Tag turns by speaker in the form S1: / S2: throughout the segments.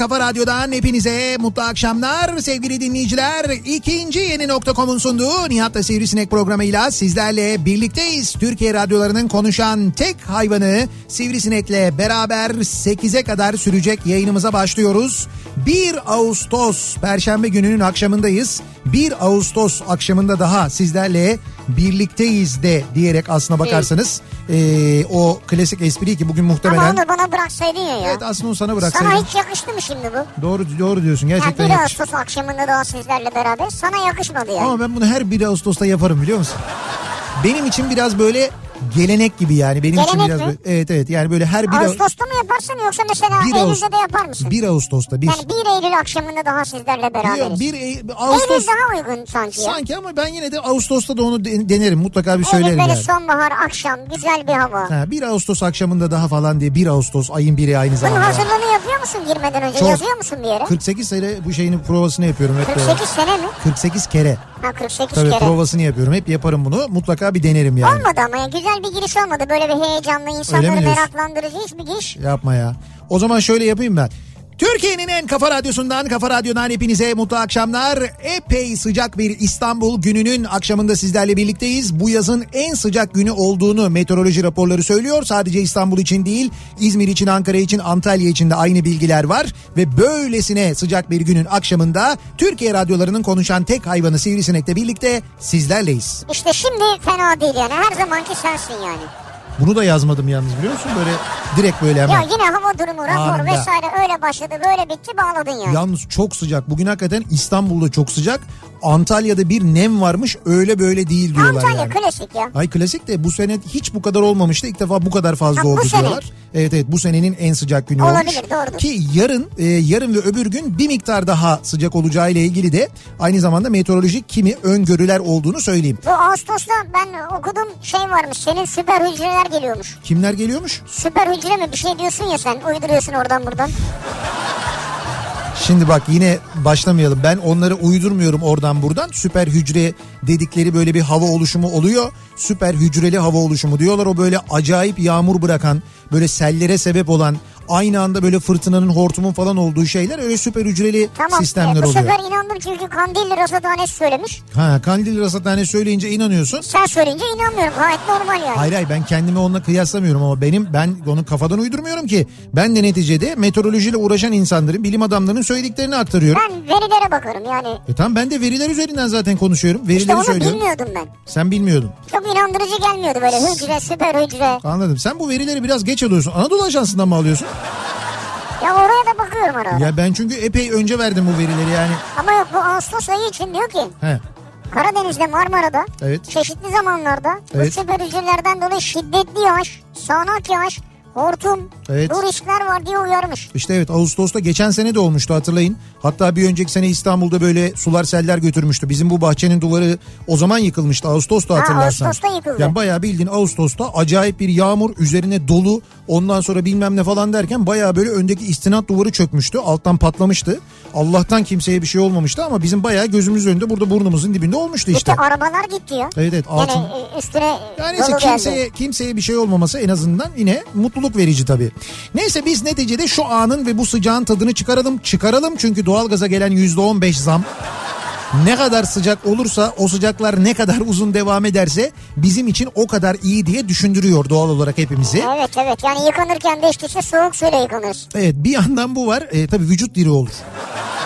S1: kafa radyodan hepinize mutlu akşamlar sevgili dinleyiciler. İkinci yeni nokta.com'un sunduğu Nihat'la Sivrisinek programıyla sizlerle birlikteyiz. Türkiye radyolarının konuşan tek hayvanı Sivrisinek'le beraber 8'e kadar sürecek yayınımıza başlıyoruz. 1 Ağustos Perşembe gününün akşamındayız. 1 Ağustos akşamında daha sizlerle birlikteyiz de diyerek aslına bakarsanız eee, o klasik espri ki bugün muhtemelen...
S2: Ama onu bana bıraksaydın ya.
S1: Evet aslında onu sana bıraksaydım.
S2: Sana hiç yakıştı mı şimdi bu?
S1: Doğru doğru diyorsun gerçekten
S2: 1
S1: yakış.
S2: Ağustos akşamında daha sizlerle beraber sana yakışmadı yani.
S1: Ama ben bunu her 1 Ağustos'ta yaparım biliyor musun? Benim için biraz böyle gelenek gibi yani. Benim için
S2: Gelenek
S1: biraz
S2: mi?
S1: böyle, evet evet yani böyle her 1
S2: Ağustos'ta mı yaparsın yoksa mesela
S1: 1
S2: Eylül'de
S1: Ağustos-
S2: de yapar mısın?
S1: 1 Ağustos'ta bir,
S2: Yani 1 Eylül akşamında daha sizlerle beraberiz.
S1: bir, bir
S2: Eylül
S1: Ağustos
S2: daha uygun sanki ya.
S1: sanki ama ben yine de Ağustos'ta da onu de- denerim mutlaka bir
S2: Eylül
S1: söylerim
S2: böyle
S1: yani.
S2: sonbahar akşam güzel bir hava.
S1: Ha, 1 Ağustos akşamında daha falan diye 1 Ağustos ayın biri aynı
S2: Bunun
S1: zamanda.
S2: hazırlığını yapıyor musun girmeden önce?
S1: Çok.
S2: Yazıyor musun bir yere?
S1: 48 sene bu şeyin provasını yapıyorum hep böyle.
S2: 48 sene mi?
S1: 48 kere.
S2: Ha 48
S1: Tabii
S2: kere.
S1: provasını yapıyorum. Hep yaparım bunu. Mutlaka bir denerim yani.
S2: Olmadı ama ya güzel bir giriş olmadı. Böyle bir
S1: mi
S2: insanları meraklandırıcı hiçbir giriş.
S1: Yapma ya. O zaman şöyle yapayım ben. Türkiye'nin en kafa radyosundan, kafa radyodan hepinize mutlu akşamlar. Epey sıcak bir İstanbul gününün akşamında sizlerle birlikteyiz. Bu yazın en sıcak günü olduğunu meteoroloji raporları söylüyor. Sadece İstanbul için değil, İzmir için, Ankara için, Antalya için de aynı bilgiler var. Ve böylesine sıcak bir günün akşamında Türkiye radyolarının konuşan tek hayvanı Sivrisinek'le birlikte sizlerleyiz.
S2: İşte şimdi fena değil yani. Her zamanki sensin yani.
S1: Bunu da yazmadım yalnız biliyor musun? Böyle direkt böyle hemen.
S2: Ya yine hava durumu, rapor
S1: Anında.
S2: vesaire öyle başladı böyle bitti bağladın yani.
S1: Yalnız çok sıcak. Bugün hakikaten İstanbul'da çok sıcak. Antalya'da bir nem varmış öyle böyle değil diyorlar
S2: Antalya
S1: yani.
S2: klasik ya.
S1: Ay klasik de bu sene hiç bu kadar olmamıştı. İlk defa bu kadar fazla
S2: Ha, bu
S1: oldu
S2: sene.
S1: diyorlar. Evet evet bu senenin en sıcak günü
S2: Olabilir,
S1: olmuş.
S2: doğrudur.
S1: Ki yarın e, yarın ve öbür gün bir miktar daha sıcak olacağı ile ilgili de aynı zamanda meteorolojik kimi öngörüler olduğunu söyleyeyim.
S2: Bu Ağustos'ta ben okudum şey varmış senin süper hücreler geliyormuş.
S1: Kimler geliyormuş?
S2: Süper hücre mi bir şey diyorsun ya sen uyduruyorsun oradan buradan.
S1: Şimdi bak yine başlamayalım. Ben onları uydurmuyorum oradan buradan. Süper hücre dedikleri böyle bir hava oluşumu oluyor. Süper hücreli hava oluşumu diyorlar. O böyle acayip yağmur bırakan, böyle sellere sebep olan, aynı anda böyle fırtınanın, hortumun falan olduğu şeyler öyle süper hücreli
S2: Tamam
S1: sistemler
S2: e, bu
S1: oluyor.
S2: sefer inandım çünkü Kandilli Rasathanesi söylemiş.
S1: Ha, kandil rasathane söyleyince inanıyorsun.
S2: Sen söyleyince inanmıyorum gayet normal yani.
S1: Hayır hayır ben kendimi onunla kıyaslamıyorum ama benim ben onu kafadan uydurmuyorum ki. Ben de neticede meteorolojiyle uğraşan insanların, bilim adamlarının söylediklerini aktarıyorum.
S2: Ben verilere bakarım yani.
S1: E tamam ben de veriler üzerinden zaten konuşuyorum. Verileri
S2: İşte onu
S1: söylüyorum.
S2: bilmiyordum ben.
S1: Sen bilmiyordun.
S2: Çok inandırıcı gelmiyordu böyle hücre süper hücre.
S1: Anladım. Sen bu verileri biraz geç alıyorsun. Anadolu Ajansı'ndan mı alıyorsun?
S2: Ya oraya da bakıyorum ara ara.
S1: Ya ben çünkü epey önce verdim bu verileri yani.
S2: Ama yok bu Ağustos ayı için diyor ki
S1: He.
S2: Karadeniz'de Marmara'da
S1: Evet.
S2: çeşitli zamanlarda
S1: Evet.
S2: bu süper hücrelerden dolayı şiddetli yağış, sağanak yağış, hortum,
S1: Evet.
S2: bu riskler var diye uyarmış.
S1: İşte evet Ağustos'ta geçen sene de olmuştu hatırlayın. Hatta bir önceki sene İstanbul'da böyle sular seller götürmüştü. Bizim bu bahçenin duvarı o zaman yıkılmıştı Ağustos'ta
S2: Ha,
S1: hatırlarsan.
S2: Ağustos'ta yıkıldı.
S1: Yani bayağı bildiğin Ağustos'ta acayip bir yağmur üzerine dolu ondan sonra bilmem ne falan derken bayağı böyle öndeki istinat duvarı çökmüştü. Alttan patlamıştı. Allah'tan kimseye bir şey olmamıştı ama bizim bayağı gözümüz önünde burada burnumuzun dibinde olmuştu işte.
S2: Gitti arabalar gitti ya.
S1: Evet evet altın.
S2: Yani e, üstüne
S1: Yani neyse
S2: geldi.
S1: kimseye, kimseye bir şey olmaması en azından yine mutluluk verici tabii. Neyse biz neticede şu anın ve bu sıcağın tadını çıkaralım. Çıkaralım çünkü doğalgaza gelen %15 zam ne kadar sıcak olursa o sıcaklar ne kadar uzun devam ederse bizim için o kadar iyi diye düşündürüyor doğal olarak hepimizi.
S2: Evet evet yani yıkanırken de işte, işte soğuk suyla yıkanırız.
S1: Evet bir yandan bu var e, tabii vücut diri olur.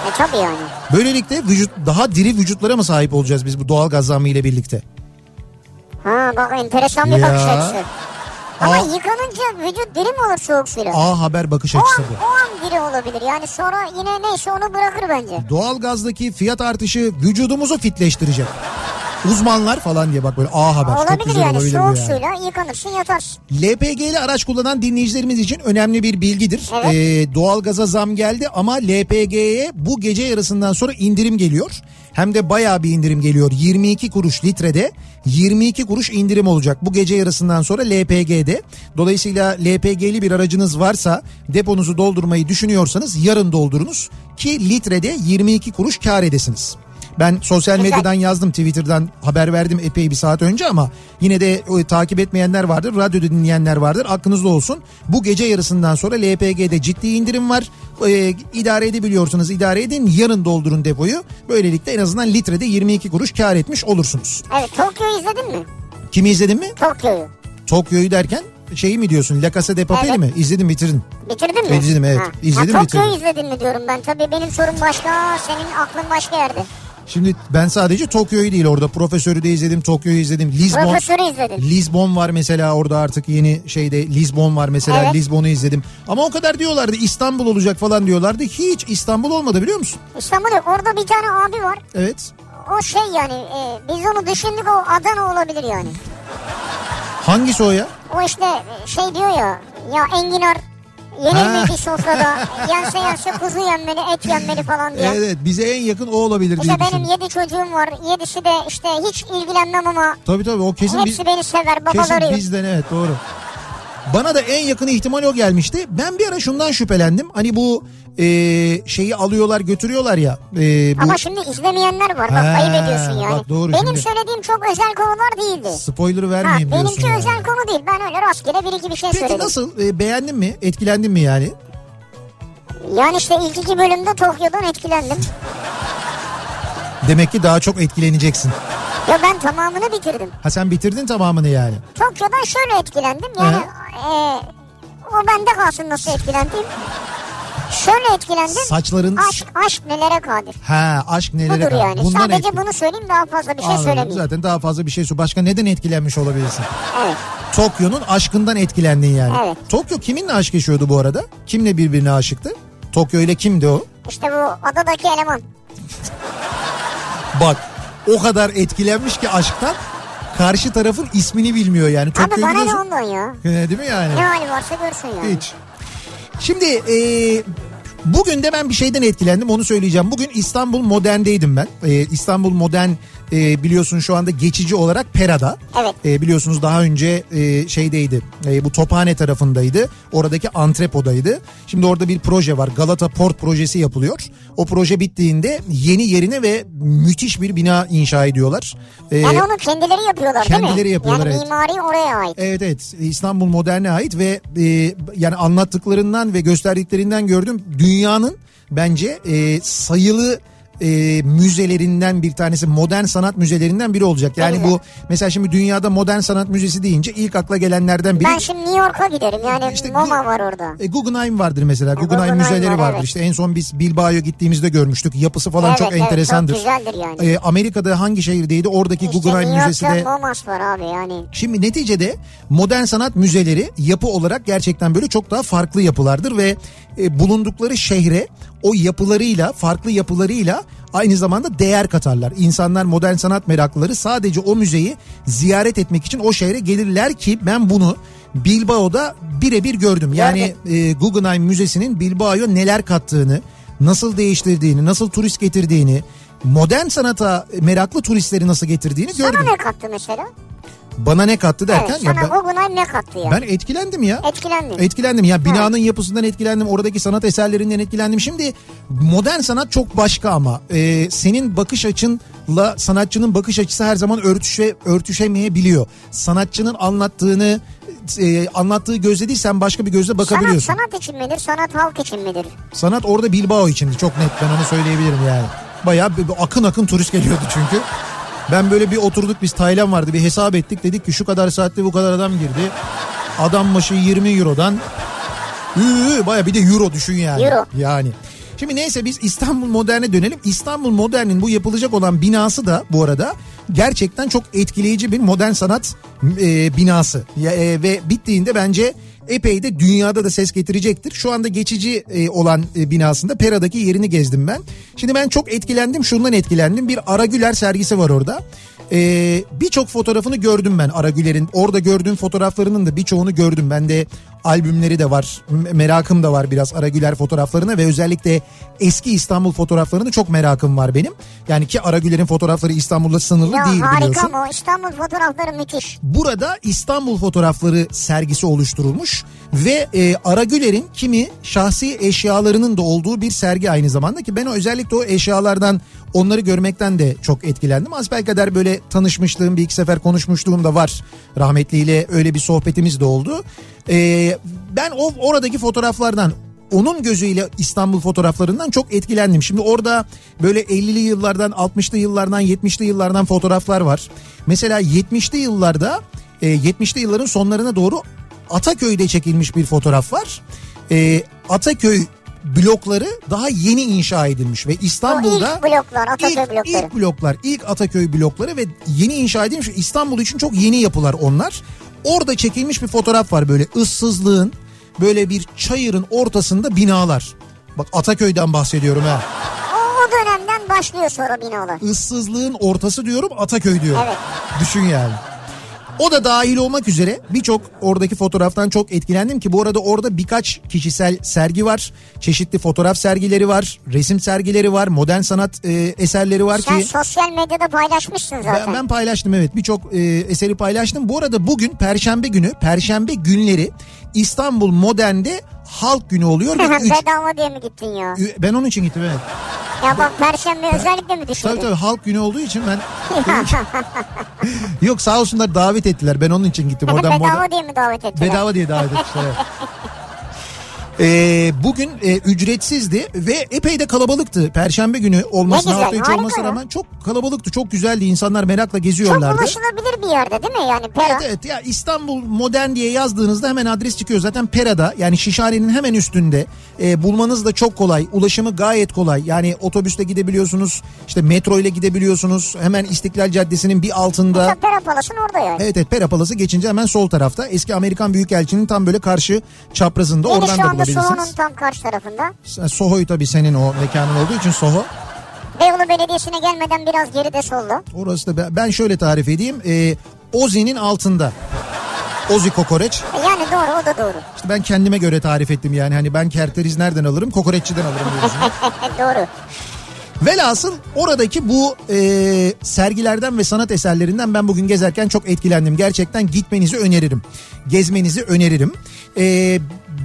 S2: E tabii yani.
S1: Böylelikle vücut daha diri vücutlara mı sahip olacağız biz bu doğalgaz zammı ile birlikte?
S2: Ha bak enteresan bir
S1: Ya.
S2: bakış açısı. Ama
S1: Aa.
S2: yıkanınca vücut diri mi olur soğuk suyla?
S1: A Haber bakış
S2: o
S1: açısı
S2: an,
S1: bu.
S2: o an diri olabilir. Yani sonra yine neyse onu bırakır bence.
S1: Doğalgazdaki fiyat artışı vücudumuzu fitleştirecek. Uzmanlar falan diye bak böyle A Haber. Çok
S2: olabilir
S1: güzel
S2: yani
S1: olabilir
S2: soğuk
S1: yani.
S2: suyla yıkanırsın yatarsın.
S1: LPG'li araç kullanan dinleyicilerimiz için önemli bir bilgidir.
S2: Evet.
S1: Ee, doğalgaza zam geldi ama LPG'ye bu gece yarısından sonra indirim geliyor. Hem de bayağı bir indirim geliyor. 22 kuruş litrede 22 kuruş indirim olacak bu gece yarısından sonra LPG'de. Dolayısıyla LPG'li bir aracınız varsa deponuzu doldurmayı düşünüyorsanız yarın doldurunuz ki litrede 22 kuruş kar edesiniz. Ben sosyal
S2: Güzel.
S1: medyadan yazdım Twitter'dan haber verdim epey bir saat önce ama yine de o, takip etmeyenler vardır, radyoda dinleyenler vardır. Aklınızda olsun. Bu gece yarısından sonra LPG'de ciddi indirim var. Ee, idare edebiliyorsanız idare edin. Yarın doldurun depoyu. Böylelikle en azından litrede 22 kuruş kar etmiş olursunuz.
S2: Evet Tokyo'yu izledin mi?
S1: Kimi izledin mi?
S2: Tokyo'yu.
S1: Tokyo'yu derken şeyi mi diyorsun? La Casa de Papel
S2: Evet.
S1: mi? İzledim bitirdin.
S2: Bitirdin mi?
S1: İzledim, evet. İzledim,
S2: ha, Tokyo'yu
S1: bitirdim.
S2: izledin mi diyorum ben. Tabii benim sorum başka, senin aklın başka yerde.
S1: Şimdi ben sadece Tokyo'yu değil orada profesörü de izledim, Tokyo'yu izledim. Lisbon
S2: Profesörü izledin.
S1: Lisbon var mesela orada artık yeni şeyde Lisbon var mesela
S2: Evet.
S1: Lisbon'u izledim. Ama o kadar diyorlardı İstanbul olacak falan diyorlardı. Hiç İstanbul olmadı biliyor musun?
S2: İstanbul'da orada bir tane abi var.
S1: Evet.
S2: O şey yani e, biz onu düşündük o Adana olabilir yani.
S1: Hangisi o ya?
S2: O işte şey diyor ya ya enginar bir sofrada yense yense kuzu yenmeli et yenmeli falan diye.
S1: Evet bize en yakın o olabilir diye
S2: benim
S1: düşündüm.
S2: yedi çocuğum var. Yedisi de işte hiç ilgilenmem ama
S1: Tabii tabii o kesin biz,
S2: hepsi beni sever.
S1: kesin
S2: Babaları yok.
S1: bizden evet doğru. Bana da en yakın ihtimal o gelmişti. Ben bir ara şundan şüphelendim. Hani bu e, şeyi alıyorlar götürüyorlar ya. e, bu
S2: Ama şimdi izlemeyenler var. Bak
S1: Ha,
S2: ayıp ediyorsun yani.
S1: bak doğru
S2: Benim
S1: şimdi.
S2: söylediğim çok özel konular değildi.
S1: spoiler
S2: Ha,
S1: vermeyeyim diyorsun.
S2: benimki
S1: yani.
S2: özel konu değil. Ben öyle rastgele bir iki bir şey
S1: Peki
S2: söyledim.
S1: nasıl E, beğendin mi? Etkilendin mi yani?
S2: Yani işte ilk iki bölümde Tokyo'dan etkilendim.
S1: Demek ki daha çok etkileneceksin.
S2: Ya ben tamamını bitirdim.
S1: Ha sen bitirdin tamamını yani.
S2: Tokyo'dan şöyle etkilendim. Yani e, o bende kalsın nasıl etkilendim. Şöyle etkilendim.
S1: Saçların
S2: Aşk, aşk nelere kadir.
S1: Ha aşk nelere
S2: Budur
S1: kadar.
S2: yani.
S1: Bundan
S2: Sadece
S1: etki-
S2: bunu söyleyeyim daha fazla bir şey
S1: Anladım.
S2: söylemeyeyim.
S1: Zaten daha fazla bir şey sor. Başka neden etkilenmiş olabilirsin?
S2: Evet.
S1: Tokyo'nun aşkından etkilendin yani.
S2: Evet.
S1: Tokyo kiminle aşk yaşıyordu bu arada? Kimle birbirine aşıktı? Tokyo ile kimdi o?
S2: İşte bu adadaki eleman.
S1: Bak o kadar etkilenmiş ki aşktan karşı tarafın ismini bilmiyor yani.
S2: Abi
S1: Tokyo'yu
S2: bana ne ondan ya?
S1: Ee, Değil mi yani?
S2: Ne hali varsa görsün yani.
S1: Hiç. Şimdi e, bugün de ben bir şeyden etkilendim onu söyleyeceğim. Bugün İstanbul Modern'deydim ben. E, İstanbul Modern e, biliyorsun şu anda geçici olarak Pera'da.
S2: Evet.
S1: E, biliyorsunuz daha önce e, şeydeydi e, bu Tophane tarafındaydı. Oradaki antrepodaydı. Şimdi orada bir proje var Galata Port projesi yapılıyor. O proje bittiğinde yeni yerine ve müthiş bir bina inşa ediyorlar. E,
S2: Yani onu kendileri yapıyorlar değil mi?
S1: Kendileri yapıyorlar,
S2: Yani
S1: evet.
S2: mimari oraya ait.
S1: Evet evet İstanbul Modern'e ait ve e, yani anlattıklarından ve gösterdiklerinden gördüm dünyanın bence e, sayılı e, müzelerinden bir tanesi modern sanat müzelerinden biri olacak. Yani bu mesela şimdi dünyada modern sanat müzesi deyince ilk akla gelenlerden biri
S2: Ben şimdi New York'a giderim yani
S1: İşte
S2: MoMA var orada.
S1: e, Guggenheim vardır mesela. Guggenheim,
S2: Guggenheim
S1: müzeleri
S2: var,
S1: vardır.
S2: evet.
S1: İşte en son biz Bilbao'ya gittiğimizde görmüştük. Yapısı falan
S2: Evet,
S1: çok
S2: evet,
S1: enteresandır.
S2: çok güzeldir yani.
S1: E, Amerika'da hangi şehirdeydi? Oradaki
S2: İşte
S1: Guggenheim
S2: New
S1: Müzesi de
S2: MoMA's var abi yani.
S1: Şimdi neticede modern sanat müzeleri yapı olarak gerçekten böyle çok daha farklı yapılardır ve e, bulundukları şehre o yapılarıyla farklı yapılarıyla aynı zamanda değer katarlar. İnsanlar modern sanat meraklıları sadece o müzeyi ziyaret etmek için o şehre gelirler ki ben bunu Bilbao'da birebir gördüm. Yani e, Guggenheim Müzesi'nin Bilbao'ya neler kattığını, nasıl değiştirdiğini, nasıl turist getirdiğini, modern sanata meraklı turistleri nasıl getirdiğini
S2: Sana
S1: gördüm.
S2: ne kattı mesela?
S1: Bana ne kattı derken
S2: Evet,
S1: ya
S2: sana
S1: ben,
S2: Guggenheim ne kattı ya?
S1: ben etkilendim ya.
S2: Etkilendim.
S1: Etkilendim ya binanın yapısından etkilendim oradaki sanat eserlerinden etkilendim. Şimdi modern sanat çok başka ama Ee, senin bakış açınla sanatçının bakış açısı her zaman örtüşe örtüşemeyebiliyor. Sanatçının anlattığını e, anlattığı gözle değil sen başka bir gözle
S2: sanat
S1: bakabiliyorsun.
S2: sanat için midir? Sanat halk için midir?
S1: Sanat orada Bilbao içindi çok net ben onu söyleyebilirim yani. Bayağı akın akın turist geliyordu çünkü. Ben böyle bir oturduk biz Taylan vardı bir hesap ettik dedik ki şu kadar saatte bu kadar adam girdi. Adam başı 20 eurodan Üü, baya bir de euro düşün yani.
S2: Euro.
S1: Yani. Şimdi neyse biz İstanbul Modern'e dönelim. İstanbul Modern'in bu yapılacak olan binası da bu arada gerçekten çok etkileyici bir modern sanat e, binası. E, ve bittiğinde bence epey de dünyada da ses getirecektir. Şu anda geçici e, olan e, binasında Pera'daki yerini gezdim ben. Şimdi ben çok etkilendim şundan etkilendim. Bir Ara Güler sergisi var orada. Ee, birçok fotoğrafını gördüm ben Aragüler'in. Orada gördüğüm fotoğraflarının da birçoğunu gördüm. Ben de albümleri de var. Merakım da var biraz Aragüler fotoğraflarına ve özellikle eski İstanbul fotoğraflarını çok merakım var benim. Yani ki Aragüler'in fotoğrafları İstanbul'da sınırlı
S2: Ya
S1: değil
S2: harika
S1: biliyorsun.
S2: bu. İstanbul fotoğrafları müthiş.
S1: Burada İstanbul fotoğrafları sergisi oluşturulmuş ve e, Aragüler'in kimi şahsi eşyalarının da olduğu bir sergi aynı zamanda ki ben özellikle o eşyalardan onları görmekten de çok etkilendim. Asbelkader böyle tanışmışlığım bir iki sefer konuşmuşluğum da var rahmetliyle öyle bir sohbetimiz de oldu. E, ben o oradaki fotoğraflardan onun gözüyle İstanbul fotoğraflarından çok etkilendim. Şimdi orada böyle 50'li yıllardan 60'lı yıllardan 70'li yıllardan fotoğraflar var. Mesela 70'li yıllarda e, 70'li yılların sonlarına doğru Ataköy'de çekilmiş bir fotoğraf var. E, Ataköy blokları daha yeni inşa edilmiş ve İstanbul'da
S2: ilk bloklar, Ataköy
S1: ilk,
S2: blokları.
S1: ilk bloklar, ilk Ataköy blokları ve yeni inşa edilmiş İstanbul için çok yeni yapılar onlar. Orada çekilmiş bir fotoğraf var böyle ıssızlığın böyle bir çayırın ortasında binalar. Bak Ataköy'den bahsediyorum ha.
S2: O, o dönemden başlıyor sonra binalar.
S1: Issızlığın ortası diyorum Ataköy diyorum.
S2: Evet.
S1: Düşün yani. O da dahil olmak üzere birçok oradaki fotoğraftan çok etkilendim ki bu arada orada birkaç kişisel sergi var. Çeşitli fotoğraf sergileri var, resim sergileri var, modern sanat e, eserleri var
S2: Sen
S1: ki
S2: sosyal medyada paylaşmışsın zaten.
S1: ben, ben paylaştım evet birçok e, eseri paylaştım. Bu arada bugün Perşembe günü, Perşembe günleri İstanbul Modern'de Halk Günü oluyor ve üç,
S2: Bedava diye mi gittin ya?
S1: ben onun için gittim evet.
S2: Ya bak Perşembe özellikle mi
S1: Tabii
S2: düşündün?
S1: tabii halk günü olduğu için ben yok sağ olsunlar davet ettiler ben onun için gittim oradan
S2: Bedava
S1: moda-
S2: diye mi davet ettiler?
S1: bedava diye davet etmişler. Ee, bugün e, ücretsizdi ve epey de kalabalıktı. Perşembe günü olmasına
S2: Ne güzel,
S1: hafta içi olmasına rağmen çok kalabalıktı. Çok güzeldi. İnsanlar merakla
S2: Çok
S1: geziyorlardı.
S2: ulaşılabilir bir yerde değil mi yani Pera?
S1: Evet evet ya İstanbul modern diye yazdığınızda hemen adres çıkıyor. Zaten Pera'da yani Şişhane'nin hemen üstünde e, bulmanız da çok kolay. Ulaşımı gayet kolay. Yani otobüsle gidebiliyorsunuz. işte metro ile gidebiliyorsunuz. Hemen İstiklal Caddesi'nin bir altında.
S2: Mesela Pera Palas'ın orada yani.
S1: Evet evet Pera Palası geçince hemen sol tarafta. Eski Amerikan Büyükelçinin tam böyle karşı çaprazında.
S2: Yeni
S1: Oradan da
S2: anda Soho'nun tam karşı tarafında.
S1: Soho'yu tabii senin o mekanın olduğu için Soho.
S2: Beyoğlu Belediyesi'ne gelmeden biraz geride solda.
S1: Orası da ben- şöyle tarif edeyim. E, Ozi'nin altında. Ozi kokoreç.
S2: Yani doğru o da doğru.
S1: İşte ben kendime göre tarif ettim yani. Hani ben kerteriz nereden alırım? Kokoreççiden alırım
S2: doğru.
S1: Velhasıl oradaki bu e, sergilerden ve sanat eserlerinden ben bugün gezerken çok etkilendim. Gerçekten gitmenizi öneririm. Gezmenizi öneririm. E,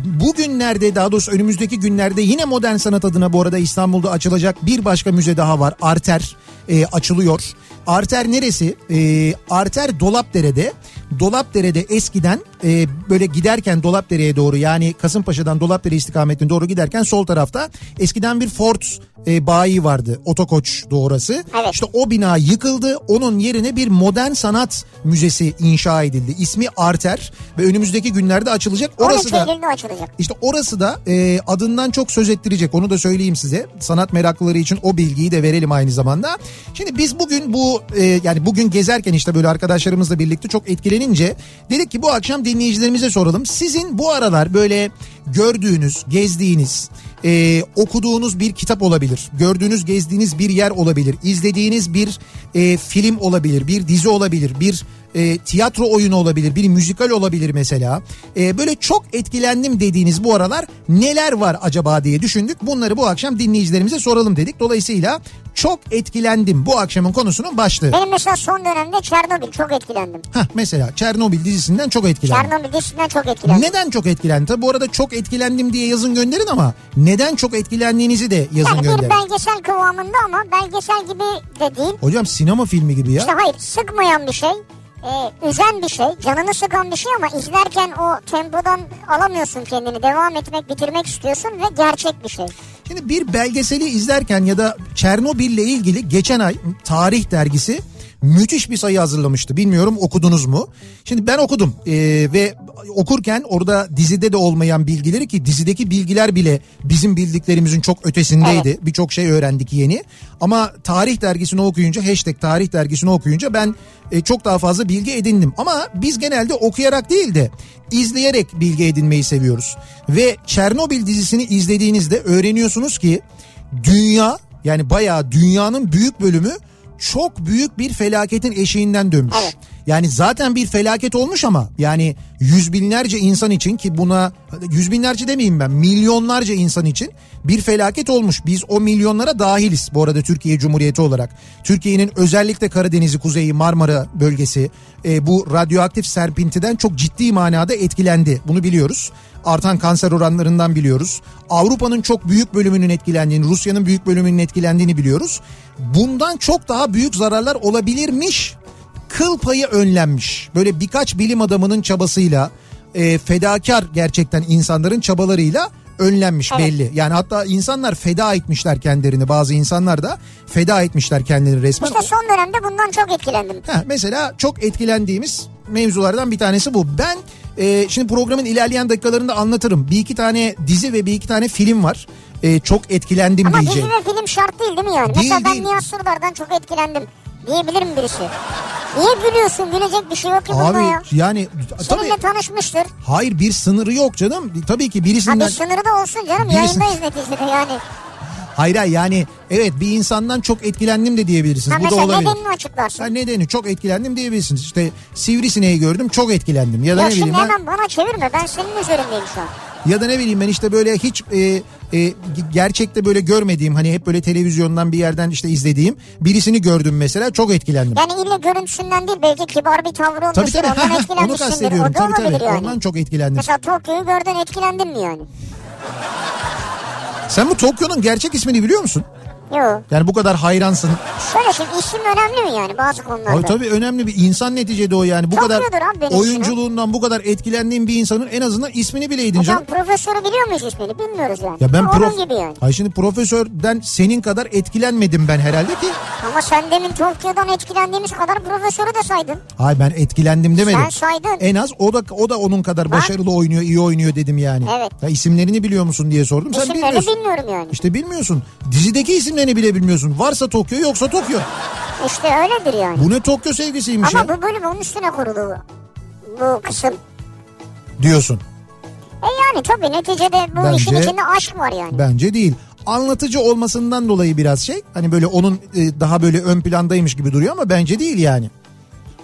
S1: bugünlerde daha doğrusu önümüzdeki günlerde yine modern sanat adına bu arada İstanbul'da açılacak bir başka müze daha var. Arter e, açılıyor. Arter neresi? E, Arter Dolapdere'de. Dolapdere'de eskiden e, böyle giderken Dolapdere'ye doğru yani Kasımpaşa'dan Dolapdere istikametine doğru giderken sol tarafta eskiden bir Ford e, bayi vardı. Otokoç doğrası.
S2: Evet.
S1: İşte o bina yıkıldı. Onun yerine bir modern sanat müzesi inşa edildi. İsmi Arter ve önümüzdeki günlerde açılacak. Orası
S2: 13
S1: da
S2: açılacak.
S1: işte orası da e, adından çok söz ettirecek onu da söyleyeyim size. Sanat meraklıları için o bilgiyi de verelim aynı zamanda. Şimdi biz bugün bu e, yani bugün gezerken işte böyle arkadaşlarımızla birlikte çok etkilenince dedik ki bu akşam dinleyicilerimize soralım. Sizin bu aralar böyle gördüğünüz, gezdiğiniz, e, okuduğunuz bir kitap olabilir. Gördüğünüz, gezdiğiniz bir yer olabilir. izlediğiniz bir e, film olabilir, bir dizi olabilir, bir e, tiyatro oyunu olabilir, bir müzikal olabilir mesela. E, böyle çok etkilendim dediğiniz bu aralar neler var acaba diye düşündük. Bunları bu akşam dinleyicilerimize soralım dedik. Dolayısıyla çok etkilendim bu akşamın konusunun başlığı.
S2: Benim mesela son dönemde Çernobil çok etkilendim.
S1: Hah mesela Çernobil dizisinden çok etkilendim.
S2: Çernobil dizisinden çok etkilendim.
S1: Neden çok etkilendi? Tabi bu arada çok etkilendim diye yazın gönderin ama neden çok etkilendiğinizi de yazın
S2: Yani bir
S1: gönderin.
S2: belgesel kıvamında ama belgesel gibi de değil.
S1: Hocam sinema filmi gibi ya.
S2: İşte hayır sıkmayan bir şey. E, üzen bir şey, canını sıkan bir şey ama izlerken o tempodan alamıyorsun kendini. Devam etmek, bitirmek istiyorsun ve gerçek bir şey.
S1: Şimdi bir belgeseli izlerken ya da Çernobil'le ilgili geçen ay Tarih dergisi müthiş bir sayı hazırlamıştı. Bilmiyorum okudunuz mu? Şimdi ben okudum ee, ve okurken orada dizide de olmayan bilgileri ki dizideki bilgiler bile bizim bildiklerimizin çok ötesindeydi. Birçok şey öğrendik yeni. Ama tarih dergisini okuyunca hashtag tarih dergisini okuyunca ben e, çok daha fazla bilgi edindim. Ama biz genelde okuyarak değil de izleyerek bilgi edinmeyi seviyoruz. Ve Çernobil dizisini izlediğinizde öğreniyorsunuz ki dünya yani bayağı dünyanın büyük bölümü çok büyük bir felaketin eşiğinden dönmüş.
S2: Evet.
S1: Yani zaten bir felaket olmuş ama yani yüz binlerce insan için ki buna yüz binlerce demeyeyim ben milyonlarca insan için bir felaket olmuş. Biz o milyonlara dahiliz bu arada Türkiye Cumhuriyeti olarak. Türkiye'nin özellikle Karadeniz'i, Kuzeyi, Marmara bölgesi e, bu radyoaktif serpintiden çok ciddi manada etkilendi. Bunu biliyoruz. Artan kanser oranlarından biliyoruz. Avrupa'nın çok büyük bölümünün etkilendiğini, Rusya'nın büyük bölümünün etkilendiğini biliyoruz. Bundan çok daha büyük zararlar olabilirmiş kıl payı önlenmiş. Böyle birkaç bilim adamının çabasıyla e, fedakar gerçekten insanların çabalarıyla önlenmiş
S2: Evet.
S1: belli. Yani hatta insanlar feda etmişler kendilerini bazı insanlar da feda etmişler kendilerini resmen.
S2: İşte son dönemde bundan çok etkilendim.
S1: Heh, mesela çok etkilendiğimiz mevzulardan bir tanesi bu. Ben e, şimdi programın ilerleyen dakikalarında anlatırım. Bir iki tane dizi ve bir iki tane film var. E, çok etkilendim
S2: Ama dizi
S1: diyeceğim.
S2: ve film şart değil değil mi yani?
S1: Değil,
S2: Mesela ben
S1: değil.
S2: Nihat Sırdar'dan çok etkilendim. Diyebilir mi birisi? Niye gülüyorsun? Gülecek bir şey yok ki bunda
S1: Abi
S2: ya.
S1: yani tabii
S2: Seninle tanışmıştır.
S1: hayır bir sınırı yok canım. Tabii ki
S2: Ha
S1: birisinden
S2: bir sınırı da olsun canım.
S1: Birisi-
S2: Yayındayız neticede yani.
S1: Hayır yani evet bir insandan çok etkilendim de diyebilirsiniz.
S2: Ha
S1: Bu da olabilir.
S2: nedenini açıklarsın.
S1: Ha, nedeni çok etkilendim diyebilirsiniz. İşte sivrisineği gördüm çok etkilendim. Ya da
S2: ya
S1: ne
S2: şimdi
S1: bileyim ben
S2: hemen bana çevirme. Ben senin üzerindeyim şu an.
S1: ya da ne bileyim ben işte böyle hiç e, e, gerçekte böyle görmediğim hani hep böyle televizyondan bir yerden işte izlediğim birisini gördüm mesela çok etkilendim.
S2: Yani ille görüntüsünden değil belki kibar bir tavrı olmuştur.
S1: tabii tabii
S2: Ondan
S1: onu
S2: etkilenmişsindir.
S1: kastediyorum
S2: O
S1: tabii tabii
S2: yani.
S1: ondan çok etkilendim.
S2: Mesela Tokyo'yu gördün etkilendin mi yani?
S1: Sen bu Tokyo'nun gerçek ismini biliyor musun?
S2: Yok.
S1: Yani bu kadar hayransın.
S2: Şöyle şimdi isim önemli mi yani bazı konularda?
S1: Ay tabii önemli bir insan neticede o yani. Bu kadar
S2: abi benim
S1: oyunculuğundan bu kadar etkilendiğin bir insanın en azından ismini bileydin
S2: Hocam
S1: canım.
S2: profesörü biliyor muyuz ismini? Bilmiyoruz yani.
S1: Ya ben
S2: Onun
S1: prof...
S2: gibi yani.
S1: Ay şimdi profesörden senin kadar etkilenmedim ben herhalde ki.
S2: Ama sen demin Tokyo'dan etkilendiğimiz kadar profesörü de saydın.
S1: Ay ben etkilendim demedim.
S2: Sen saydın.
S1: En az o da o da onun kadar başarılı oynuyor, iyi oynuyor dedim yani.
S2: Evet.
S1: Ya isimlerini biliyor musun diye sordum. Sen
S2: İsimlerini
S1: bilmiyorsun.
S2: bilmiyorum yani.
S1: İşte bilmiyorsun. Dizideki isimlerini bile bilmiyorsun. Varsa Tokyo yoksa Tokyo.
S2: İşte öyledir yani.
S1: Bu ne Tokyo sevgisiymiş
S2: Ama
S1: ya
S2: bu bölüm onun üstüne kurulu bu, bu kısım.
S1: diyorsun.
S2: E yani tabii neticede bu
S1: Bence-
S2: işin içinde aşk var yani.
S1: Bence değil. Anlatıcı olmasından dolayı biraz şey. Hani böyle onun e, daha böyle ön plandaymış gibi duruyor ama bence değil yani.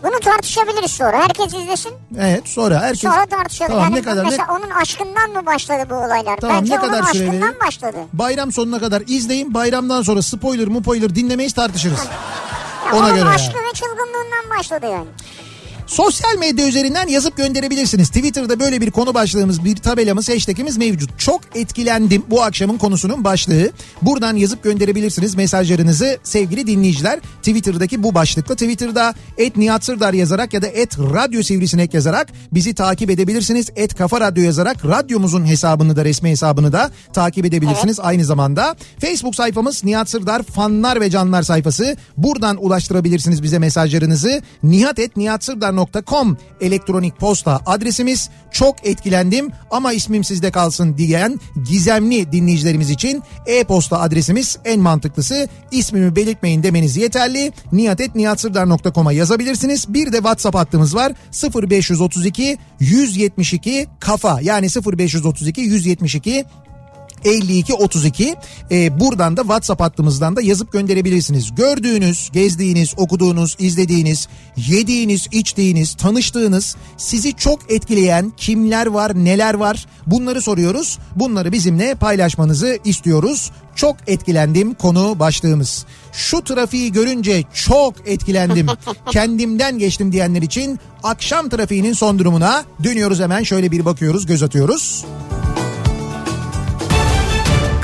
S2: Bunu tartışabiliriz sonra. Herkes izlesin.
S1: Evet sonra herkes...
S2: Sonra tartışalım.
S1: Tamam,
S2: yani
S1: ne kadar-
S2: mesela onun aşkından mı başladı bu olaylar?
S1: Tamam,
S2: Bence
S1: ne kadar
S2: onun aşkından
S1: verelim?
S2: başladı.
S1: Bayram sonuna kadar izleyin. Bayramdan sonra spoiler mu spoiler dinlemeyiz tartışırız.
S2: Ya
S1: Ona
S2: onun
S1: göre
S2: aşkı
S1: yani.
S2: ve çılgınlığından başladı yani.
S1: Sosyal medya üzerinden yazıp gönderebilirsiniz. Twitter'da böyle bir konu başlığımız, bir tabelamız, hashtagimiz mevcut. Çok etkilendim bu akşamın konusunun başlığı. Buradan yazıp gönderebilirsiniz mesajlarınızı sevgili dinleyiciler. Twitter'daki bu başlıkla Twitter'da et Nihat Sırdar yazarak ya da et Radyo Sivrisinek yazarak bizi takip edebilirsiniz. Et Kafa Radyo yazarak radyomuzun hesabını da resmi hesabını da takip edebilirsiniz. Aynı zamanda Facebook sayfamız Nihat Sırdar fanlar ve canlar sayfası. Buradan ulaştırabilirsiniz bize mesajlarınızı. nihatetnihatsırdar.com elektronik posta adresimiz. Çok etkilendim ama ismim sizde kalsın diyen gizemli dinleyicilerimiz için e-posta adresimiz en mantıklısı. İsmimi belirtmeyin demeniz yeterli. nihatetnihatsırdar.com'a yazabilirsiniz. Bir de WhatsApp hattımız var. 0532 172 kafa yani 0532 172 52 32 Ee, buradan da WhatsApp hattımızdan da yazıp gönderebilirsiniz. Gördüğünüz, gezdiğiniz, okuduğunuz, izlediğiniz, yediğiniz, içtiğiniz, tanıştığınız, sizi çok etkileyen kimler var, neler var bunları soruyoruz. Bunları bizimle paylaşmanızı istiyoruz. Çok etkilendim konu başlığımız. Şu trafiği görünce çok etkilendim. Kendimden geçtim diyenler için akşam trafiğinin son durumuna dönüyoruz hemen şöyle bir bakıyoruz, göz atıyoruz.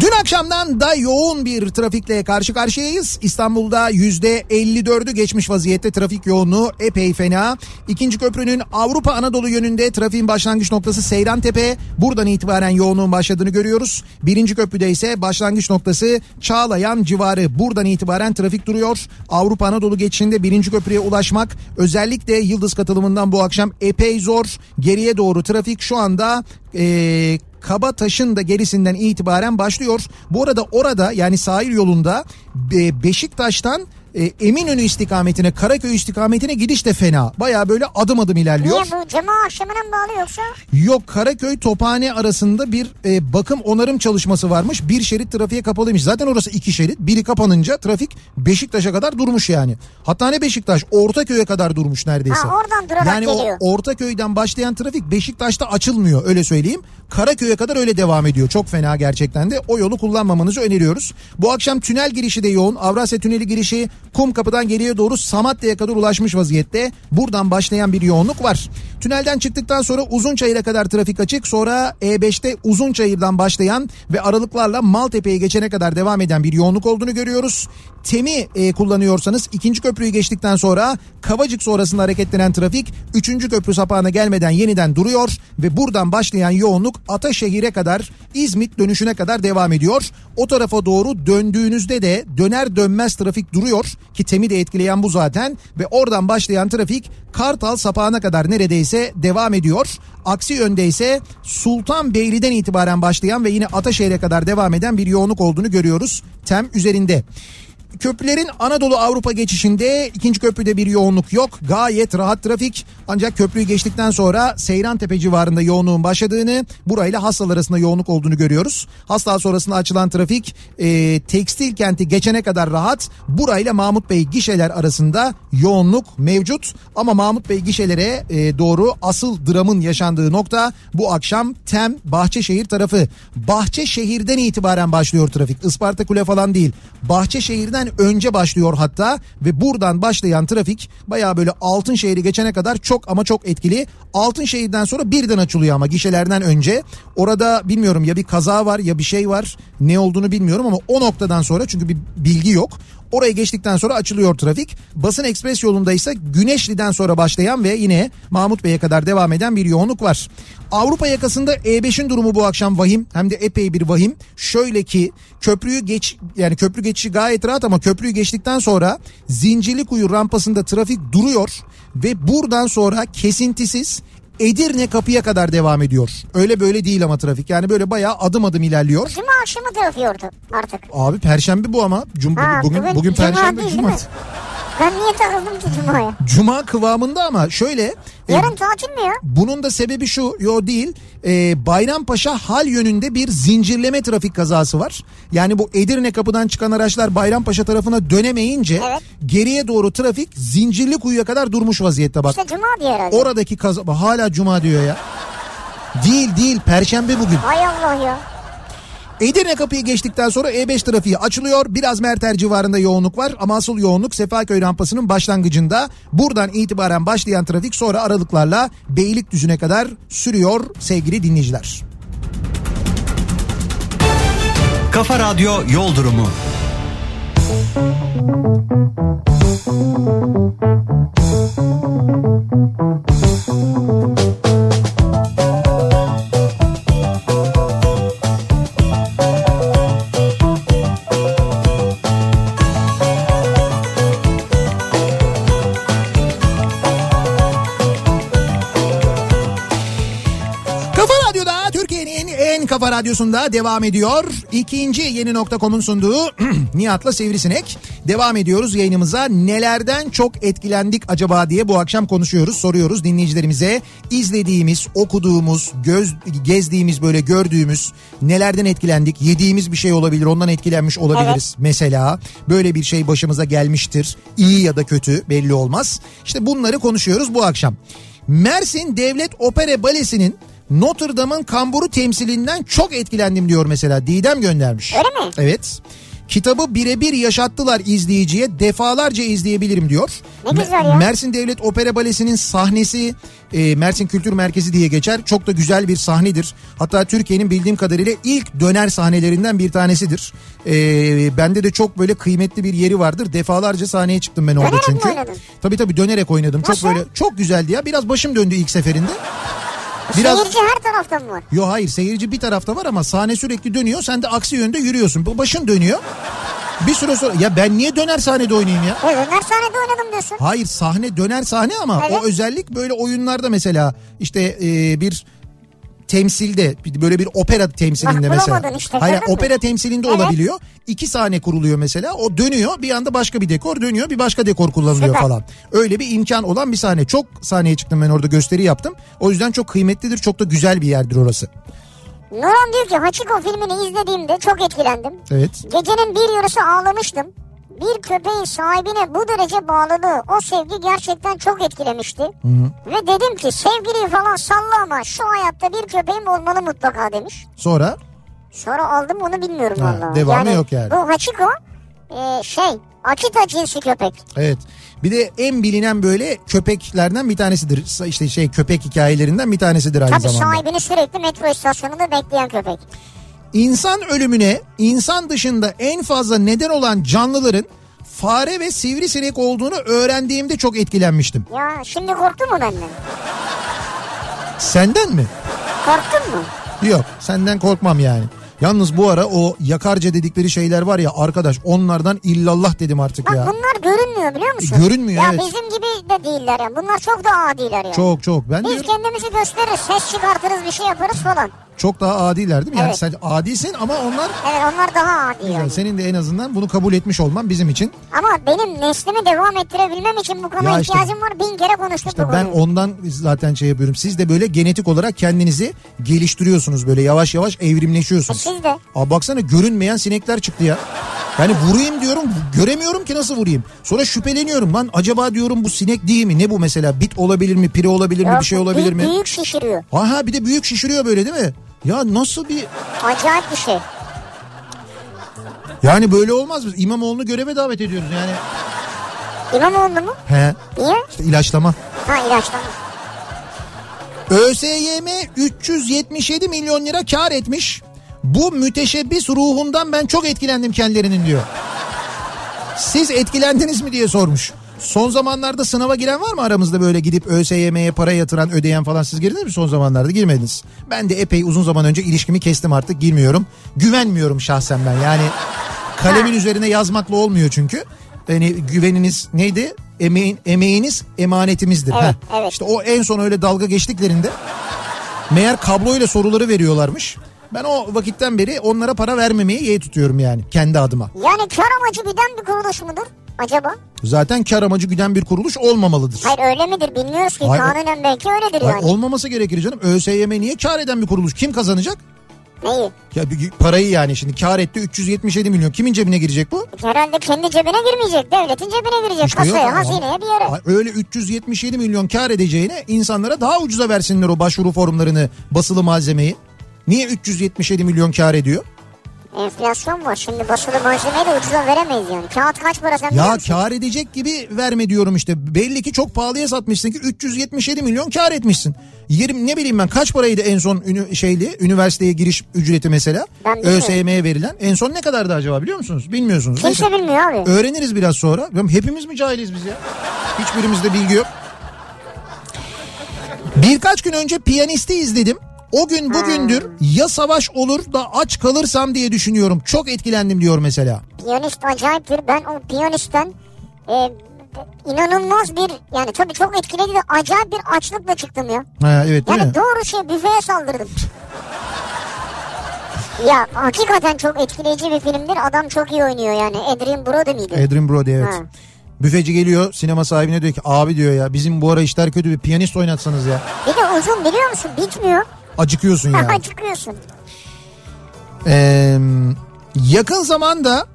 S1: Dün akşamdan da yoğun bir trafikle karşı karşıyayız. İstanbul'da %54'ü geçmiş vaziyette trafik yoğunluğu epey fena. İkinci köprünün Avrupa Anadolu yönünde trafiğin başlangıç noktası Seyrantepe. Buradan itibaren yoğunluğun başladığını görüyoruz. Birinci köprüde ise başlangıç noktası Çağlayan civarı. Buradan itibaren trafik duruyor. Avrupa Anadolu geçişinde birinci köprüye ulaşmak özellikle Yıldız katılımından bu akşam epey zor. Geriye doğru trafik şu anda... Ee, Kaba taşın da gerisinden itibaren başlıyor. Bu arada orada yani sahil yolunda e, Beşiktaş'tan e, Eminönü istikametine Karaköy istikametine gidiş de fena. Baya böyle adım adım ilerliyor.
S2: Niye bu cuma akşamına mı bağlı yoksa?
S1: Yok Karaköy Tophane arasında bir e, bakım onarım çalışması varmış. Bir şerit trafiğe kapalıymış. Zaten orası iki şerit. Biri kapanınca trafik Beşiktaş'a kadar durmuş yani. Hatta ne Beşiktaş Ortaköy'e kadar durmuş neredeyse.
S2: Ha, oradan durarak
S1: yani
S2: geliyor.
S1: o Ortaköy'den başlayan trafik Beşiktaş'ta açılmıyor öyle söyleyeyim. Karaköy'e kadar öyle devam ediyor. Çok fena gerçekten de o yolu kullanmamanızı öneriyoruz. Bu akşam tünel girişi de yoğun. Avrasya Tüneli girişi Kum Kapı'dan geriye doğru Samatya'ya kadar ulaşmış vaziyette. Buradan başlayan bir yoğunluk var. Tünelden çıktıktan sonra Uzunçayır'a kadar trafik açık. Sonra E5'te Uzunçayır'dan başlayan ve aralıklarla Maltepe'ye geçene kadar devam eden bir yoğunluk olduğunu görüyoruz. Temi e, kullanıyorsanız ikinci köprüyü geçtikten sonra Kavacık sonrasında hareketlenen trafik 3. köprü sapağına gelmeden yeniden duruyor ve buradan başlayan yoğunluk Ataşehir'e kadar İzmit dönüşüne kadar devam ediyor. O tarafa doğru döndüğünüzde de döner dönmez trafik duruyor ki Temi de etkileyen bu zaten ve oradan başlayan trafik Kartal sapağına kadar neredeyse devam ediyor. Aksi yönde ise Sultanbeyli'den itibaren başlayan ve yine Ataşehir'e kadar devam eden bir yoğunluk olduğunu görüyoruz tem üzerinde. Köprülerin Anadolu Avrupa geçişinde ikinci köprüde bir yoğunluk yok. Gayet rahat trafik. Ancak köprüyü geçtikten sonra Seyrantepe civarında yoğunluğun başladığını, burayla Hastal arasında yoğunluk olduğunu görüyoruz. Hastal sonrasında açılan trafik e, tekstil kenti geçene kadar rahat. Burayla Mahmut Bey gişeler arasında yoğunluk mevcut. Ama Mahmut Bey gişelere e, doğru asıl dramın yaşandığı nokta bu akşam Tem Bahçeşehir tarafı. Bahçeşehir'den itibaren başlıyor trafik. Isparta Kule falan değil. Bahçeşehir'den önce başlıyor hatta ve buradan başlayan trafik baya böyle Altınşehir'i geçene kadar çok ama çok etkili. Altınşehir'den sonra birden açılıyor ama gişelerden önce. Orada bilmiyorum ya bir kaza var ya bir şey var ne olduğunu bilmiyorum ama o noktadan sonra çünkü bir bilgi yok. Oraya geçtikten sonra açılıyor trafik. Basın Ekspres yolunda ise Güneşli'den sonra başlayan ve yine Mahmut Bey'e kadar devam eden bir yoğunluk var. Avrupa yakasında E5'in durumu bu akşam vahim hem de epey bir vahim. Şöyle ki köprüyü geç yani köprü geçişi gayet rahat ama köprüyü geçtikten sonra Zincirlikuyu rampasında trafik duruyor ve buradan sonra kesintisiz Edirne kapıya kadar devam ediyor. Öyle böyle değil ama trafik. Yani böyle bayağı adım adım ilerliyor.
S2: Cuma akşamı trafiyordu artık.
S1: Abi perşembe bu ama. Cum,
S2: Ha,
S1: bugün
S2: bugün
S1: bugün perşembe cuma.
S2: Ben niye takıldım ki Cuma'ya?
S1: Cuma kıvamında ama şöyle. e,
S2: Yarın tatil mi ya?
S1: bunun da sebebi şu yo değil e, Bayrampaşa hal yönünde bir zincirleme trafik kazası var. Yani bu Edirne kapıdan çıkan araçlar Bayrampaşa tarafına dönemeyince
S2: Evet.
S1: geriye doğru trafik zincirli kuyuya kadar durmuş vaziyette bak.
S2: İşte Cuma diye herhalde.
S1: Oradaki kaza hala cuma diyor ya. Değil değil perşembe bugün.
S2: Hay Allah ya.
S1: Edirne kapıyı geçtikten sonra E5 trafiği açılıyor. Biraz Merter civarında yoğunluk var ama asıl yoğunluk Sefaköy rampasının başlangıcında. Buradan itibaren başlayan trafik sonra aralıklarla Beylikdüzü'ne kadar sürüyor sevgili dinleyiciler.
S3: Kafa Radyo Yol Durumu.
S1: Kafa radyosunda devam ediyor. İkinci yeni nokta.com'un sunduğu Nihat'la Sivrisinek. Devam ediyoruz yayınımıza. Nelerden çok etkilendik acaba diye bu akşam konuşuyoruz, soruyoruz dinleyicilerimize. İzlediğimiz, okuduğumuz, göz, gezdiğimiz böyle gördüğümüz nelerden etkilendik? Yediğimiz bir şey olabilir, ondan etkilenmiş olabiliriz. Mesela böyle bir şey başımıza gelmiştir. İyi ya da kötü belli olmaz. İşte bunları konuşuyoruz bu akşam. Mersin Devlet Opera Balesi'nin Notre Dame'ın kamburu temsilinden çok etkilendim diyor mesela. Didem göndermiş.
S2: Öyle mi?
S1: Evet. Kitabı birebir yaşattılar izleyiciye defalarca izleyebilirim diyor.
S2: Ne güzel ya.
S1: Mersin Devlet Opera Balesi'nin sahnesi e, Mersin Kültür Merkezi diye geçer. Çok da güzel bir sahnedir. Hatta Türkiye'nin bildiğim kadarıyla ilk döner sahnelerinden bir tanesidir. E, bende de çok böyle kıymetli bir yeri vardır. Defalarca sahneye çıktım ben orada
S2: Dönerek mi
S1: çünkü.
S2: oynadın?
S1: Tabii tabii dönerek oynadım.
S2: Nasıl?
S1: Çok böyle çok güzeldi ya. Biraz başım döndü ilk seferinde.
S2: Seyirci her taraftan mı var?
S1: Yo hayır seyirci bir tarafta var ama sahne sürekli dönüyor. Sen de aksi yönde yürüyorsun. Bu başın dönüyor. Bir süre sonra ya ben niye döner sahnede oynayayım ya?
S2: E, Ömer sahnede oynadım diyorsun.
S1: Hayır sahne döner sahne ama
S2: Evet.
S1: o özellik böyle oyunlarda mesela işte e, bir temsilde böyle bir opera temsilinde
S2: Bak,
S1: mesela.
S2: bulamadın işte,
S1: Hayır opera temsilinde
S2: Evet.
S1: olabiliyor. İki sahne kuruluyor mesela. O dönüyor bir anda başka bir dekor dönüyor bir başka dekor kullanılıyor
S2: Süper.
S1: falan. Öyle bir imkan olan bir sahne. Çok sahneye çıktım ben orada gösteri yaptım. O yüzden çok kıymetlidir. Çok da güzel bir yerdir orası.
S2: Nurhan diyor ki Hachiko filmini izlediğimde çok etkilendim.
S1: Evet.
S2: Gecenin bir yarısı ağlamıştım. Bir köpeğin sahibine bu derece bağlılığı, o sevgi gerçekten çok etkilemişti. Ve dedim ki sevgiliyi falan salla ama şu hayatta bir köpeğim olmalı mutlaka demiş.
S1: Sonra
S2: Sonra aldım onu bilmiyorum
S1: Ha,
S2: vallahi.
S1: devamı yok yani.
S2: Bu Hachiko e, şey Akita cinsi köpek.
S1: Evet. Bir de en bilinen böyle köpeklerden bir tanesidir. İşte şey köpek hikayelerinden bir tanesidir aynı
S2: Tabii
S1: zamanda.
S2: sahibini sürekli metro istasyonunda bekleyen köpek.
S1: İnsan ölümüne insan dışında en fazla neden olan canlıların fare ve sivrisinek olduğunu öğrendiğimde çok etkilenmiştim.
S2: Ya şimdi korktun mu benden?
S1: Senden mi?
S2: Korktun mu?
S1: Yok senden korkmam yani. Yalnız bu ara o yakarca dedikleri şeyler var ya arkadaş onlardan illallah dedim artık
S2: Bak
S1: ya.
S2: bunlar görünmüyor biliyor musun?
S1: Görünmüyor,
S2: ya
S1: evet.
S2: bizim gibi de değiller yani. Bunlar çok daha adiler yani.
S1: Çok çok. Ben
S2: Biz
S1: diyorum,
S2: kendimizi gösteririz, ses çıkartırız, bir şey yaparız falan.
S1: Çok daha adiler değil mi? Yani
S2: Evet.
S1: sen adisin ama onlar
S2: Evet onlar daha adi yani.
S1: Senin de en azından bunu kabul etmiş olman bizim için.
S2: Ama benim neslimi devam ettirebilmem için bu konuya
S1: Ya işte-
S2: ihtiyacım var. Bin kere konuştuk
S1: İşte
S2: bu
S1: ben
S2: konuyu.
S1: ondan zaten şey yapıyorum. Siz de böyle genetik olarak kendinizi geliştiriyorsunuz böyle yavaş yavaş evrimleşiyorsunuz.
S2: E siz de.
S1: Aa baksana görünmeyen sinekler çıktı ya. Yani vurayım diyorum göremiyorum ki nasıl vurayım. Sonra şüpheleniyorum lan acaba diyorum bu sinek değil mi? Ne bu mesela bit olabilir mi pire olabilir mi bir şey olabilir mi?
S2: Büyük şişiriyor.
S1: Aha bir de büyük şişiriyor böyle değil mi? Ya nasıl bir
S2: Acayip bir şey.
S1: yani böyle olmaz mı? İmamoğlu'nu göreve davet ediyoruz yani.
S2: İmamoğlu mu?
S1: He
S2: Niye?
S1: işte ilaçlama.
S2: Ha ilaçlama.
S1: ÖSYM 377 milyon lira kar etmiş. Bu müteşebbis ruhundan ben çok etkilendim kendilerinin diyor. Siz etkilendiniz mi diye sormuş. Son zamanlarda sınava giren var mı aramızda böyle gidip ÖSYM'ye para yatıran ödeyen falan siz girdiniz mi son zamanlarda girmediniz. Ben de epey uzun zaman önce ilişkimi kestim artık girmiyorum. Güvenmiyorum şahsen ben yani kalemin üzerine yazmakla olmuyor çünkü. Yani güveniniz neydi? Emeğin, emeğiniz emanetimizdir.
S2: Evet,
S1: Heh.
S2: evet.
S1: İşte o en son öyle dalga geçtiklerinde meğer kabloyla soruları veriyorlarmış. Ben o vakitten beri onlara para vermemeyi yeğ tutuyorum yani kendi adıma.
S2: Yani kar amacı giden bir kuruluş mudur acaba?
S1: Zaten kar amacı güden bir kuruluş olmamalıdır.
S2: Hayır öyle midir bilmiyoruz ki.
S1: Hayır,
S2: Kanunen belki öyledir
S1: Hayır,
S2: yani.
S1: olmaması gerekir canım. ÖSYM niye kar eden bir kuruluş? Kim kazanacak?
S2: Neyi?
S1: Ya parayı yani şimdi kar etti 377 milyon. Kimin cebine girecek bu?
S2: Herhalde kendi cebine girmeyecek. Devletin cebine girecek.
S1: İşte
S2: Kasaya, hazineye bir yere.
S1: Öyle 377 milyon kar edeceğine insanlara daha ucuza versinler o başvuru formlarını, basılı malzemeyi. Niye 377 milyon kar ediyor?
S2: Enflasyon var. Şimdi basılı malzemeyi de ucuza veremeyiz yani. Kağıt kaç para sen
S1: Ya kar edecek gibi verme diyorum işte. Belli ki çok pahalıya satmışsın ki 377 milyon kar etmişsin. Yerim ne bileyim ben kaç paraydı en son ünü, şeyli üniversiteye giriş ücreti mesela? ÖSYM'ye verilen. En son ne kadardı acaba biliyor musunuz? Bilmiyorsunuz.
S2: Kimse
S1: Neyse.
S2: bilmiyor abi.
S1: Öğreniriz biraz sonra. Hepimiz mi cahiliz biz ya? Hiçbirimizde bilgi yok. Birkaç gün önce piyanisti izledim. O gün bugündür ya savaş olur da aç kalırsam diye düşünüyorum. Çok etkilendim diyor mesela.
S2: Piyanist acayiptir. Ben o piyanistten e, inanılmaz bir yani tabii çok etkiledi de acayip bir açlıkla çıktım ya.
S1: Ha, evet değil
S2: Yani
S1: mi?
S2: doğru şey büfeye saldırdım. Ya hakikaten çok etkileyici bir filmdir. Adam çok iyi oynuyor yani. Adrian Brody miydi?
S1: Adrian Brody evet.
S2: Ha.
S1: Büfeci geliyor sinema sahibine diyor ki abi diyor ya bizim bu ara işler kötü bir piyanist oynatsanız ya.
S2: Bir de uzun biliyor musun? Bitmiyor.
S1: Acıkıyorsun ya.
S2: Çıkıyorsun.
S1: Ee, yakın zamanda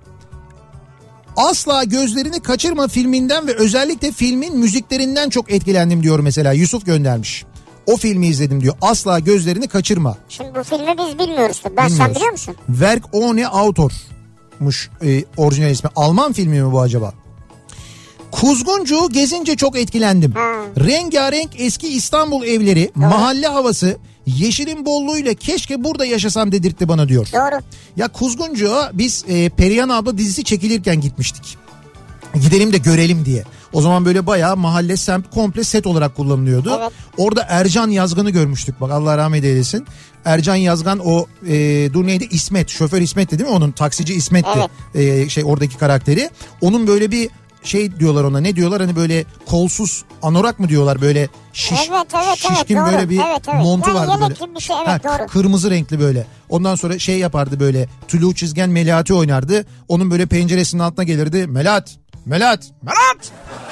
S1: Asla Gözlerini Kaçırma filminden ve özellikle filmin müziklerinden çok etkilendim diyor mesela Yusuf göndermiş. O filmi izledim diyor. Asla Gözlerini Kaçırma.
S2: Şimdi bu filmi biz bilmiyoruz. Ben sen
S1: Bilmiyoruz.
S2: biliyor musun?
S1: Werk ohne Autor'muş e, orijinal ismi. Alman filmi mi bu acaba? Kuzguncu gezince çok etkilendim.
S2: Ha.
S1: Rengarenk eski İstanbul evleri, mahalle havası, yeşilin bolluğuyla keşke burada yaşasam dedirtti bana diyor.
S2: Doğru.
S1: Ya Kuzguncu'ya biz e, Perihan abla dizisi çekilirken gitmiştik. Gidelim de görelim diye. O zaman böyle bayağı mahalle semt komple set olarak kullanılıyordu.
S2: Evet.
S1: Orada Ercan Yazgan'ı görmüştük bak Allah rahmet eylesin. Ercan Yazgan o e, dur neydi İsmet şoför İsmet'ti değil mi onun taksici İsmet'ti E, şey oradaki karakteri. Onun böyle bir şey diyorlar ona ne diyorlar hani böyle kolsuz anorak mı diyorlar böyle şiş,
S2: Evet, evet, evet,
S1: şişkin
S2: doğru.
S1: böyle bir
S2: Evet, evet.
S1: montu
S2: Yani
S1: vardı böyle.
S2: bir şey, evet, doğru.
S1: Kırmızı renkli böyle. Ondan sonra şey yapardı böyle tulu çizgen Melati oynardı. Onun böyle penceresinin altına gelirdi. Melat, Melat, Melat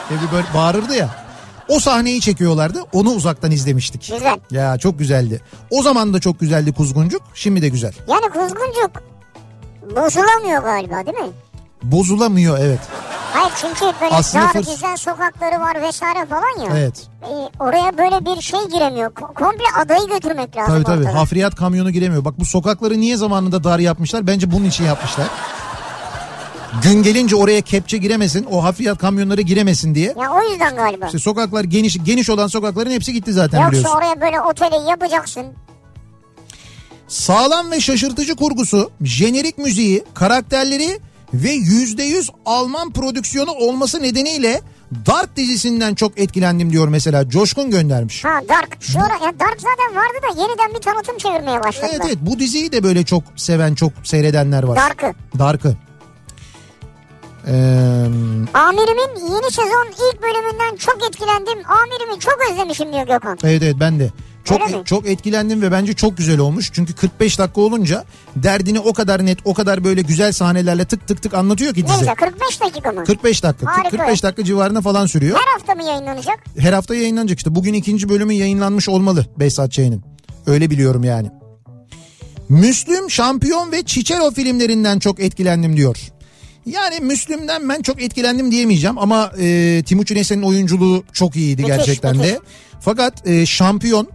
S1: diye böyle bağırırdı ya. O sahneyi çekiyorlardı. Onu uzaktan izlemiştik.
S2: Güzel.
S1: Ya çok güzeldi. O zaman da çok güzeldi Kuzguncuk. Şimdi de güzel.
S2: Yani kuzguncuk bozulamıyor galiba değil mi?
S1: Bozulamıyor evet.
S2: Hayır çünkü böyle
S1: Aslında
S2: dar
S1: fırs-
S2: gizlen sokakları var vesaire falan ya.
S1: Evet.
S2: E, oraya böyle bir şey giremiyor. Ko- komple adayı götürmek lazım.
S1: Tabii tabii.
S2: ortadan.
S1: Hafriyat kamyonu giremiyor. Bak bu sokakları niye zamanında dar yapmışlar? Bence bunun için yapmışlar. Gün gelince oraya kepçe giremesin, o hafriyat kamyonları giremesin diye.
S2: Ya o yüzden galiba.
S1: İşte sokaklar geniş geniş olan sokakların hepsi gitti zaten
S2: Yoksa
S1: biliyorsun.
S2: oraya böyle oteli yapacaksın.
S1: Sağlam ve şaşırtıcı kurgusu, jenerik müziği, karakterleri ve %100 Alman prodüksiyonu olması nedeniyle Dark dizisinden çok etkilendim diyor mesela. Coşkun göndermiş.
S2: Ha Dark. Şu ara, ya Dark zaten vardı da yeniden bir tanıtım çevirmeye başladılar.
S1: Evet evet bu diziyi de böyle çok seven çok seyredenler var.
S2: Dark'ı.
S1: Dark'ı. Ee,
S2: Amirimin yeni sezon ilk bölümünden çok etkilendim. Amirimi çok özlemişim diyor Gökhan.
S1: evet evet ben de. Çok
S2: Öyle mi?
S1: çok etkilendim ve bence çok güzel olmuş. Çünkü 45 dakika olunca derdini o kadar net, o kadar böyle güzel sahnelerle tık tık tık anlatıyor ki dizi.
S2: güzel 45 dakika mı?
S1: 45 dakika.
S2: Harika.
S1: 45 dakika civarında falan sürüyor.
S2: Her hafta mı yayınlanacak?
S1: Her hafta yayınlanacak işte. Bugün ikinci bölümü yayınlanmış olmalı Behzat Ç'nin. Öyle biliyorum yani. Müslüm, Şampiyon ve Çiçero filmlerinden çok etkilendim diyor. Yani Müslüm'den ben çok etkilendim diyemeyeceğim ama e, Timuçin Esen'in oyunculuğu çok iyiydi
S2: Müthiş,
S1: gerçekten
S2: müthiş.
S1: de. Fakat e, Şampiyon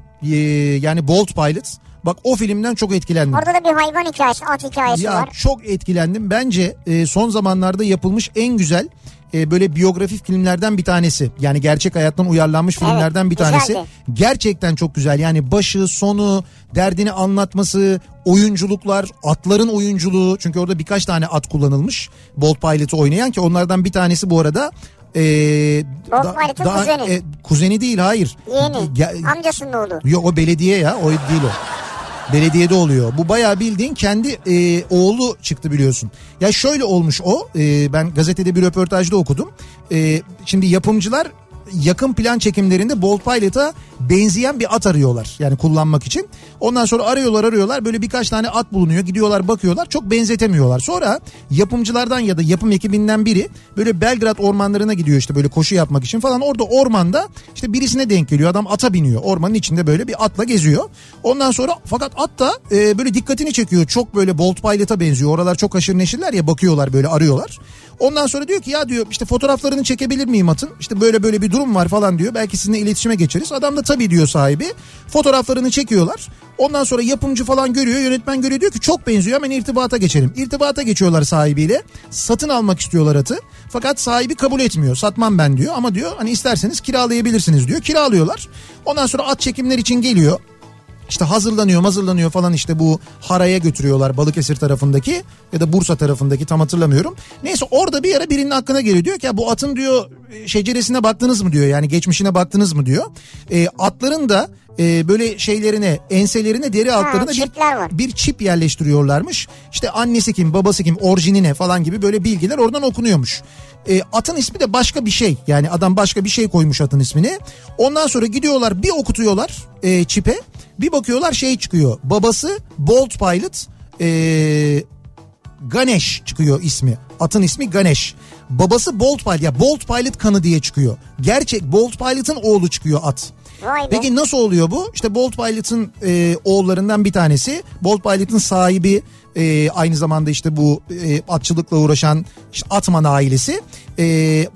S1: yani Bolt Pilot bak o filmden çok etkilendim.
S2: Orada da bir hayvan hikayesi, at hikayesi
S1: Ya
S2: var.
S1: çok etkilendim. Bence e, son zamanlarda yapılmış en güzel e, böyle biyografi filmlerden bir tanesi. Yani gerçek hayattan uyarlanmış filmlerden bir tanesi.
S2: güzeldi.
S1: Gerçekten çok güzel. Yani başı, sonu, derdini anlatması, oyunculuklar, atların oyunculuğu. Çünkü orada birkaç tane at kullanılmış. Bolt Pilot'ı oynayan ki onlardan bir tanesi bu arada e, da- daha-
S2: kuzeni.
S1: e, kuzeni değil hayır.
S2: Yeğeni.
S1: Ge-
S2: Amcasının oğlu.
S1: Yok o belediye ya o değil o. Belediyede oluyor. Bu bayağı bildiğin kendi e, oğlu çıktı biliyorsun. Ya şöyle olmuş o. e, ben gazetede bir röportajda okudum. E, şimdi yapımcılar yakın plan çekimlerinde Bolt Pilot'a benzeyen bir at arıyorlar. Yani kullanmak için. Ondan sonra arıyorlar arıyorlar böyle birkaç tane at bulunuyor. Gidiyorlar bakıyorlar çok benzetemiyorlar. Sonra yapımcılardan ya da yapım ekibinden biri böyle Belgrad ormanlarına gidiyor işte böyle koşu yapmak için falan. Orada ormanda işte birisine denk geliyor. Adam ata biniyor. Ormanın içinde böyle bir atla geziyor. Ondan sonra fakat at da e, böyle dikkatini çekiyor. Çok böyle Bolt Pilot'a benziyor. Oralar çok aşırı neşirler ya bakıyorlar böyle arıyorlar. Ondan sonra diyor ki ya diyor işte fotoğraflarını çekebilir miyim atın? İşte böyle böyle bir durum var falan diyor. Belki sizinle iletişime geçeriz. Adam da tabii diyor sahibi. Fotoğraflarını çekiyorlar. Ondan sonra yapımcı falan görüyor, yönetmen görüyor diyor ki çok benziyor hemen irtibata geçelim. İrtibata geçiyorlar sahibiyle. Satın almak istiyorlar atı. Fakat sahibi kabul etmiyor. Satmam ben diyor ama diyor hani isterseniz kiralayabilirsiniz diyor. Kiralıyorlar. Ondan sonra at çekimler için geliyor. İşte hazırlanıyor hazırlanıyor falan işte bu Hara'ya götürüyorlar Balıkesir tarafındaki ya da Bursa tarafındaki tam hatırlamıyorum. Neyse orada bir ara birinin aklına geliyor diyor ki ya bu atın diyor şeceresine baktınız mı diyor yani geçmişine baktınız mı diyor. E, atların da e, böyle şeylerine enselerine deri altlarına bir, bir çip yerleştiriyorlarmış. İşte annesi kim babası kim orijini ne falan gibi böyle bilgiler oradan okunuyormuş. E, atın ismi de başka bir şey yani adam başka bir şey koymuş atın ismini. Ondan sonra gidiyorlar bir okutuyorlar e, çipe bir bakıyorlar şey çıkıyor babası Bolt Pilot Ee, Ganesh çıkıyor ismi. Atın ismi Ganesh. Babası Bolt Pilot ya Bolt Pilot kanı diye çıkıyor. Gerçek Bolt Pilot'ın oğlu çıkıyor at.
S2: Vay be.
S1: Peki nasıl oluyor bu? İşte Bolt Pilot'ın e, oğullarından bir tanesi. Bolt Pilot'ın sahibi e, aynı zamanda işte bu e, atçılıkla uğraşan işte Atman ailesi. E,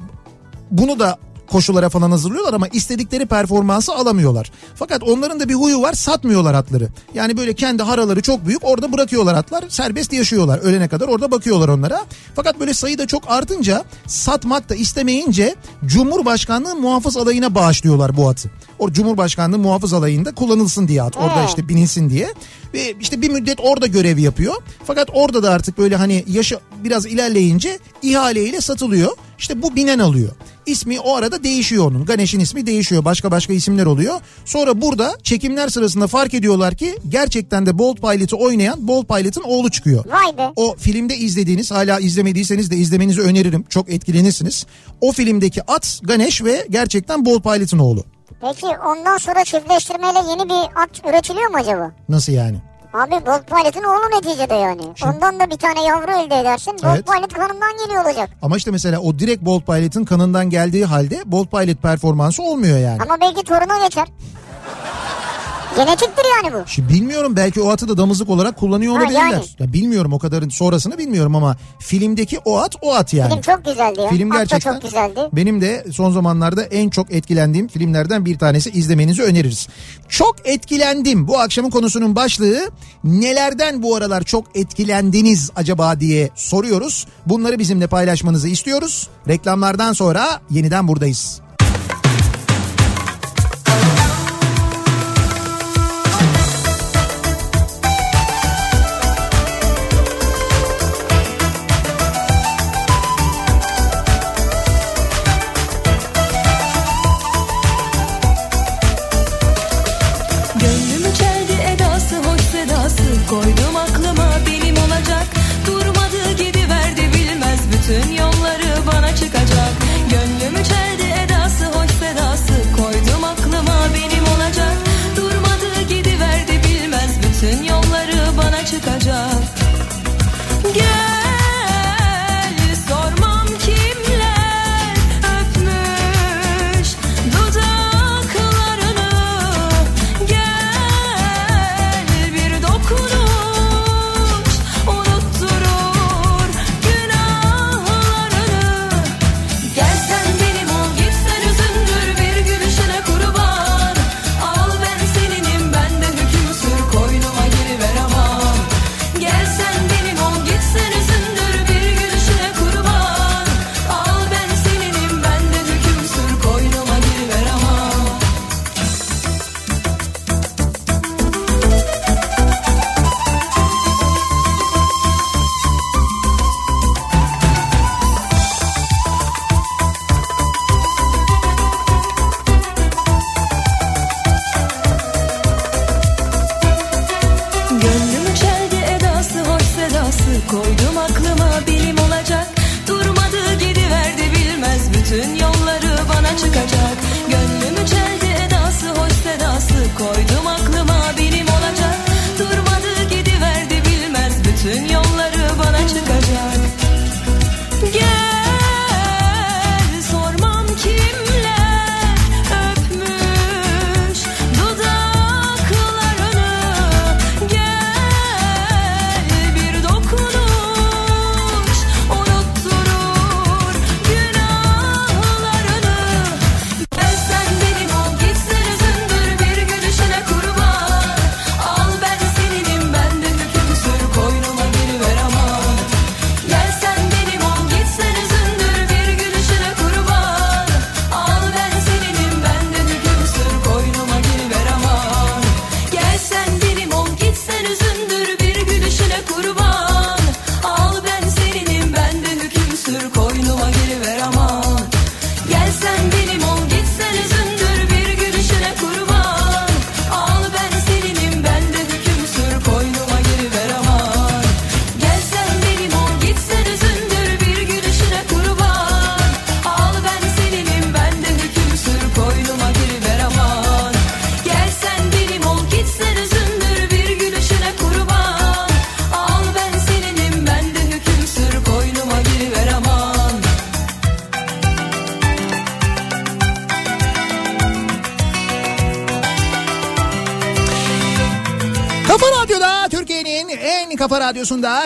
S1: bunu da koşulara falan hazırlıyorlar ama istedikleri performansı alamıyorlar. Fakat onların da bir huyu var satmıyorlar atları. Yani böyle kendi haraları çok büyük orada bırakıyorlar atlar serbest yaşıyorlar ölene kadar orada bakıyorlar onlara. Fakat böyle sayı da çok artınca satmak da istemeyince Cumhurbaşkanlığı muhafız alayına bağışlıyorlar bu atı. O Cumhurbaşkanlığı muhafız alayında kullanılsın diye at orada işte binilsin diye. Ve işte bir müddet orada görev yapıyor. Fakat orada da artık böyle hani yaşı biraz ilerleyince ihaleyle satılıyor. İşte bu binen alıyor. İsmi o arada değişiyor onun. Ganesh'in ismi değişiyor. Başka başka isimler oluyor. Sonra burada çekimler sırasında fark ediyorlar ki gerçekten de Bolt Pilot'ı oynayan Bolt Pilot'ın oğlu çıkıyor.
S2: Vay be.
S1: O filmde izlediğiniz hala izlemediyseniz de izlemenizi öneririm. Çok etkilenirsiniz. O filmdeki at Ganesh ve gerçekten Bolt Pilot'ın oğlu.
S2: Peki ondan sonra çiftleştirmeyle yeni bir at üretiliyor mu acaba?
S1: Nasıl yani?
S2: Abi Bolt Pilot'ın oğlu neticede yani.
S1: Şimdi-
S2: Ondan da bir tane yavru elde edersin. Bolt
S1: Evet.
S2: Pilot kanından geliyor olacak.
S1: Ama işte mesela o direkt Bolt Pilot'ın kanından geldiği halde Bolt Pilot performansı olmuyor yani.
S2: Ama belki toruna geçer. Genetiktir yani bu.
S1: Şimdi bilmiyorum belki o atı da damızlık olarak kullanıyor
S2: Ha,
S1: olabilirler.
S2: yani.
S1: Ya bilmiyorum o kadarın sonrasını bilmiyorum ama filmdeki o at o at yani.
S2: Film çok güzeldi ya.
S1: Film
S2: At
S1: gerçekten
S2: çok güzeldi.
S1: benim de son zamanlarda en çok etkilendiğim filmlerden bir tanesi izlemenizi öneririz. Çok etkilendim bu akşamın konusunun başlığı nelerden bu aralar çok etkilendiniz acaba diye soruyoruz. Bunları bizimle paylaşmanızı istiyoruz. Reklamlardan sonra yeniden buradayız.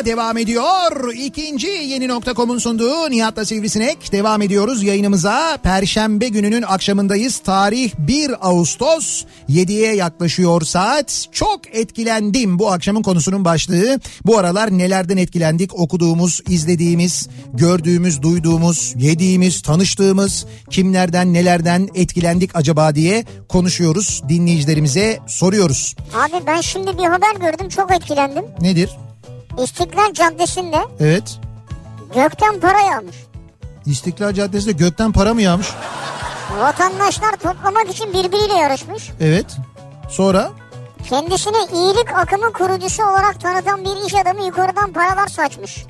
S1: Devam ediyor. İkinci yeni nokta.com'un sunduğu Nihat'la Sivrisinek. Devam ediyoruz yayınımıza. Perşembe gününün akşamındayız. Tarih 1 Ağustos 7'ye yaklaşıyor saat. Çok etkilendim bu akşamın konusunun başlığı. Bu aralar nelerden etkilendik? Okuduğumuz, izlediğimiz, gördüğümüz, duyduğumuz, yediğimiz, tanıştığımız, kimlerden nelerden etkilendik acaba diye konuşuyoruz. Dinleyicilerimize soruyoruz.
S2: Abi ben şimdi bir haber gördüm çok etkilendim.
S1: Nedir?
S2: İstiklal Caddesi'nde
S1: Evet.
S2: gökten para yağmış.
S1: İstiklal Caddesi'nde gökten para mı yağmış?
S2: Vatandaşlar toplamak için birbiriyle yarışmış.
S1: Evet. Sonra?
S2: Kendisine iyilik akımı kurucusu olarak tanıtan bir iş adamı yukarıdan paralar saçmış.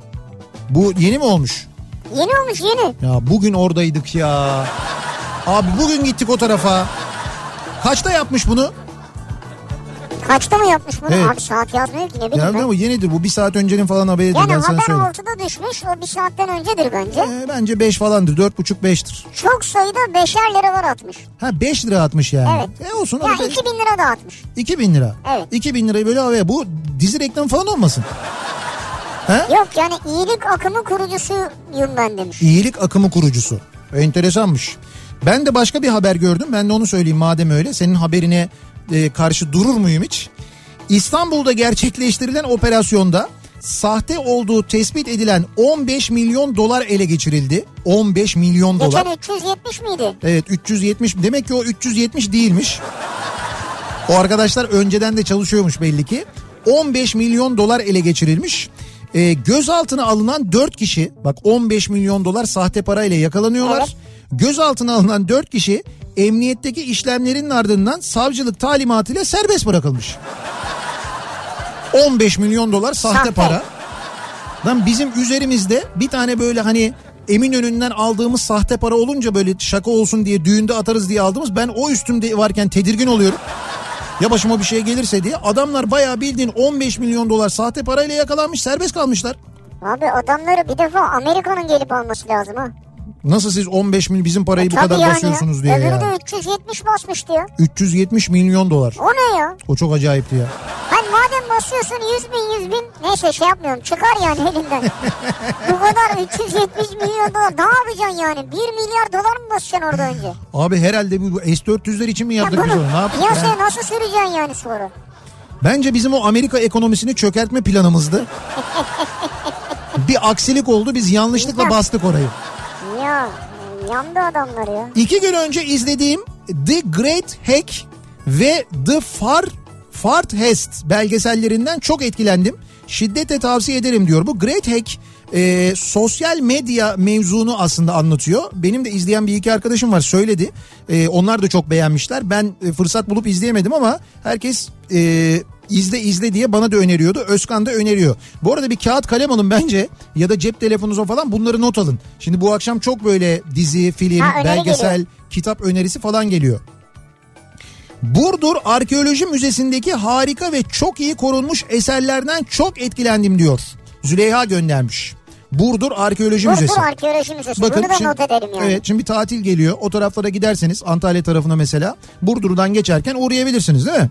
S1: Bu yeni mi olmuş?
S2: Yeni olmuş yeni.
S1: Ya bugün oradaydık ya. Abi bugün gittik o tarafa. Kaçta yapmış bunu?
S2: Kaçta mı yapmış bunu?
S1: Evet.
S2: Abi saat yazmıyor ki ne bileyim
S1: Ya
S2: ben.
S1: bu yenidir bu bir saat öncenin falan haberidir
S2: Yani
S1: ben sana
S2: haber
S1: söyleyeyim.
S2: altıda düşmüş o bir saatten öncedir bence.
S1: Ee, bence 5 falandır. Dört buçuk beştir.
S2: Çok sayıda beşer liralar atmış.
S1: Ha 5 lira atmış yani.
S2: Evet.
S1: E olsun.
S2: Ya
S1: hadi beş-
S2: 2000 lira da atmış.
S1: 2000 lira.
S2: Evet.
S1: 2000 lirayı böyle havaya. Bu dizi reklam falan olmasın? He?
S2: Yok yani iyilik akımı kurucusuyum ben demiş.
S1: İyilik akımı kurucusu. Enteresanmış. Ben de başka bir haber gördüm. Ben de onu söyleyeyim madem öyle. Senin haberine e, karşı durur muyum hiç? İstanbul'da gerçekleştirilen operasyonda sahte olduğu tespit edilen 15 milyon dolar ele geçirildi. 15 milyon dolar.
S2: Geçen 370 miydi?
S1: Evet 370 demek ki o 370 değilmiş. O arkadaşlar önceden de çalışıyormuş belli ki. 15 milyon dolar ele geçirilmiş. Ee, gözaltına alınan 4 kişi bak 15 milyon dolar sahte parayla yakalanıyorlar.
S2: Evet.
S1: Gözaltına alınan 4 kişi emniyetteki işlemlerin ardından savcılık talimatıyla serbest bırakılmış. 15 milyon dolar sahte,
S2: Sahte.
S1: para. Lan bizim üzerimizde bir tane böyle hani Eminönü'nden aldığımız sahte para olunca böyle şaka olsun diye düğünde atarız diye aldığımız ben o üstümde varken tedirgin oluyorum. Ya başıma bir şey gelirse diye adamlar bayağı bildiğin 15 milyon dolar sahte parayla yakalanmış serbest kalmışlar.
S2: Abi adamları bir defa Amerika'nın gelip alması lazım ha.
S1: Nasıl siz 15 milyon bizim parayı bu
S2: Tabii
S1: kadar
S2: yani
S1: basıyorsunuz diye
S2: Öbürü
S1: ya.
S2: de 370 basmıştı ya.
S1: 370 milyon dolar.
S2: O ne ya?
S1: O çok acayipti ya.
S2: Hani madem basıyorsun 100 bin 100 bin neyse şey yapmıyorum çıkar yani elinden. Bu kadar 370 milyon dolar ne yapacaksın yani? 1 milyar dolar mı basacaksın orada önce?
S1: Abi herhalde bu, bu S-400'ler için mi yaptık biz onu? Ne yaptık?
S2: piyasaya
S1: Yani
S2: nasıl süreceksin yani sonra?
S1: bence bizim o Amerika ekonomisini çökertme planımızdı. bir aksilik oldu biz yanlışlıkla bastık orayı.
S2: Ya yandı adamlar ya.
S1: İki gün önce izlediğim The Great Hack ve The Far Fart Hest belgesellerinden çok etkilendim. Şiddetle tavsiye ederim diyor. Bu Great Hack e, sosyal medya mevzunu aslında anlatıyor. Benim de izleyen bir iki arkadaşım var söyledi. E, onlar da çok beğenmişler. Ben e, fırsat bulup izleyemedim ama herkes e, izle izle diye bana da öneriyordu. Özkan da öneriyor. Bu arada bir kağıt kalem alın bence ya da cep telefonunuza falan bunları not alın. Şimdi bu akşam çok böyle dizi, film,
S2: Ha,
S1: belgesel,
S2: geliyor.
S1: kitap önerisi falan geliyor. Burdur Arkeoloji Müzesi'ndeki harika ve çok iyi korunmuş eserlerden çok etkilendim diyor. Züleyha göndermiş. Burdur Arkeoloji
S2: Burdur
S1: Müzesi.
S2: Arkeoloji Müzesi.
S1: Bakın
S2: Bunu da
S1: şimdi-
S2: not edelim yani.
S1: Evet şimdi bir tatil geliyor. O taraflara giderseniz Antalya tarafına mesela Burdur'dan geçerken uğrayabilirsiniz değil mi?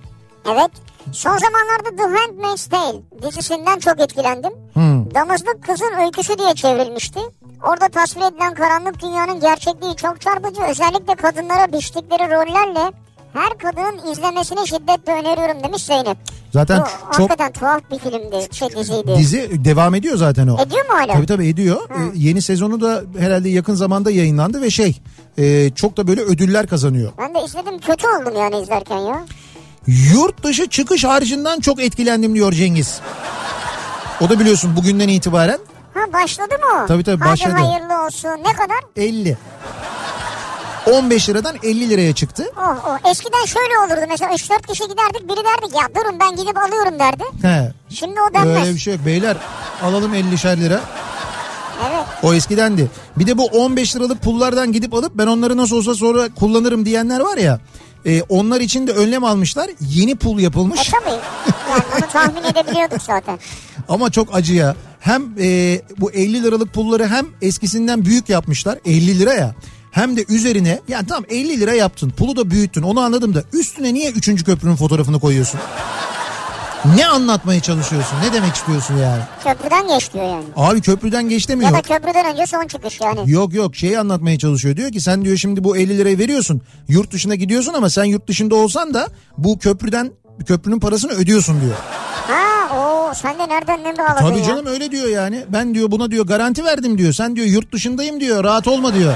S2: Evet. Son zamanlarda The Handmaid's Tale dizisinden çok etkilendim.
S1: Hmm.
S2: Damızlık Kızın Öyküsü diye çevrilmişti. Orada tasvir edilen karanlık dünyanın gerçekliği çok çarpıcı. Özellikle kadınlara biçtikleri rollerle her kadının izlemesini şiddetle öneriyorum demiş Zeynep.
S1: Zaten
S2: Bu
S1: çok
S2: hakikaten tuhaf bir filmdi, şey diziydi.
S1: dizi devam ediyor zaten o.
S2: Ediyor mu hala?
S1: Tabii tabii ediyor. Ee, yeni sezonu da herhalde yakın zamanda yayınlandı ve şey e, çok da böyle ödüller kazanıyor.
S2: Ben de izledim kötü oldum yani izlerken ya.
S1: Yurt dışı çıkış harcından çok etkilendim diyor Cengiz. O da biliyorsun bugünden itibaren
S2: Ha başladı mı?
S1: Tabii, tabii,
S2: Hadi
S1: başladı.
S2: hayırlı olsun. Ne kadar?
S1: 50. 15 liradan 50 liraya çıktı.
S2: Oh oh. Eskiden şöyle olurdu mesela 3-4 kişi giderdik biri derdi ya durun ben gidip alıyorum derdi.
S1: He.
S2: Şimdi o denmez.
S1: Öyle bir şey yok. Beyler alalım 50'şer lira.
S2: Evet.
S1: O eskidendi. Bir de bu 15 liralık pullardan gidip alıp ben onları nasıl olsa sonra kullanırım diyenler var ya. E, onlar için de önlem almışlar. Yeni pul
S2: E
S1: yapılmış.
S2: tabii. Yani bunu tahmin edebiliyorduk zaten.
S1: Ama çok acı ya. Hem e, bu 50 liralık pulları hem eskisinden büyük yapmışlar 50 lira ya. Hem de üzerine yani tamam 50 lira yaptın pulu da büyüttün onu anladım da üstüne niye 3. köprünün fotoğrafını koyuyorsun? Ne anlatmaya çalışıyorsun? Ne demek istiyorsun yani?
S2: Köprüden geç diyor yani.
S1: Abi köprüden geç demiyor.
S2: Ya da köprüden önce son çıkış yani.
S1: Yok yok şeyi anlatmaya çalışıyor. Diyor ki sen diyor şimdi bu 50 lirayı veriyorsun. Yurt dışına gidiyorsun ama sen yurt dışında olsan da bu köprüden köprünün parasını ödüyorsun diyor.
S2: Ha o sen de nereden ne bağladın
S1: Tabii
S2: ya?
S1: canım öyle diyor yani. Ben diyor buna diyor garanti verdim diyor. Sen diyor yurt dışındayım diyor. Rahat olma diyor.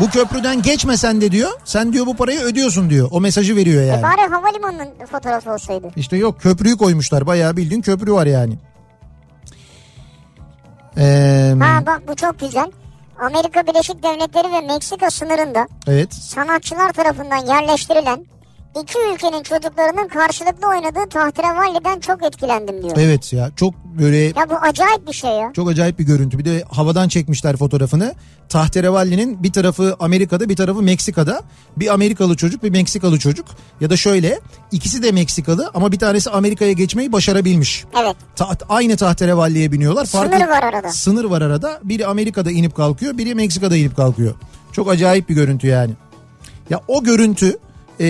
S1: Bu köprüden geçmesen de diyor. Sen diyor bu parayı ödüyorsun diyor. O mesajı veriyor yani.
S2: E bari havalimanının fotoğrafı olsaydı.
S1: İşte yok köprüyü koymuşlar. Bayağı bildiğin köprü var yani. Ee,
S2: Ha bak bu çok güzel. Amerika Birleşik Devletleri ve Meksika sınırında
S1: evet.
S2: sanatçılar tarafından yerleştirilen iki ülkenin çocuklarının karşılıklı oynadığı tahterevalli'den çok etkilendim diyor.
S1: Evet ya çok böyle
S2: Ya bu acayip bir şey ya.
S1: Çok acayip bir görüntü. Bir de havadan çekmişler fotoğrafını. Tahterevalli'nin bir tarafı Amerika'da bir tarafı Meksika'da. Bir Amerikalı çocuk bir Meksikalı çocuk. Ya da şöyle ikisi de Meksikalı ama bir tanesi Amerika'ya geçmeyi başarabilmiş.
S2: Evet.
S1: Ta- aynı tahterevalliye biniyorlar.
S2: Sınır var arada.
S1: Sınır var arada. Biri Amerika'da inip kalkıyor biri Meksika'da inip kalkıyor. Çok acayip bir görüntü yani. Ya o görüntü e,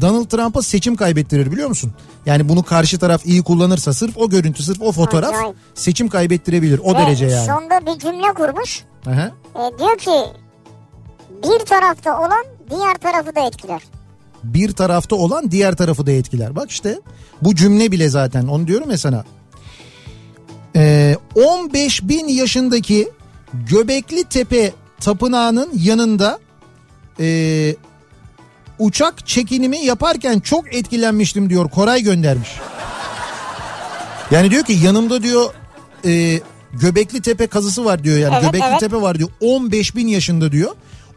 S1: Donald Trump'a seçim kaybettirir biliyor musun? Yani bunu karşı taraf iyi kullanırsa sırf o görüntü sırf o fotoğraf
S2: Acayip.
S1: seçim kaybettirebilir o
S2: Ve
S1: derece yani.
S2: sonda bir cümle kurmuş.
S1: Aha.
S2: E, diyor ki bir tarafta olan diğer tarafı da etkiler.
S1: Bir tarafta olan diğer tarafı da etkiler. Bak işte bu cümle bile zaten onu diyorum ya sana. Ee, 15 bin yaşındaki Göbekli Tepe Tapınağı'nın yanında ee, uçak çekinimi yaparken çok etkilenmiştim diyor Koray göndermiş. Yani diyor ki yanımda diyor e, Göbekli Tepe kazısı var diyor yani
S2: Evet,
S1: Göbekli
S2: evet.
S1: Tepe var diyor 15 bin yaşında diyor.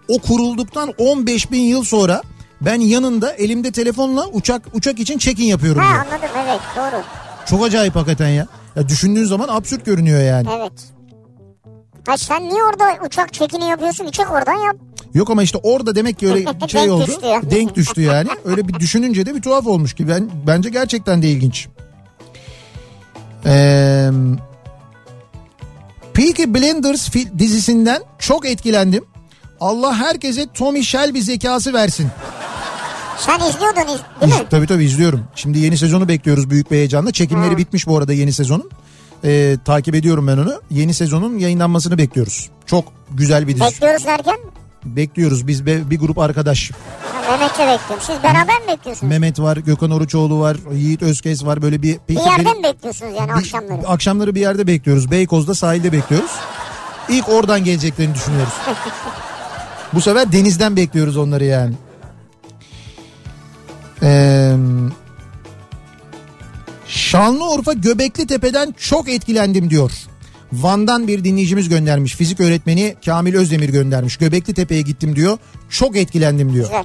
S1: O kurulduktan 15 bin yıl sonra ben yanında elimde telefonla uçak uçak için check-in yapıyorum
S2: Ha
S1: diyor.
S2: anladım evet doğru.
S1: Çok acayip hakikaten ya. ya. Düşündüğün zaman absürt görünüyor yani.
S2: Evet. Ha sen niye orada uçak çekini yapıyorsun? Çek oradan yap.
S1: Yok ama işte orada demek ki öyle şey oldu.
S2: düştü.
S1: Denk düştü yani. Öyle bir düşününce de bir tuhaf olmuş ki ben bence gerçekten de ilginç. Ee, Peaky Blinders dizisinden çok etkilendim. Allah herkese Tommy Shelby zekası versin.
S2: Sen izliyordun iz- değil mi?
S1: Tabii tabii izliyorum. Şimdi yeni sezonu bekliyoruz büyük bir heyecanla. Çekimleri bitmiş bu arada yeni sezonun. Ee, takip ediyorum ben onu. Yeni sezonun yayınlanmasını bekliyoruz. Çok güzel bir dizi.
S2: Bekliyoruz derken
S1: Bekliyoruz biz be- bir grup arkadaş.
S2: ha, Mehmet'le bekliyorum. Siz beraber mi bekliyorsunuz?
S1: Mehmet var, Gökhan Oruçoğlu var, Yiğit Özkes var böyle bir...
S2: bir yerde
S1: benim-
S2: mi bekliyorsunuz yani
S1: bir-
S2: akşamları?
S1: Akşamları bir yerde bekliyoruz. Beykoz'da sahilde bekliyoruz. İlk oradan geleceklerini düşünüyoruz. Bu sefer denizden bekliyoruz onları yani. Ee, Şanlıurfa Göbekli Tepe'den çok etkilendim diyor. Van'dan bir dinleyicimiz göndermiş. Fizik öğretmeni Kamil Özdemir göndermiş. Göbekli Tepe'ye gittim diyor. Çok etkilendim diyor.
S2: Güzel.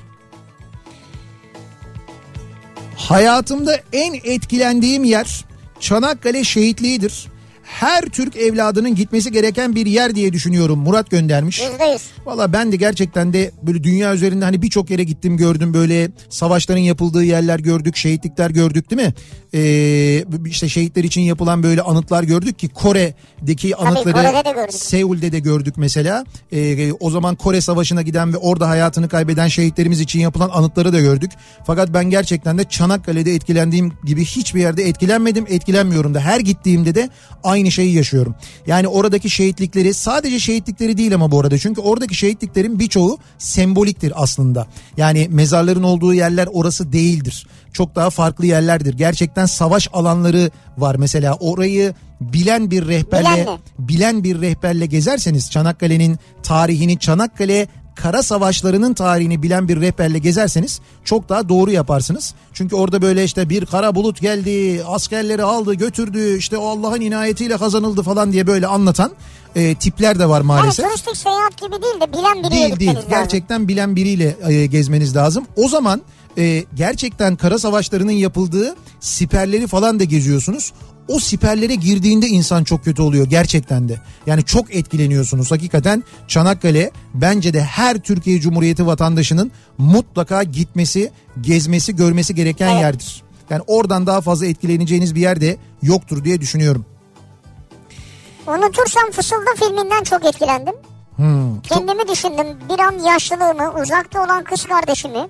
S1: Hayatımda en etkilendiğim yer Çanakkale şehitliğidir. Her Türk evladının gitmesi gereken bir yer diye düşünüyorum. Murat göndermiş.
S2: Yüzde yüz.
S1: Valla ben de gerçekten de böyle dünya üzerinde hani birçok yere gittim gördüm böyle savaşların yapıldığı yerler gördük, şehitlikler gördük değil mi? Ee, işte şehitler için yapılan böyle anıtlar gördük ki Kore'deki anıtları
S2: Kore'de de gördük.
S1: Seul'de de gördük mesela. Ee, o zaman Kore Savaşı'na giden ve orada hayatını kaybeden şehitlerimiz için yapılan anıtları da gördük. Fakat ben gerçekten de Çanakkale'de etkilendiğim gibi hiçbir yerde etkilenmedim, etkilenmiyorum da. Her gittiğimde de aynı şeyi yaşıyorum. Yani oradaki şehitlikleri sadece şehitlikleri değil ama bu arada. Çünkü oradaki şehitliklerin birçoğu semboliktir aslında. Yani mezarların olduğu yerler orası değildir. Çok daha farklı yerlerdir. Gerçekten savaş alanları var mesela. Orayı bilen bir rehberle
S2: Bilenle.
S1: bilen bir rehberle gezerseniz Çanakkale'nin tarihini Çanakkale kara savaşlarının tarihini bilen bir rehberle gezerseniz çok daha doğru yaparsınız. Çünkü orada böyle işte bir kara bulut geldi, askerleri aldı, götürdü, işte o Allah'ın inayetiyle kazanıldı falan diye böyle anlatan e, tipler de var
S2: Yani
S1: maalesef.
S2: turistik seyahat gibi değil de bilen biriyle
S1: Değil değil.
S2: lazım.
S1: Gerçekten bilen biriyle e, gezmeniz lazım. O zaman e, gerçekten kara savaşlarının yapıldığı siperleri falan da geziyorsunuz. O siperlere girdiğinde insan çok kötü oluyor gerçekten de. Yani çok etkileniyorsunuz. Hakikaten Çanakkale bence de her Türkiye Cumhuriyeti vatandaşının mutlaka gitmesi, gezmesi, görmesi gereken
S2: Evet.
S1: yerdir. Yani oradan daha fazla etkileneceğiniz bir yerde yoktur diye düşünüyorum.
S2: Unutursam Fısıldı filminden çok etkilendim.
S1: Hmm, çok-
S2: Kendimi düşündüm. Bir an yaşlılığımı, uzakta olan kız kardeşimi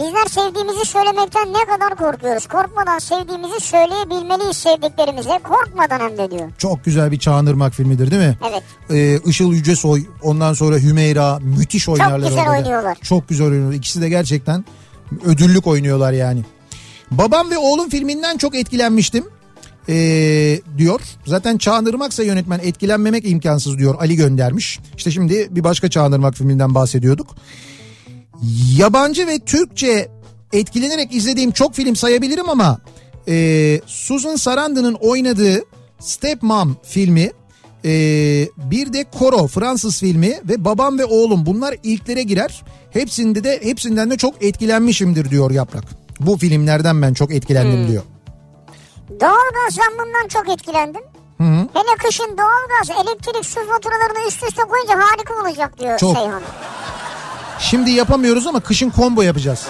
S2: Bizler sevdiğimizi söylemekten ne kadar korkuyoruz. Korkmadan sevdiğimizi söyleyebilmeliyiz sevdiklerimize. Korkmadan hem de diyor.
S1: Çok güzel bir Çağınırmak filmidir değil mi?
S2: Evet.
S1: Ee, Işıl Yücesoy ondan sonra Hümeyra müthiş oynarlar.
S2: güzel
S1: orada da.
S2: oynuyorlar.
S1: Çok güzel oynuyorlar. İkisi de gerçekten ödüllük oynuyorlar yani. Babam ve oğlum filminden çok etkilenmiştim. Ee, diyor. Zaten Çağınırmaksa yönetmen etkilenmemek imkansız diyor. Ali göndermiş. İşte şimdi bir başka Çağınırmak filminden bahsediyorduk. Yabancı ve Türkçe etkilenerek izlediğim çok film sayabilirim ama e, Susan Sarandon'ın oynadığı Stepmom filmi e, bir de Koro Fransız filmi ve Babam ve Oğlum bunlar ilklere girer. Hepsinde de hepsinden de çok etkilenmişimdir diyor Yaprak. Bu filmlerden ben çok etkilendim diyor.
S2: Doğalgaz zammından çok etkilendim. Hele kışın doğalgaz, elektrik, su faturalarını üst üste koyunca harika olacak diyor
S1: Çok.
S2: Seyhan.
S1: Şimdi yapamıyoruz ama kışın combo yapacağız.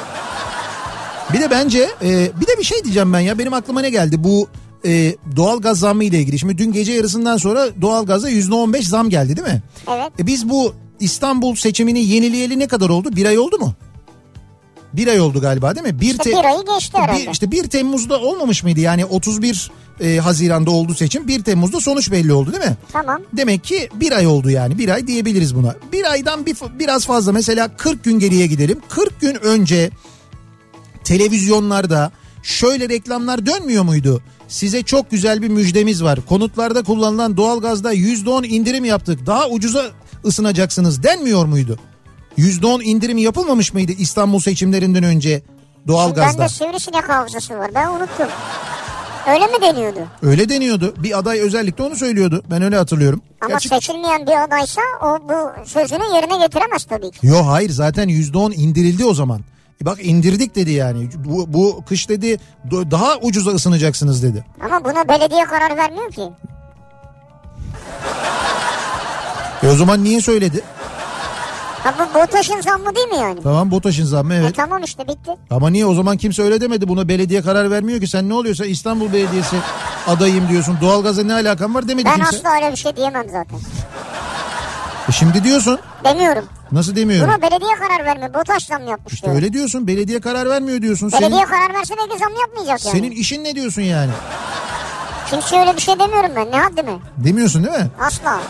S1: Bir de bence e, bir de bir şey diyeceğim ben ya benim aklıma ne geldi bu e, doğalgaz zammı ile ilgili. Şimdi dün gece yarısından sonra doğalgaza %15 zam geldi değil mi?
S2: Evet.
S1: E, biz bu İstanbul seçimini yenileyeli ne kadar oldu? Bir ay oldu mu? Bir ay oldu galiba değil mi? Bir,
S2: İşte bir ayı geçti herhalde.
S1: bir, işte 1 Temmuz'da olmamış mıydı? Yani 31 e, Haziran'da oldu seçim. 1 Temmuz'da sonuç belli oldu değil mi?
S2: Tamam.
S1: Demek ki bir ay oldu yani bir ay diyebiliriz buna. Bir aydan bir, biraz fazla mesela 40 gün geriye gidelim. 40 gün önce televizyonlarda şöyle reklamlar dönmüyor muydu? Size çok güzel bir müjdemiz var. Konutlarda kullanılan doğalgazda %10 indirim yaptık. Daha ucuza ısınacaksınız denmiyor muydu? %10 indirim yapılmamış mıydı İstanbul seçimlerinden önce doğalgazda?
S2: Bende sivrisinek hafızası var ben unuttum. Öyle mi deniyordu?
S1: Öyle deniyordu. Bir aday özellikle onu söylüyordu. Ben öyle hatırlıyorum.
S2: Ama
S1: Gerçi-
S2: seçilmeyen bir adaysa o bu sözünü yerine getiremez tabii ki.
S1: Yo hayır zaten %10 indirildi o zaman. E bak indirdik dedi yani. Bu, bu kış dedi daha ucuza ısınacaksınız dedi.
S2: Ama buna belediye karar vermiyor ki.
S1: E o zaman niye söyledi?
S2: Ha bu BOTAŞ'ın zammı değil mi yani?
S1: Tamam BOTAŞ'ın zammı
S2: E
S1: evet.
S2: tamam işte bitti.
S1: Ama niye o zaman kimse öyle demedi buna belediye karar vermiyor ki sen ne oluyorsa İstanbul Belediyesi adayım diyorsun. Doğalgaza ne alakan var demedi
S2: Ben
S1: kimse.
S2: asla öyle bir şey diyemem zaten.
S1: E şimdi diyorsun.
S2: Demiyorum.
S1: Nasıl demiyorum?
S2: Buna belediye karar vermiyor. BOTAŞ zam yapmış
S1: İşte
S2: diyor.
S1: öyle diyorsun. Belediye karar vermiyor diyorsun.
S2: Belediye
S1: Senin,
S2: karar verse belki zam yapmayacak yani.
S1: senin işin ne diyorsun yani?
S2: Kimseye öyle bir şey demiyorum ben. Ne haddime?
S1: Demiyorsun değil mi?
S2: Asla.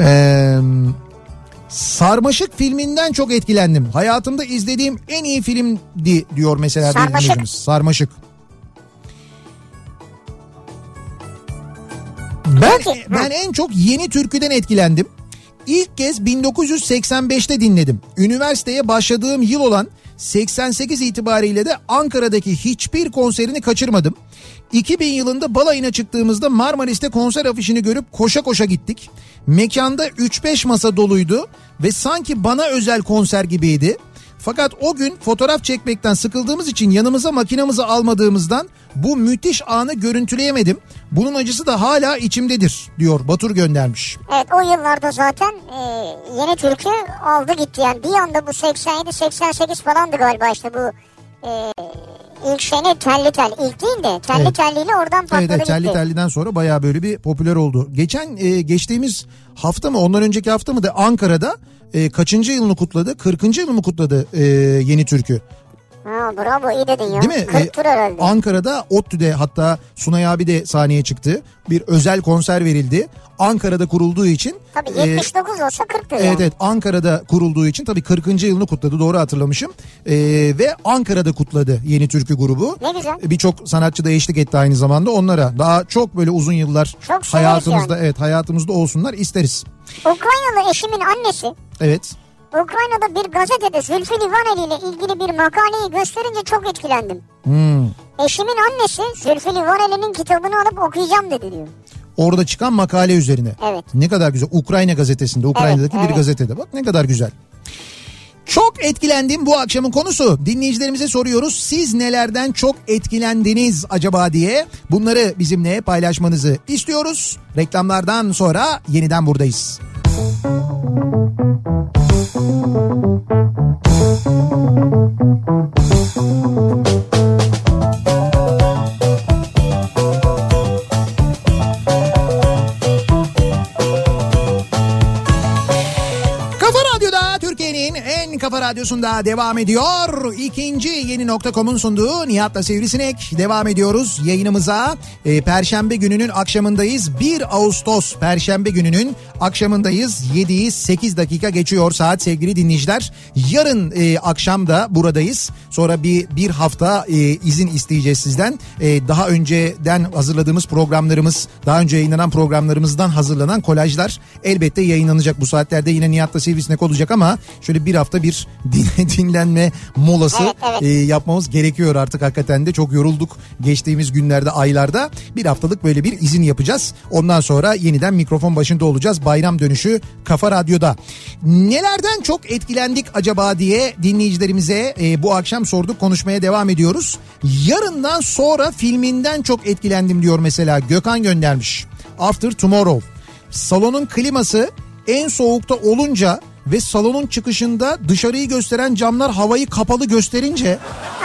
S1: Ee, Sarmaşık filminden çok etkilendim. Hayatımda izlediğim en iyi filmdi diyor mesela
S2: Sarmaşık.
S1: Sarmaşık. Ben ben en çok yeni türküden etkilendim. İlk kez 1985'te dinledim. Üniversiteye başladığım yıl olan 88 itibariyle de Ankara'daki hiçbir konserini kaçırmadım. 2000 yılında balayına çıktığımızda Marmaris'te konser afişini görüp koşa koşa gittik. Mekanda 3-5 masa doluydu ve sanki bana özel konser gibiydi. Fakat o gün fotoğraf çekmekten sıkıldığımız için yanımıza makinamızı almadığımızdan bu müthiş anı görüntüleyemedim. Bunun acısı da hala içimdedir diyor Batur göndermiş.
S2: Evet o yıllarda zaten e, yeni türkü aldı gitti yani. Bir anda bu 87-88 falandı galiba işte bu e, ilk sene telli tel. ilk değil de telli
S1: Evet.
S2: telliyle oradan patladı
S1: Evet, evet
S2: gitti.
S1: telli telliden sonra bayağı böyle bir popüler oldu. Geçen e, geçtiğimiz hafta mı ondan önceki hafta mı da Ankara'da e, kaçıncı yılını kutladı? 40. yılını kutladı e, yeni türkü.
S2: Ha, bravo iyi dedin ya.
S1: Değil mi?
S2: 40 tur
S1: E,
S2: herhalde.
S1: Ankara'da ODTÜ'de hatta Sunay abi de sahneye çıktı. Bir özel konser verildi. Ankara'da kurulduğu için.
S2: Tabii
S1: e,
S2: 79 olsa 40 tur
S1: Evet
S2: yani.
S1: evet Ankara'da kurulduğu için tabii 40. yılını kutladı doğru hatırlamışım. Ee, ve Ankara'da kutladı yeni türkü grubu.
S2: Ne güzel.
S1: Birçok sanatçı da eşlik etti aynı zamanda onlara. Daha çok böyle uzun yıllar
S2: Çok
S1: hayatımızda
S2: yani.
S1: evet hayatımızda olsunlar isteriz.
S2: Ukraynalı eşimin annesi
S1: Evet.
S2: Ukrayna'da bir gazetede Zülfü Livaneli ile ilgili bir makaleyi gösterince çok etkilendim.
S1: Hmm.
S2: Eşimin annesi Zülfü Livaneli'nin kitabını alıp okuyacağım dedi diyor.
S1: Orada çıkan makale üzerine.
S2: Evet.
S1: Ne kadar güzel. Ukrayna gazetesinde, Ukrayna'daki
S2: Evet,
S1: bir
S2: evet.
S1: gazetede. Bak ne kadar güzel. Çok etkilendim bu akşamın konusu. Dinleyicilerimize soruyoruz. Siz nelerden çok etkilendiniz acaba diye. Bunları bizimle paylaşmanızı istiyoruz. Reklamlardan sonra yeniden buradayız. Thank you. Radyosu'nda devam ediyor. İkinci yeni nokta.com'un sunduğu Nihat'la Sivrisinek. Devam ediyoruz yayınımıza. Ee, Perşembe gününün akşamındayız. 1 Ağustos Perşembe gününün akşamındayız. 7'yi 8 dakika geçiyor saat sevgili dinleyiciler. Yarın e, akşam da buradayız. Sonra bir bir hafta e, izin isteyeceğiz sizden. E, daha önceden hazırladığımız programlarımız, daha önce yayınlanan programlarımızdan hazırlanan kolajlar elbette yayınlanacak. Bu saatlerde yine Nihat'la Sivrisinek olacak ama şöyle bir hafta bir din- dinlenme molası
S2: Evet, evet.
S1: e, yapmamız gerekiyor artık hakikaten de. Çok yorulduk geçtiğimiz günlerde aylarda. Bir haftalık böyle bir izin yapacağız. Ondan sonra yeniden mikrofon başında olacağız. Bayram dönüşü Kafa Radyo'da. Nelerden çok etkilendik acaba diye dinleyicilerimize e, bu akşam sorduk konuşmaya devam ediyoruz. Yarından sonra filminden çok etkilendim diyor mesela Gökhan göndermiş. After Tomorrow. Salonun kliması en soğukta olunca ve salonun çıkışında dışarıyı gösteren camlar havayı kapalı gösterince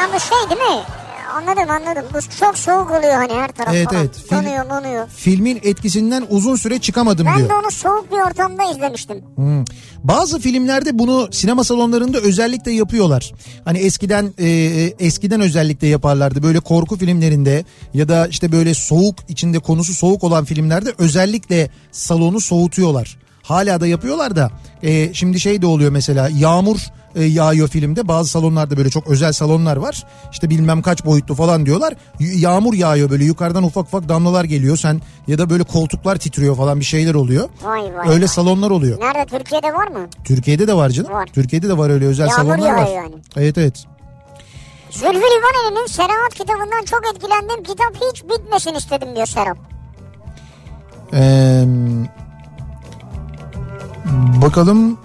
S2: Ama şey değil mi? Anladım anladım. Bu çok soğuk oluyor hani her taraf
S1: Evet,
S2: falan.
S1: evet. Film-
S2: Donuyor
S1: filmin etkisinden uzun süre çıkamadım
S2: Ben
S1: diyor.
S2: de onu soğuk bir ortamda izlemiştim.
S1: Hmm. Bazı filmlerde bunu sinema salonlarında özellikle yapıyorlar. Hani eskiden e, eskiden özellikle yaparlardı. Böyle korku filmlerinde ya da işte böyle soğuk içinde konusu soğuk olan filmlerde özellikle salonu soğutuyorlar. Hala da yapıyorlar da e, şimdi şey de oluyor mesela yağmur e, yağıyor filmde bazı salonlarda böyle çok özel salonlar var işte bilmem kaç boyutlu falan diyorlar Y- yağmur yağıyor böyle yukarıdan ufak ufak damlalar geliyor sen ya da böyle koltuklar titriyor falan bir şeyler oluyor
S2: Vay vay.
S1: öyle
S2: vay.
S1: salonlar oluyor
S2: Nerede Türkiye'de var mı?
S1: Türkiye'de de var canım.
S2: Var.
S1: Türkiye'de de var öyle özel
S2: Yağmur
S1: salonlar var.
S2: yani.
S1: Evet evet.
S2: Zülfü Livaneli'nin Serahat kitabından çok etkilendim. Kitap hiç bitmesin istedim diyor Serap.
S1: Ee, bakalım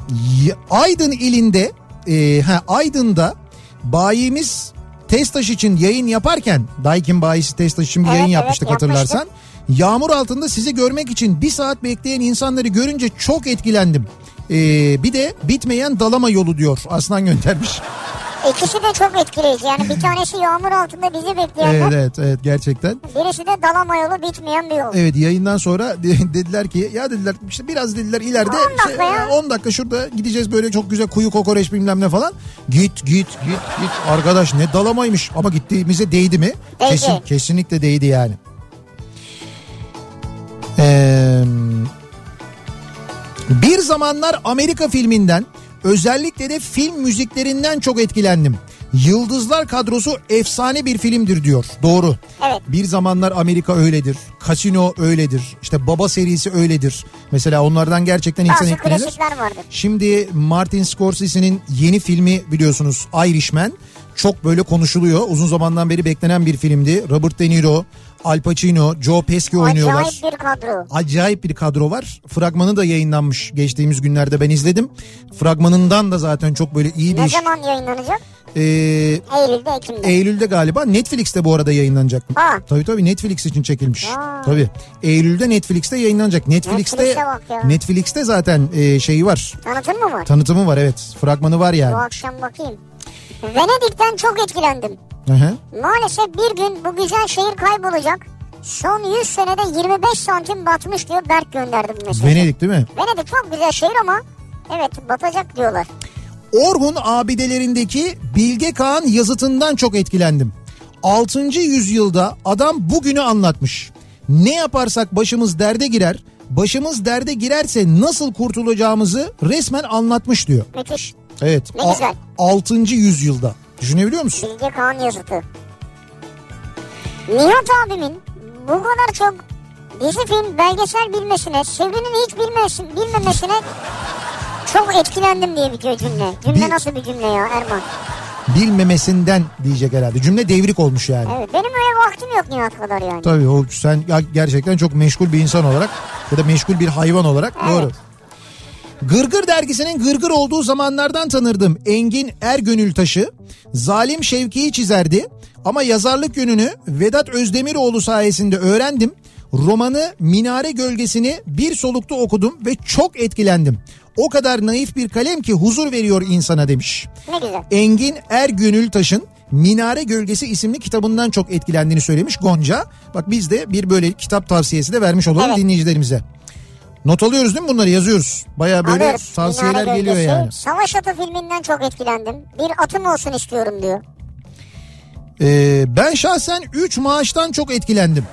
S1: Aydın ilinde e, ha, Aydın'da bayimiz Testaş için yayın yaparken Daikin bayisi Testaş için bir
S2: Evet,
S1: yayın
S2: evet,
S1: yapmıştık hatırlarsan. Yağmur altında sizi görmek için bir saat bekleyen insanları görünce çok etkilendim. Ee, bir de bitmeyen dalama yolu diyor Aslan göndermiş.
S2: İkisi de çok etkileyici. Yani bir tanesi yağmur altında bizi bekleyenler.
S1: Evet evet evet gerçekten.
S2: Birisi de dalama yolu bitmeyen bir yol.
S1: Evet yayından sonra de- dediler ki ya dediler işte biraz dediler ileride
S2: 10 dakika
S1: şey,
S2: ya.
S1: 10 dakika şurada gideceğiz böyle çok güzel kuyu kokoreç bilmem ne falan. Git git git git arkadaş ne dalamaymış ama gittiğimize değdi mi?
S2: Değdi.
S1: Kesin, kesinlikle değdi yani. Ee, bir zamanlar Amerika filminden özellikle de film müziklerinden çok etkilendim. Yıldızlar kadrosu efsane bir filmdir diyor. Doğru.
S2: Evet.
S1: Bir zamanlar Amerika öyledir. Casino öyledir. İşte Baba serisi öyledir. Mesela onlardan gerçekten insan
S2: Bazı
S1: etkilenir.
S2: klasikler vardır.
S1: Şimdi Martin Scorsese'nin yeni filmi biliyorsunuz Irishman. Çok böyle konuşuluyor. Uzun zamandan beri beklenen bir filmdi. Robert De Niro, Al Pacino, Joe Pesci oynuyorlar.
S2: Acayip bir kadro.
S1: Acayip bir kadro var. Fragmanı da yayınlanmış geçtiğimiz günlerde ben izledim. Fragmanından da zaten çok böyle iyi bir
S2: Ne zaman yayınlanacak?
S1: Ee,
S2: Eylül'de, Ekim'de.
S1: Eylül'de galiba Netflix'te bu arada yayınlanacak.
S2: Ha.
S1: Tabii tabii Netflix için çekilmiş.
S2: Aa.
S1: Tabii. Eylül'de Netflix'te yayınlanacak. Netflix'te
S2: ya.
S1: Netflix'te zaten e, şeyi var.
S2: Tanıtım mı var?
S1: Tanıtımı var evet. Fragmanı var
S2: Bu
S1: yani.
S2: akşam bakayım. Venedik'ten çok etkilendim.
S1: Hı hı.
S2: Maalesef bir gün bu güzel şehir kaybolacak. Son 100 senede 25 santim batmış diyor Berk gönderdi bu mesajı.
S1: Venedik değil mi?
S2: Venedik çok güzel şehir ama evet batacak diyorlar.
S1: Orhun abidelerindeki Bilge Kağan yazıtından çok etkilendim. 6. yüzyılda adam bugünü anlatmış. Ne yaparsak başımız derde girer, başımız derde girerse nasıl kurtulacağımızı resmen anlatmış diyor.
S2: Müthiş.
S1: Evet.
S2: Ne güzel.
S1: 6. yüzyılda. Düşünebiliyor musun?
S2: Bilge Kağan yazıtı. Nihat abimin bu kadar çok dizi film belgesel bilmesine, Sevrinin hiç bilmesin, bilmemesine çok etkilendim diye bitiyor cümle. Cümle
S1: Bir-
S2: nasıl bir cümle ya Erman?
S1: Bilmemesinden diyecek herhalde. Cümle devrik olmuş yani.
S2: Evet benim öyle vaktim yok Nihat kadar yani.
S1: Tabii o sen ya- gerçekten çok meşgul bir insan olarak ya da meşgul bir hayvan olarak
S2: Evet.
S1: doğru. Gırgır dergisinin gırgır olduğu zamanlardan tanırdım. Engin Ergönültaş'ı Zalim Şevki'yi çizerdi. Ama yazarlık yönünü Vedat Özdemiroğlu sayesinde öğrendim. Romanı Minare Gölgesi'ni bir solukta okudum ve çok etkilendim. O kadar naif bir kalem ki huzur veriyor insana demiş.
S2: Ne güzel.
S1: Engin Ergönültaş'ın Minare Gölgesi isimli kitabından çok etkilendiğini söylemiş Gonca. Bak biz de bir böyle kitap tavsiyesi de vermiş olalım
S2: Evet.
S1: dinleyicilerimize. Not alıyoruz değil mi bunları yazıyoruz. Baya böyle
S2: Alıyoruz.
S1: tavsiyeler
S2: Minare
S1: geliyor
S2: Gölgesi.
S1: yani.
S2: Savaş Atı filminden çok etkilendim. Bir atım olsun istiyorum diyor.
S1: Ee, ben şahsen 3 maaştan çok etkilendim.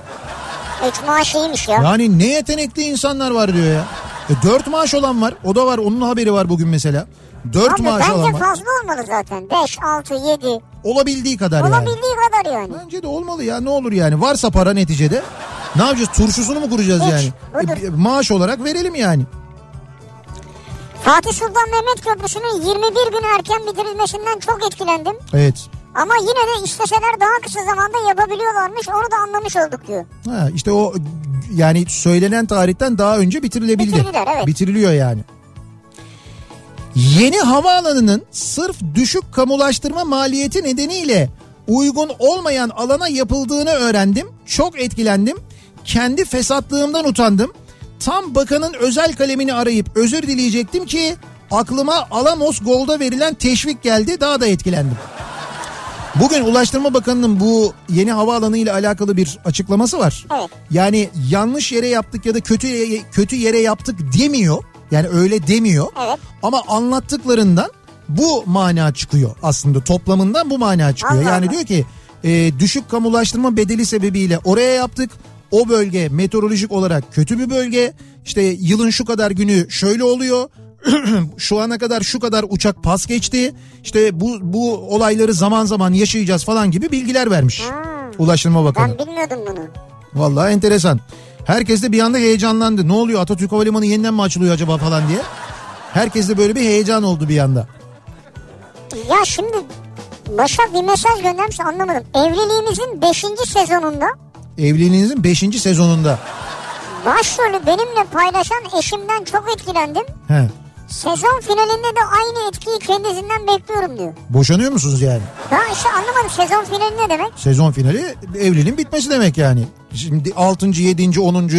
S2: Üç maaş iyiymiş ya.
S1: Yani ne yetenekli insanlar var diyor ya. E, 4 maaş olan var. O da var. Onun haberi var bugün mesela. 4
S2: Abi
S1: maaş olan
S2: bence
S1: var.
S2: fazla olmalı zaten. 5, 6, 7.
S1: Olabildiği kadar yani.
S2: Olabildiği kadar yani.
S1: Bence de olmalı ya ne olur yani. Varsa para neticede. Ne yapacağız? Turşusunu mu kuracağız
S2: Hiç,
S1: yani? E, maaş olarak verelim yani.
S2: Fatih Sultan Mehmet Köprüsü'nün 21 gün erken bitirilmesinden çok etkilendim.
S1: Evet.
S2: Ama yine de isteseler daha kısa zamanda yapabiliyorlarmış. Onu da anlamış olduk diyor.
S1: Ha, işte o yani söylenen tarihten daha önce bitirilebildi.
S2: Bitirdiler, evet.
S1: Bitiriliyor yani. Yeni havaalanının sırf düşük kamulaştırma maliyeti nedeniyle uygun olmayan alana yapıldığını öğrendim. Çok etkilendim. Kendi fesatlığımdan utandım. Tam bakanın özel kalemini arayıp özür dileyecektim ki aklıma Alamos Gold'a verilen teşvik geldi. Daha da etkilendim. Bugün Ulaştırma Bakanı'nın bu yeni havaalanı ile alakalı bir açıklaması var.
S2: Evet.
S1: Yani yanlış yere yaptık ya da kötü yere, kötü yere yaptık demiyor. Yani öyle demiyor.
S2: Evet.
S1: Ama anlattıklarından bu mana çıkıyor aslında toplamından bu mana çıkıyor. Yani diyor ki e, düşük kamulaştırma bedeli sebebiyle oraya yaptık. O bölge meteorolojik olarak kötü bir bölge. İşte yılın şu kadar günü şöyle oluyor. şu ana kadar şu kadar uçak pas geçti. İşte bu bu olayları zaman zaman yaşayacağız falan gibi bilgiler vermiş. Ulaştırma Bakanı.
S2: Ben bilmiyordum bunu.
S1: Vallahi enteresan. Herkes de bir anda heyecanlandı. Ne oluyor Atatürk Havalimanı yeniden mi açılıyor acaba falan diye. Herkes de böyle bir heyecan oldu bir anda.
S2: Ya şimdi Başak bir mesaj göndermiş anlamadım. Evliliğimizin 5. sezonunda
S1: Evliliğinizin 5. sezonunda.
S2: başrolü benimle paylaşan eşimden çok etkilendim.
S1: He.
S2: Sezon finalinde de aynı etkiyi kendisinden bekliyorum diyor.
S1: Boşanıyor musunuz yani?
S2: Ben işte anlamadım sezon finali ne demek?
S1: Sezon finali evliliğin bitmesi demek yani. Şimdi 6. 7. 10.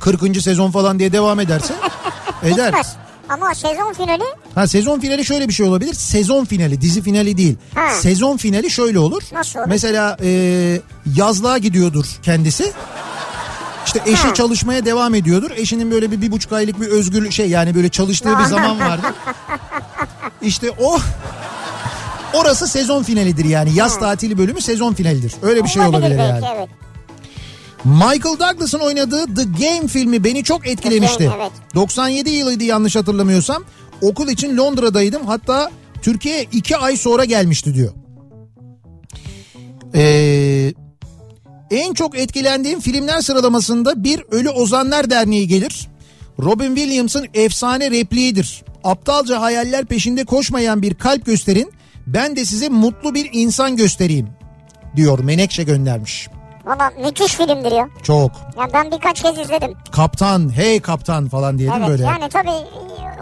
S1: 40. sezon falan diye devam ederse eder.
S2: Bitmez. Ama sezon finali
S1: Ha sezon finali şöyle bir şey olabilir. Sezon finali, dizi finali değil.
S2: Ha.
S1: Sezon finali şöyle olur.
S2: Nasıl olur?
S1: Mesela e, yazlığa gidiyordur kendisi. İşte eşi
S2: Ha.
S1: çalışmaya devam ediyordur. Eşinin böyle bir, bir buçuk aylık bir özgür şey yani böyle çalıştığı bir zaman vardır. İşte o orası sezon finalidir yani. Yaz tatili bölümü sezon finalidir. Öyle bir şey
S2: olabilir
S1: olabilir
S2: belki
S1: yani.
S2: evet.
S1: Michael Douglas'ın oynadığı The Game filmi beni çok etkilemişti.
S2: Evet.
S1: 97 yılıydı yanlış hatırlamıyorsam. Okul için Londra'daydım. Hatta Türkiye'ye iki ay sonra gelmişti diyor. Ee, en çok etkilendiğim filmler sıralamasında bir Ölü Ozanlar Derneği gelir. Robin Williams'ın efsane repliğidir. Aptalca hayaller peşinde koşmayan bir kalp gösterin. Ben de size mutlu bir insan göstereyim diyor Menekşe göndermiş.
S2: Valla müthiş filmdir ya.
S1: Çok.
S2: Ya ben birkaç kez izledim.
S1: Kaptan, hey kaptan falan diye değil mi
S2: Evet
S1: böyle?
S2: yani tabii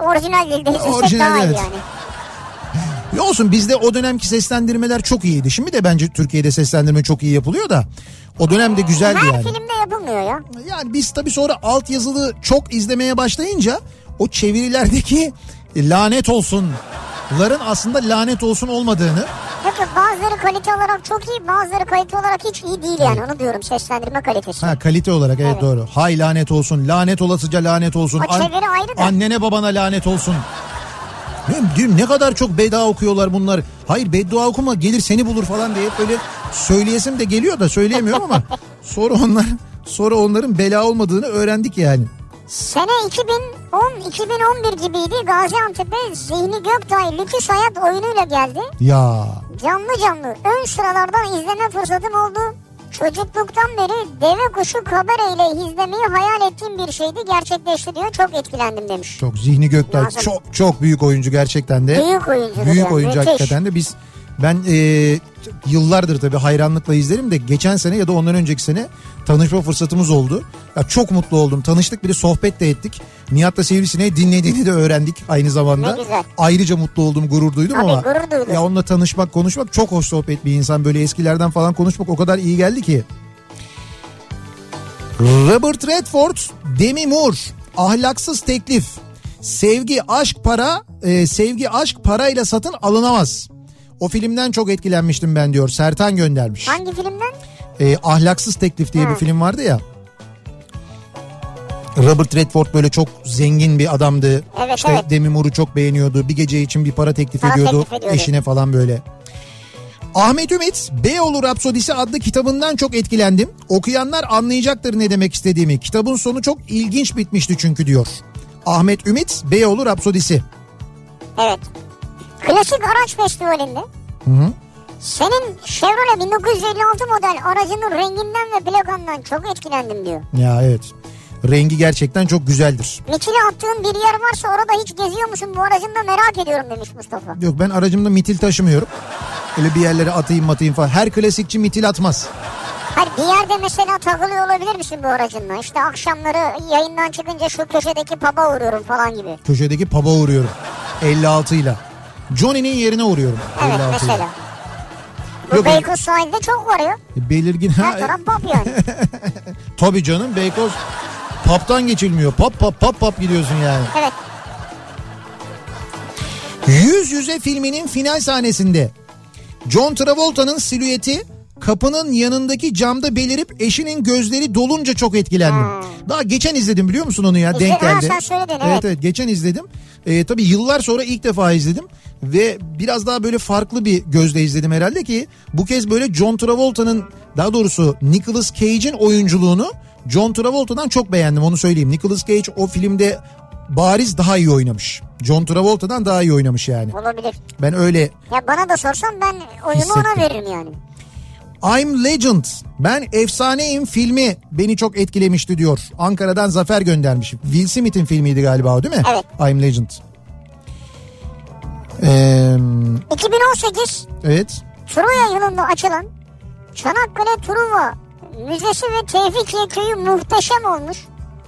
S2: orijinal dilde izlesek daha iyi
S1: evet.
S2: yani.
S1: Ya olsun bizde o dönemki seslendirmeler çok iyiydi. Şimdi de bence Türkiye'de seslendirme çok iyi yapılıyor da. O dönemde güzeldi
S2: Her
S1: yani.
S2: filmde yapılmıyor ya.
S1: Yani biz tabii sonra altyazılı çok izlemeye başlayınca o çevirilerdeki lanet olsunların aslında lanet olsun olmadığını
S2: Peki bazıları kalite olarak çok iyi bazıları kalite olarak hiç iyi değil yani onu diyorum seslendirme kalitesi.
S1: ha kalite olarak evet,
S2: Evet.
S1: doğru. Hay lanet olsun, lanet olasıca lanet olsun.
S2: O çeviri ayrı da.
S1: Annene babana lanet olsun. Ne, ne kadar çok beddua okuyorlar bunlar. Hayır beddua okuma gelir seni bulur falan diye böyle söyleyesim de geliyor da söyleyemiyorum ama sonra onlar sonra onların bela olmadığını öğrendik yani.
S2: Sene 2010-2011 gibiydi Gaziantep'e Zihni Göktay Lüküs Hayat oyunuyla geldi.
S1: Ya
S2: Canlı canlı ön sıralardan izleme fırsatım oldu. Çocukluktan beri deve kuşu kabareyle izlemeyi hayal ettiğim bir şeydi gerçekleşti diyor. Çok etkilendim demiş.
S1: çok Zihni Göktay
S2: Lazım.
S1: çok çok büyük oyuncu gerçekten de.
S2: Büyük oyuncu.
S1: Büyük
S2: yani,
S1: oyuncu
S2: müthiş.
S1: hakikaten de biz ben e, yıllardır tabii hayranlıkla izlerim de geçen sene ya da ondan önceki sene tanışma fırsatımız oldu. Ya çok mutlu oldum. Tanıştık bir de sohbet de ettik. Nihat'la Sivrisineği dinlediğini de öğrendik aynı zamanda.
S2: Ne güzel.
S1: Ayrıca mutlu oldum, gurur duydum
S2: Tabii,
S1: ama
S2: gurur duydum.
S1: ya onunla tanışmak, konuşmak çok hoş sohbet bir insan. Böyle eskilerden falan konuşmak o kadar iyi geldi ki. Robert Redford, Demi Moore, ahlaksız teklif. Sevgi, aşk, para, e, sevgi, aşk parayla satın alınamaz. O filmden çok etkilenmiştim ben diyor. Sertan göndermiş.
S2: Hangi filmden?
S1: E, ahlaksız teklif diye
S2: Ha.
S1: bir film vardı ya. Robert Redford böyle çok zengin bir adamdı.
S2: Evet,
S1: işte
S2: evet.
S1: Demi Moore'u çok beğeniyordu. Bir gece için bir para teklif
S2: Para
S1: ediyordu,
S2: teklif ediyordu.
S1: eşine falan böyle. Ahmet Ümit Beyoğlu Rapsodisi adlı kitabından çok etkilendim. Okuyanlar anlayacaktır ne demek istediğimi. Kitabın sonu çok ilginç bitmişti çünkü diyor. Ahmet Ümit Beyoğlu Rapsodisi.
S2: Evet. Klasik araç festivalinde senin Chevrolet 1956 model aracının renginden ve plakandan çok etkilendim diyor.
S1: Ya evet. Rengi gerçekten çok güzeldir.
S2: Mitili attığın bir yer varsa orada hiç geziyor musun bu aracını da merak ediyorum demiş Mustafa.
S1: Yok ben aracımda mitil taşımıyorum. Öyle bir yerlere atayım atayım falan. Her klasikçi mitil atmaz.
S2: Hayır bir yerde mesela takılıyor olabilir misin bu aracınla? İşte akşamları yayından çıkınca şu köşedeki pub'a uğruyorum falan gibi.
S1: Köşedeki pub'a uğruyorum. 56 ile. Johnny'nin yerine uğruyorum.
S2: Evet
S1: 56 ile.
S2: mesela.
S1: Yok,
S2: Beykoz sahilde çok var ya.
S1: Belirgin. Ha,
S2: Her taraf pub yani.
S1: tabii canım Beykoz paptan geçilmiyor. Pap pap pap pap gidiyorsun yani.
S2: evet.
S1: Yüz Yüze filminin final sahnesinde John Travolta'nın silüeti kapının yanındaki camda belirip eşinin gözleri dolunca çok etkilendim. Daha geçen izledim biliyor musun onu ya?
S2: İzle-
S1: Denk
S2: Ha,
S1: geldi.
S2: sen söyledin,
S1: evet.
S2: evet.
S1: evet geçen izledim. Ee, tabii yıllar sonra ilk defa izledim ve biraz daha böyle farklı bir gözle izledim herhalde ki bu kez böyle John Travolta'nın daha doğrusu Nicolas Cage'in oyunculuğunu John Travolta'dan çok beğendim onu söyleyeyim. Nicolas Cage o filmde bariz daha iyi oynamış. John Travolta'dan daha iyi oynamış yani.
S2: Olabilir.
S1: Ben öyle
S2: Ya bana da sorsan ben oyumu
S1: Hissettim.
S2: ona veririm yani.
S1: I'm Legend. Ben efsaneyim filmi beni çok etkilemişti diyor. Ankara'dan Zafer göndermiş. Will Smith'in filmiydi galiba o değil mi?
S2: Evet.
S1: I'm Legend. Ee,
S2: 2018
S1: evet.
S2: Truva yılında açılan Çanakkale Truva Müzesi ve Tevfikiye Köyü muhteşem olmuş.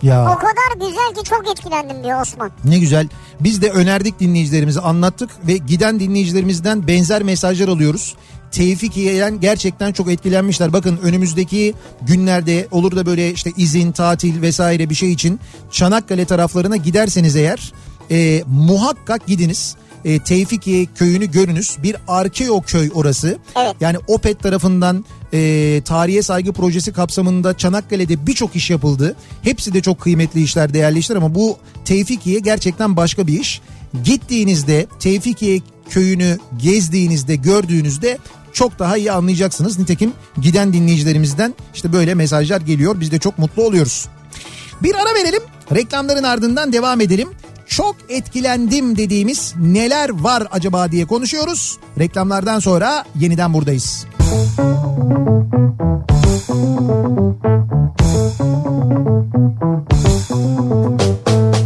S2: O
S1: Ya
S2: kadar güzel ki çok etkilendim diyor Osman.
S1: ne güzel. Biz de önerdik dinleyicilerimize anlattık ve giden dinleyicilerimizden benzer mesajlar alıyoruz. Tevfikiye'den gerçekten çok etkilenmişler. Bakın önümüzdeki günlerde olur da böyle işte izin, tatil vesaire bir şey için Çanakkale taraflarına giderseniz eğer e, muhakkak gidiniz. E, Tevfikiye köyünü görünüz. Bir arkeo köy orası.
S2: Evet.
S1: Yani OPET tarafından e, tarihe saygı projesi kapsamında Çanakkale'de birçok iş yapıldı. Hepsi de çok kıymetli işler, değerli işler ama bu Tevfikiye gerçekten başka bir iş. Gittiğinizde Tevfikiye köyünü gezdiğinizde, gördüğünüzde çok daha iyi anlayacaksınız. Nitekim giden dinleyicilerimizden işte böyle mesajlar geliyor. Biz de çok mutlu oluyoruz. Bir ara verelim. Reklamların ardından devam edelim. Çok etkilendim dediğimiz neler var acaba diye konuşuyoruz. Reklamlardan sonra yeniden buradayız. Kafa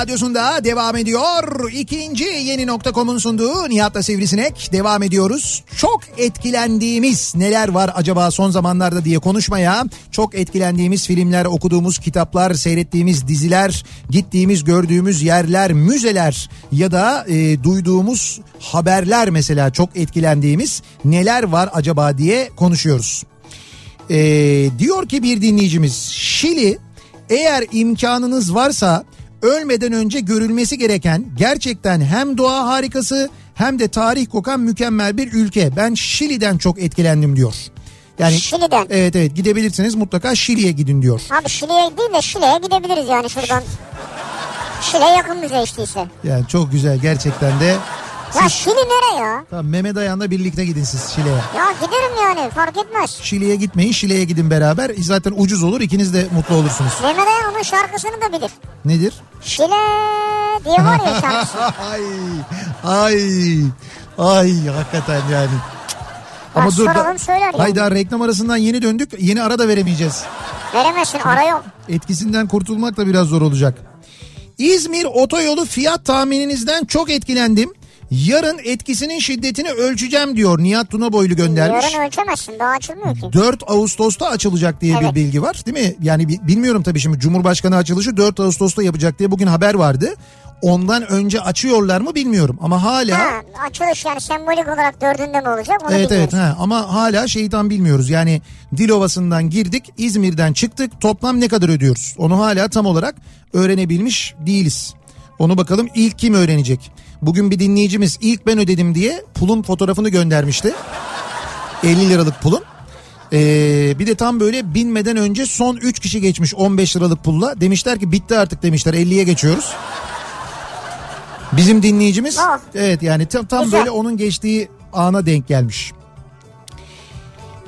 S1: radyosunda devam ediyor. İkinci yeni nokta.com'un sunduğu Nihat'la Sivrisinek devam ediyoruz. Çok etkilendiğimiz neler var acaba son zamanlarda diye konuşmaya. Çok etkilendiğimiz filmler, okuduğumuz kitaplar, seyrettiğimiz diziler, gittiğimiz gördüğümüz yerler, müzeler ya da e, duyduğumuz haberler mesela çok etkilendiğimiz neler var acaba diye konuşuyoruz. Ee, diyor ki bir dinleyicimiz Şili eğer imkanınız varsa ölmeden önce görülmesi gereken gerçekten hem doğa harikası hem de tarih kokan mükemmel bir ülke. Ben Şili'den çok etkilendim diyor. Yani
S2: Şili'den.
S1: Evet evet gidebilirsiniz mutlaka Şili'ye gidin diyor.
S2: Abi Şile'ye değil de Şile'ye gidebiliriz yani şuradan. Şile yakın bize işte ise.
S1: Yani çok güzel gerçekten de.
S2: Ya
S1: Siz
S2: Şili nere ya?
S1: tamam, Mehmet Ayan'la birlikte gidin siz Şile'ye.
S2: Ya giderim yani fark etmez.
S1: Şili'ye gitmeyin Şile'ye gidin beraber. Zaten ucuz olur ikiniz de mutlu olursunuz.
S2: Mehmet Ayan onun şarkısını da bilir.
S1: Nedir?
S2: Şile diye var ya şarkısı.
S1: ay ay ay hakikaten yani.
S2: Bak soralım söyler yani.
S1: Hayda reklam arasından yeni döndük. Yeni ara da veremeyeceğiz.
S2: Veremezsin ara yok.
S1: Etkisinden kurtulmak da biraz zor olacak. İzmir otoyolu fiyat tahmininizden çok etkilendim. Yarın etkisinin şiddetini ölçeceğim diyor Nihat Tunaboylu göndermiş.
S2: Yarın ölçemezsin daha açılmıyor ki.
S1: 4 Ağustos'ta açılacak diye bir
S2: Evet.
S1: bilgi var değil mi? Yani bi- bilmiyorum tabii şimdi Cumhurbaşkanı açılışı 4 Ağustos'ta yapacak diye bugün haber vardı. Ondan önce açıyorlar mı bilmiyorum ama hala
S2: Ha, açılış yani sembolik olarak dördünde mi olacak onu
S1: Evet evet
S2: bilmiyoruz.
S1: ha. ama hala tam bilmiyoruz. Yani Dilovası'ndan girdik İzmir'den çıktık toplam ne kadar ödüyoruz? Onu hala tam olarak öğrenebilmiş değiliz. Onu bakalım ilk kim öğrenecek? Bugün bir dinleyicimiz ilk ben ödedim diye pulun fotoğrafını göndermişti. 50 liralık pulun. Ee, bir de tam böyle binmeden önce son 3 kişi geçmiş 15 liralık pulla. Demişler ki bitti artık demişler 50'ye geçiyoruz. Bizim dinleyicimiz
S2: Ah.
S1: evet yani tam, tam
S2: Güzel.
S1: böyle onun geçtiği ana denk gelmiş.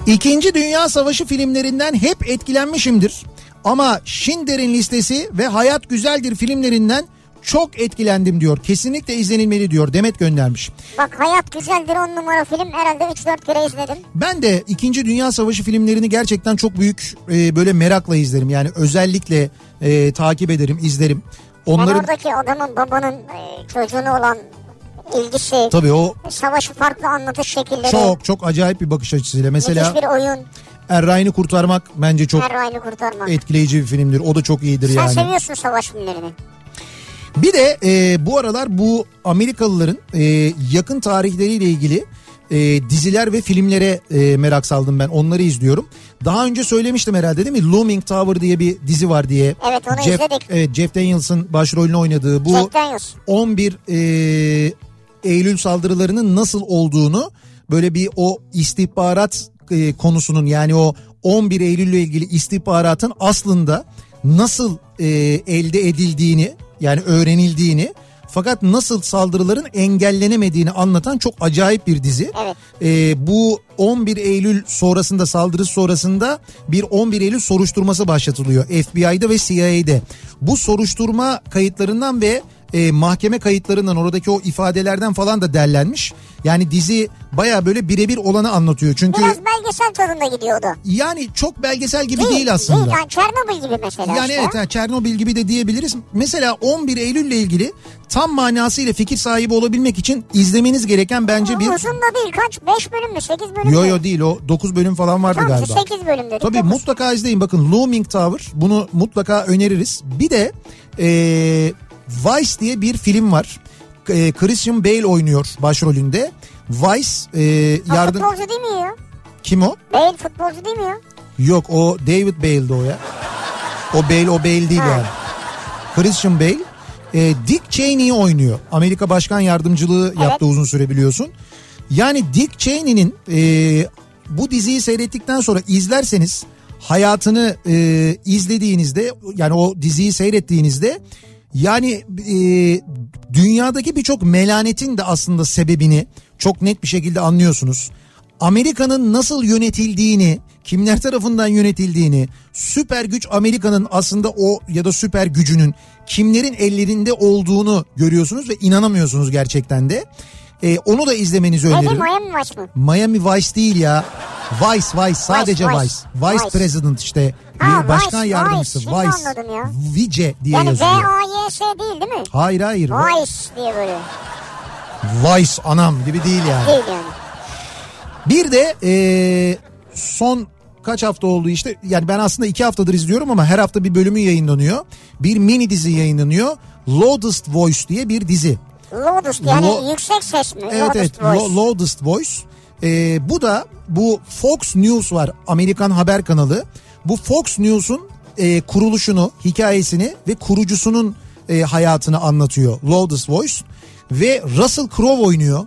S1: İkinci Dünya Savaşı filmlerinden hep etkilenmişimdir. Ama Schindler'in Listesi ve Hayat Güzeldir filmlerinden çok etkilendim diyor. Kesinlikle izlenilmeli diyor. Demet göndermiş.
S2: Bak Hayat Güzeldir on numara film herhalde 3-4 kere izledim.
S1: Ben de 2. Dünya Savaşı filmlerini gerçekten çok büyük e, böyle merakla izlerim. Yani özellikle e, takip ederim, izlerim.
S2: Ben
S1: Onların
S2: oradaki adamın babanın e, çocuğuna olan ilgisi,
S1: tabii o
S2: savaşı farklı anlatış şekilleri,
S1: çok çok acayip bir bakış açısıyla. Mesela
S2: müthiş bir oyun,
S1: Erray'ını kurtarmak bence çok
S2: her aynı kurtarma.
S1: etkileyici bir filmdir. O da çok iyidir
S2: Sen
S1: yani.
S2: seviyorsun savaş filmlerini.
S1: Bir de e, bu aralar bu Amerikalıların e, yakın tarihleriyle ilgili e, diziler ve filmlere e, merak saldım ben. Onları izliyorum. Daha önce söylemiştim herhalde değil mi? Looming Tower diye bir dizi var diye.
S2: Evet, onu
S1: Jeff,
S2: izledik.
S1: Evet, Jeff Daniels'ın başrolünü oynadığı bu
S2: Jack Daniels.
S1: 11 e, Eylül saldırılarının nasıl olduğunu böyle bir o istihbarat e, konusunun yani o 11 Eylül ile ilgili istihbaratın aslında nasıl e, elde edildiğini yani öğrenildiğini fakat nasıl saldırıların engellenemediğini anlatan çok acayip bir dizi.
S2: Evet.
S1: E, bu 11 Eylül sonrasında saldırı sonrasında bir 11 Eylül soruşturması başlatılıyor FBI'de ve CIA'de. Bu soruşturma kayıtlarından ve e, mahkeme kayıtlarından oradaki o ifadelerden falan da derlenmiş. Yani dizi baya böyle birebir olanı anlatıyor. Çünkü
S2: Biraz belgesel tadında gidiyordu.
S1: yani çok belgesel gibi değil, aslında.
S2: Değil, yani Çernobil gibi mesela
S1: Yani
S2: işte.
S1: evet ha, Çernobil gibi de diyebiliriz. Mesela 11 Eylül ile ilgili tam manasıyla fikir sahibi olabilmek için izlemeniz gereken bence bir...
S2: Uzun da değil kaç? 5 bölüm mü? 8 bölüm
S1: Yo
S2: mü?
S1: yo değil o 9 bölüm falan vardı
S2: Tamam
S1: galiba.
S2: 8 bölüm dedik.
S1: Tabii
S2: dokuz.
S1: mutlaka izleyin bakın Looming Tower bunu mutlaka öneririz. Bir de e, Vice diye bir film var. E, Christian Bale oynuyor başrolünde. Vice e,
S2: Ha,
S1: yardım...
S2: Futbolcu değil mi ya?
S1: Kim o?
S2: Bale futbolcu değil mi ya?
S1: Yok o David Bale'di o ya. O Bale o Bale değil
S2: Ha.
S1: yani. Christian Bale e, Dick Cheney'i oynuyor. Amerika Başkan Yardımcılığı yaptı uzun süre biliyorsun. Yani Dick Cheney'nin e, bu diziyi seyrettikten sonra izlerseniz hayatını e, izlediğinizde yani o diziyi seyrettiğinizde yani e, dünyadaki birçok melanetin de aslında sebebini çok net bir şekilde anlıyorsunuz. Amerika'nın nasıl yönetildiğini, kimler tarafından yönetildiğini, süper güç Amerika'nın aslında o ya da süper gücünün kimlerin ellerinde olduğunu görüyorsunuz ve inanamıyorsunuz gerçekten de. Ee, onu da izlemenizi
S2: Neydi
S1: öneririm.
S2: Miami maç mı?
S1: Miami Vice değil ya. Vice Vice sadece Vice.
S2: Vice,
S1: Vice,
S2: Vice.
S1: President işte.
S2: Ha,
S1: Bir başkan
S2: Vice,
S1: yardımcısı
S2: Vice.
S1: Vice. Vice diye
S2: Yani
S1: yazıyor.
S2: V-A-Y-S değil değil mi?
S1: Hayır hayır.
S2: Vice diye böyle.
S1: Vice anam gibi değil yani.
S2: Değil yani.
S1: Bir de eee, son kaç hafta oldu işte yani ben aslında iki haftadır izliyorum ama her hafta bir bölümü yayınlanıyor. Bir mini dizi yayınlanıyor. Loudest Voice diye bir dizi.
S2: Loudest yani
S1: Lo-
S2: yüksek ses mi?
S1: Evet
S2: Loudest
S1: evet
S2: voice.
S1: Lo- Loudest Voice. Ee, bu da bu Fox News var Amerikan haber kanalı. Bu Fox News'un e, kuruluşunu, hikayesini ve kurucusunun e, hayatını anlatıyor. Loudest Voice ve Russell Crowe oynuyor.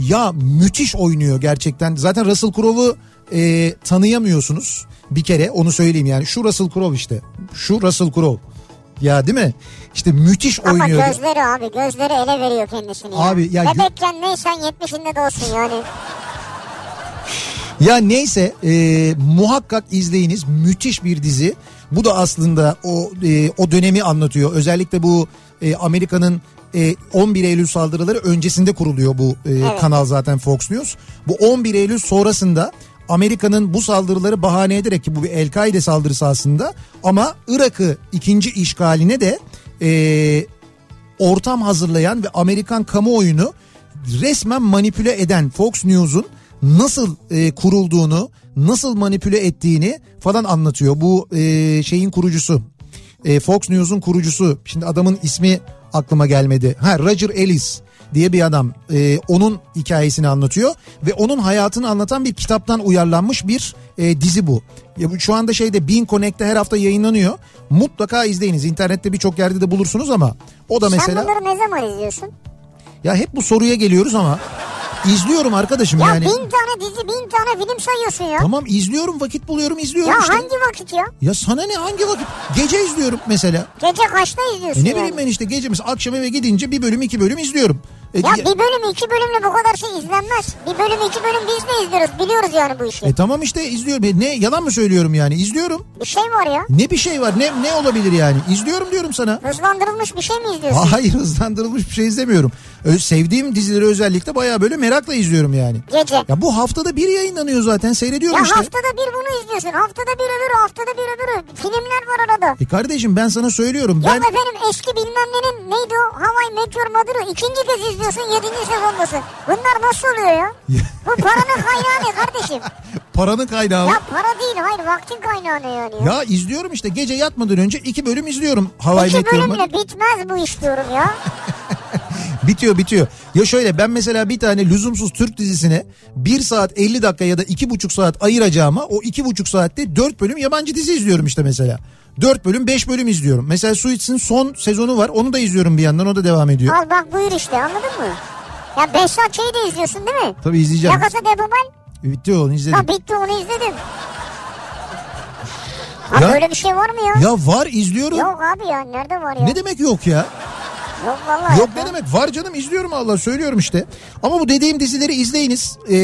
S1: Ya müthiş oynuyor gerçekten. Zaten Russell Crowe'u e, tanıyamıyorsunuz. Bir kere onu söyleyeyim yani. Şu Russell Crowe işte. Şu Russell Crowe. Ya değil mi? İşte müthiş
S2: Ama
S1: oynuyor.
S2: gözleri abi gözleri ele veriyor kendisini ya.
S1: Abi ya
S2: Bebekken neysen 70'inde de olsun yani.
S1: Ya neyse e, muhakkak izleyiniz müthiş bir dizi. Bu da aslında o e, o dönemi anlatıyor. Özellikle bu e, Amerika'nın e, 11 Eylül saldırıları öncesinde kuruluyor bu e, kanal zaten Fox News. Bu 11 Eylül sonrasında Amerika'nın bu saldırıları bahane ederek ki bu bir El-Kaide saldırısı aslında ama Irak'ı ikinci işgaline de e, ortam hazırlayan ve Amerikan kamuoyunu resmen manipüle eden Fox News'un nasıl e, kurulduğunu, nasıl manipüle ettiğini falan anlatıyor. Bu e, şeyin kurucusu, e, Fox News'un kurucusu. Şimdi adamın ismi aklıma gelmedi. Ha Roger Ellis. diye bir adam. Ee, onun hikayesini anlatıyor ve onun hayatını anlatan bir kitaptan uyarlanmış bir e, dizi bu. Ya bu şu anda şeyde Bean Connect'te her hafta yayınlanıyor. Mutlaka izleyiniz. İnternette birçok yerde de bulursunuz ama o da mesela
S2: Sen bunları ne zaman izliyorsun?
S1: ya hep bu soruya geliyoruz ama izliyorum arkadaşım
S2: Ya
S1: yani.
S2: bin tane dizi bin tane film sayıyorsun ya.
S1: Tamam izliyorum vakit buluyorum izliyorum
S2: ya
S1: işte.
S2: hangi vakit ya?
S1: Ya sana ne hangi vakit? Gece izliyorum mesela.
S2: Gece kaçta izliyorsun
S1: E ne
S2: yani?
S1: bileyim ben işte gecemiz akşam eve gidince bir bölüm iki bölüm izliyorum. E,
S2: Ya
S1: ya-
S2: bir bölüm iki bölümle bu kadar şey izlenmez. Bir bölüm iki bölüm biz de izliyoruz. Biliyoruz yani bu işi.
S1: e tamam işte izliyorum. E, ne yalan mı söylüyorum yani? İzliyorum.
S2: Bir şey var ya.
S1: Ne bir şey var? Ne ne olabilir yani? İzliyorum diyorum sana.
S2: Hızlandırılmış bir şey mi izliyorsun?
S1: Hayır hızlandırılmış bir şey izlemiyorum. Ö- sevdiğim dizileri özellikle bayağı böyle merakla izliyorum yani.
S2: Gece.
S1: Ya bu haftada bir yayınlanıyor zaten seyrediyorum
S2: Ya
S1: işte.
S2: haftada bir bunu izliyorsun. Haftada bir öbürü, haftada bir öbürü. Filmler var arada.
S1: E kardeşim ben sana söylüyorum.
S2: Yok
S1: Ben
S2: efendim eski bilmem nenin neydi o Hawaii Meteor Mother'ı ikinci kez izliyorsun yedinci sezondasın. Bunlar nasıl oluyor ya? Bu paranın kaynağı ne kardeşim?
S1: paranın kaynağı.
S2: Ya para değil hayır vaktin kaynağı ne yani? Ya.
S1: Ya izliyorum işte gece yatmadan önce iki bölüm izliyorum. Hawaii
S2: İki bölümle bitmez bu iş diyorum ya.
S1: Bitiyor bitiyor. Ya şöyle ben mesela bir tane lüzumsuz Türk dizisine 1 saat 50 dakika ya da iki buçuk saat ayıracağıma o iki buçuk saatte 4 bölüm yabancı dizi izliyorum işte mesela. 4 bölüm 5 bölüm izliyorum. Mesela Suits'in son sezonu var onu da izliyorum bir yandan o da devam ediyor.
S2: Al bak buyur işte anladın mı? Ya Behzat Ç'yi de izliyorsun değil mi?
S1: Tabii izleyeceğim.
S2: La Casa de Papel.
S1: Bitti onu izledim.
S2: Ha bitti onu izledim. Abi
S1: Ya-
S2: böyle bir şey var mı ya?
S1: Ya var izliyorum.
S2: Yok abi ya nerede var ya?
S1: Ne demek yok ya?
S2: Yok vallahi.
S1: Yok ne demek var canım izliyorum Allah söylüyorum işte. Ama bu dediğim dizileri izleyiniz. Ee,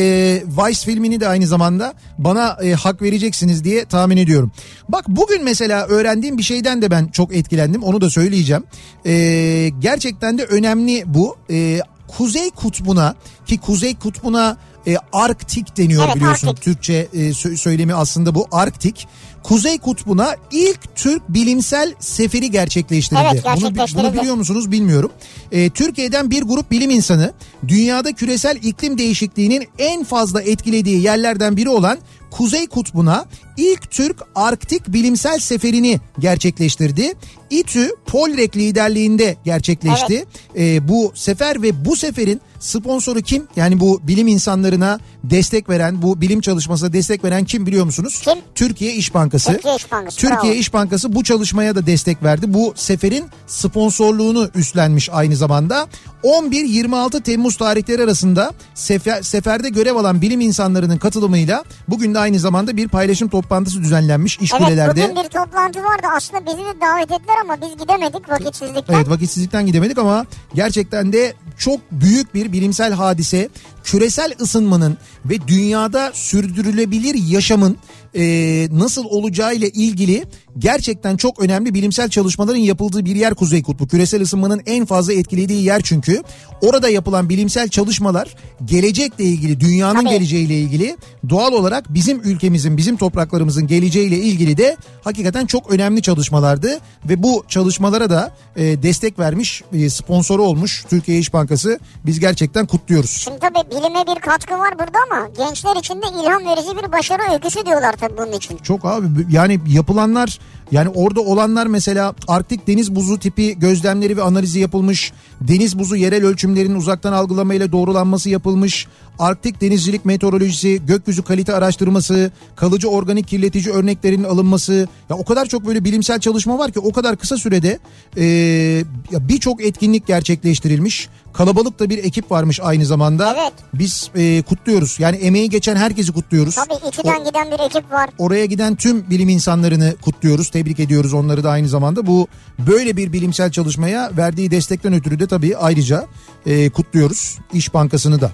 S1: Vice filmini de aynı zamanda bana e, hak vereceksiniz diye tahmin ediyorum. Bak bugün mesela öğrendiğim bir şeyden de ben çok etkilendim onu da söyleyeceğim. Ee, gerçekten de önemli bu. Ee, Kuzey Kutbu'na ki Kuzey Kutbu'na e, Arktik deniyor
S2: Evet,
S1: biliyorsun.
S2: Arktik.
S1: Türkçe e, sö- söylemi aslında bu Arktik. Kuzey Kutbu'na ilk Türk bilimsel seferi gerçekleştirildi.
S2: Evet,
S1: bunu,
S2: gerçekleştirildi.
S1: bunu biliyor musunuz bilmiyorum. Ee, Türkiye'den bir grup bilim insanı dünyada küresel iklim değişikliğinin en fazla etkilediği yerlerden biri olan Kuzey Kutbu'na ilk Türk Arktik bilimsel seferini gerçekleştirdi. İTÜ Polrek liderliğinde gerçekleşti. Ee, bu sefer ve bu seferin sponsoru kim? Yani bu bilim insanlarına destek veren, bu bilim çalışmasına destek veren kim biliyor musunuz?
S2: Kim?
S1: Türkiye İş Bankası.
S2: Türkiye İş Bankası,
S1: Türkiye
S2: bravo.
S1: İş Bankası bu çalışmaya da destek verdi. Bu seferin sponsorluğunu üstlenmiş aynı zamanda. 11-26 Temmuz tarihleri arasında sefer, seferde görev alan bilim insanlarının katılımıyla bugün de aynı zamanda bir paylaşım toplantısı düzenlenmiş
S2: Evet
S1: İşkuleler'de.
S2: bugün bir toplantı vardı aslında bizi de davet ettiler ama biz gidemedik vakitsizlikten.
S1: Evet vakitsizlikten gidemedik ama gerçekten de çok büyük bir bilimsel hadise. Küresel ısınmanın ve dünyada sürdürülebilir yaşamın e, nasıl olacağı ile ilgili gerçekten çok önemli bilimsel çalışmaların yapıldığı bir yer Kuzey Kutbu. Küresel ısınmanın en fazla etkilediği yer çünkü. Orada yapılan bilimsel çalışmalar gelecekle ilgili, dünyanın
S2: Tabii.
S1: geleceğiyle ilgili doğal olarak bizim ülkemizin, bizim topraklarımızın geleceğiyle ilgili de hakikaten çok önemli çalışmalardı. Ve bu çalışmalara da e, destek vermiş, e, sponsoru olmuş Türkiye İş Bankası. Biz gerçekten kutluyoruz.
S2: Şimdi tabii bilime bir katkı var burada ama gençler için de ilham verici bir başarı öyküsü diyorlar tabii bunun için.
S1: Çok abi yani yapılanlar yani orada olanlar mesela Arktik deniz buzu tipi gözlemleri ve analizi yapılmış. Deniz buzu yerel ölçümlerinin uzaktan algılamayla doğrulanması yapılmış. Arktik denizcilik meteorolojisi, gökyüzü kalite araştırması, kalıcı organik kirletici örneklerin alınması. Ya o kadar çok böyle bilimsel çalışma var ki o kadar kısa sürede e, birçok etkinlik gerçekleştirilmiş. Kalabalık da bir ekip varmış aynı zamanda.
S2: Evet.
S1: Biz e, kutluyoruz. Yani emeği geçen herkesi kutluyoruz.
S2: Tabii İTÜ'den giden bir ekip var.
S1: Oraya giden tüm bilim insanlarını kutluyoruz, tebrik ediyoruz onları da aynı zamanda. Bu böyle bir bilimsel çalışmaya verdiği destekten ötürü de tabii ayrıca e, kutluyoruz İş Bankası'nı da.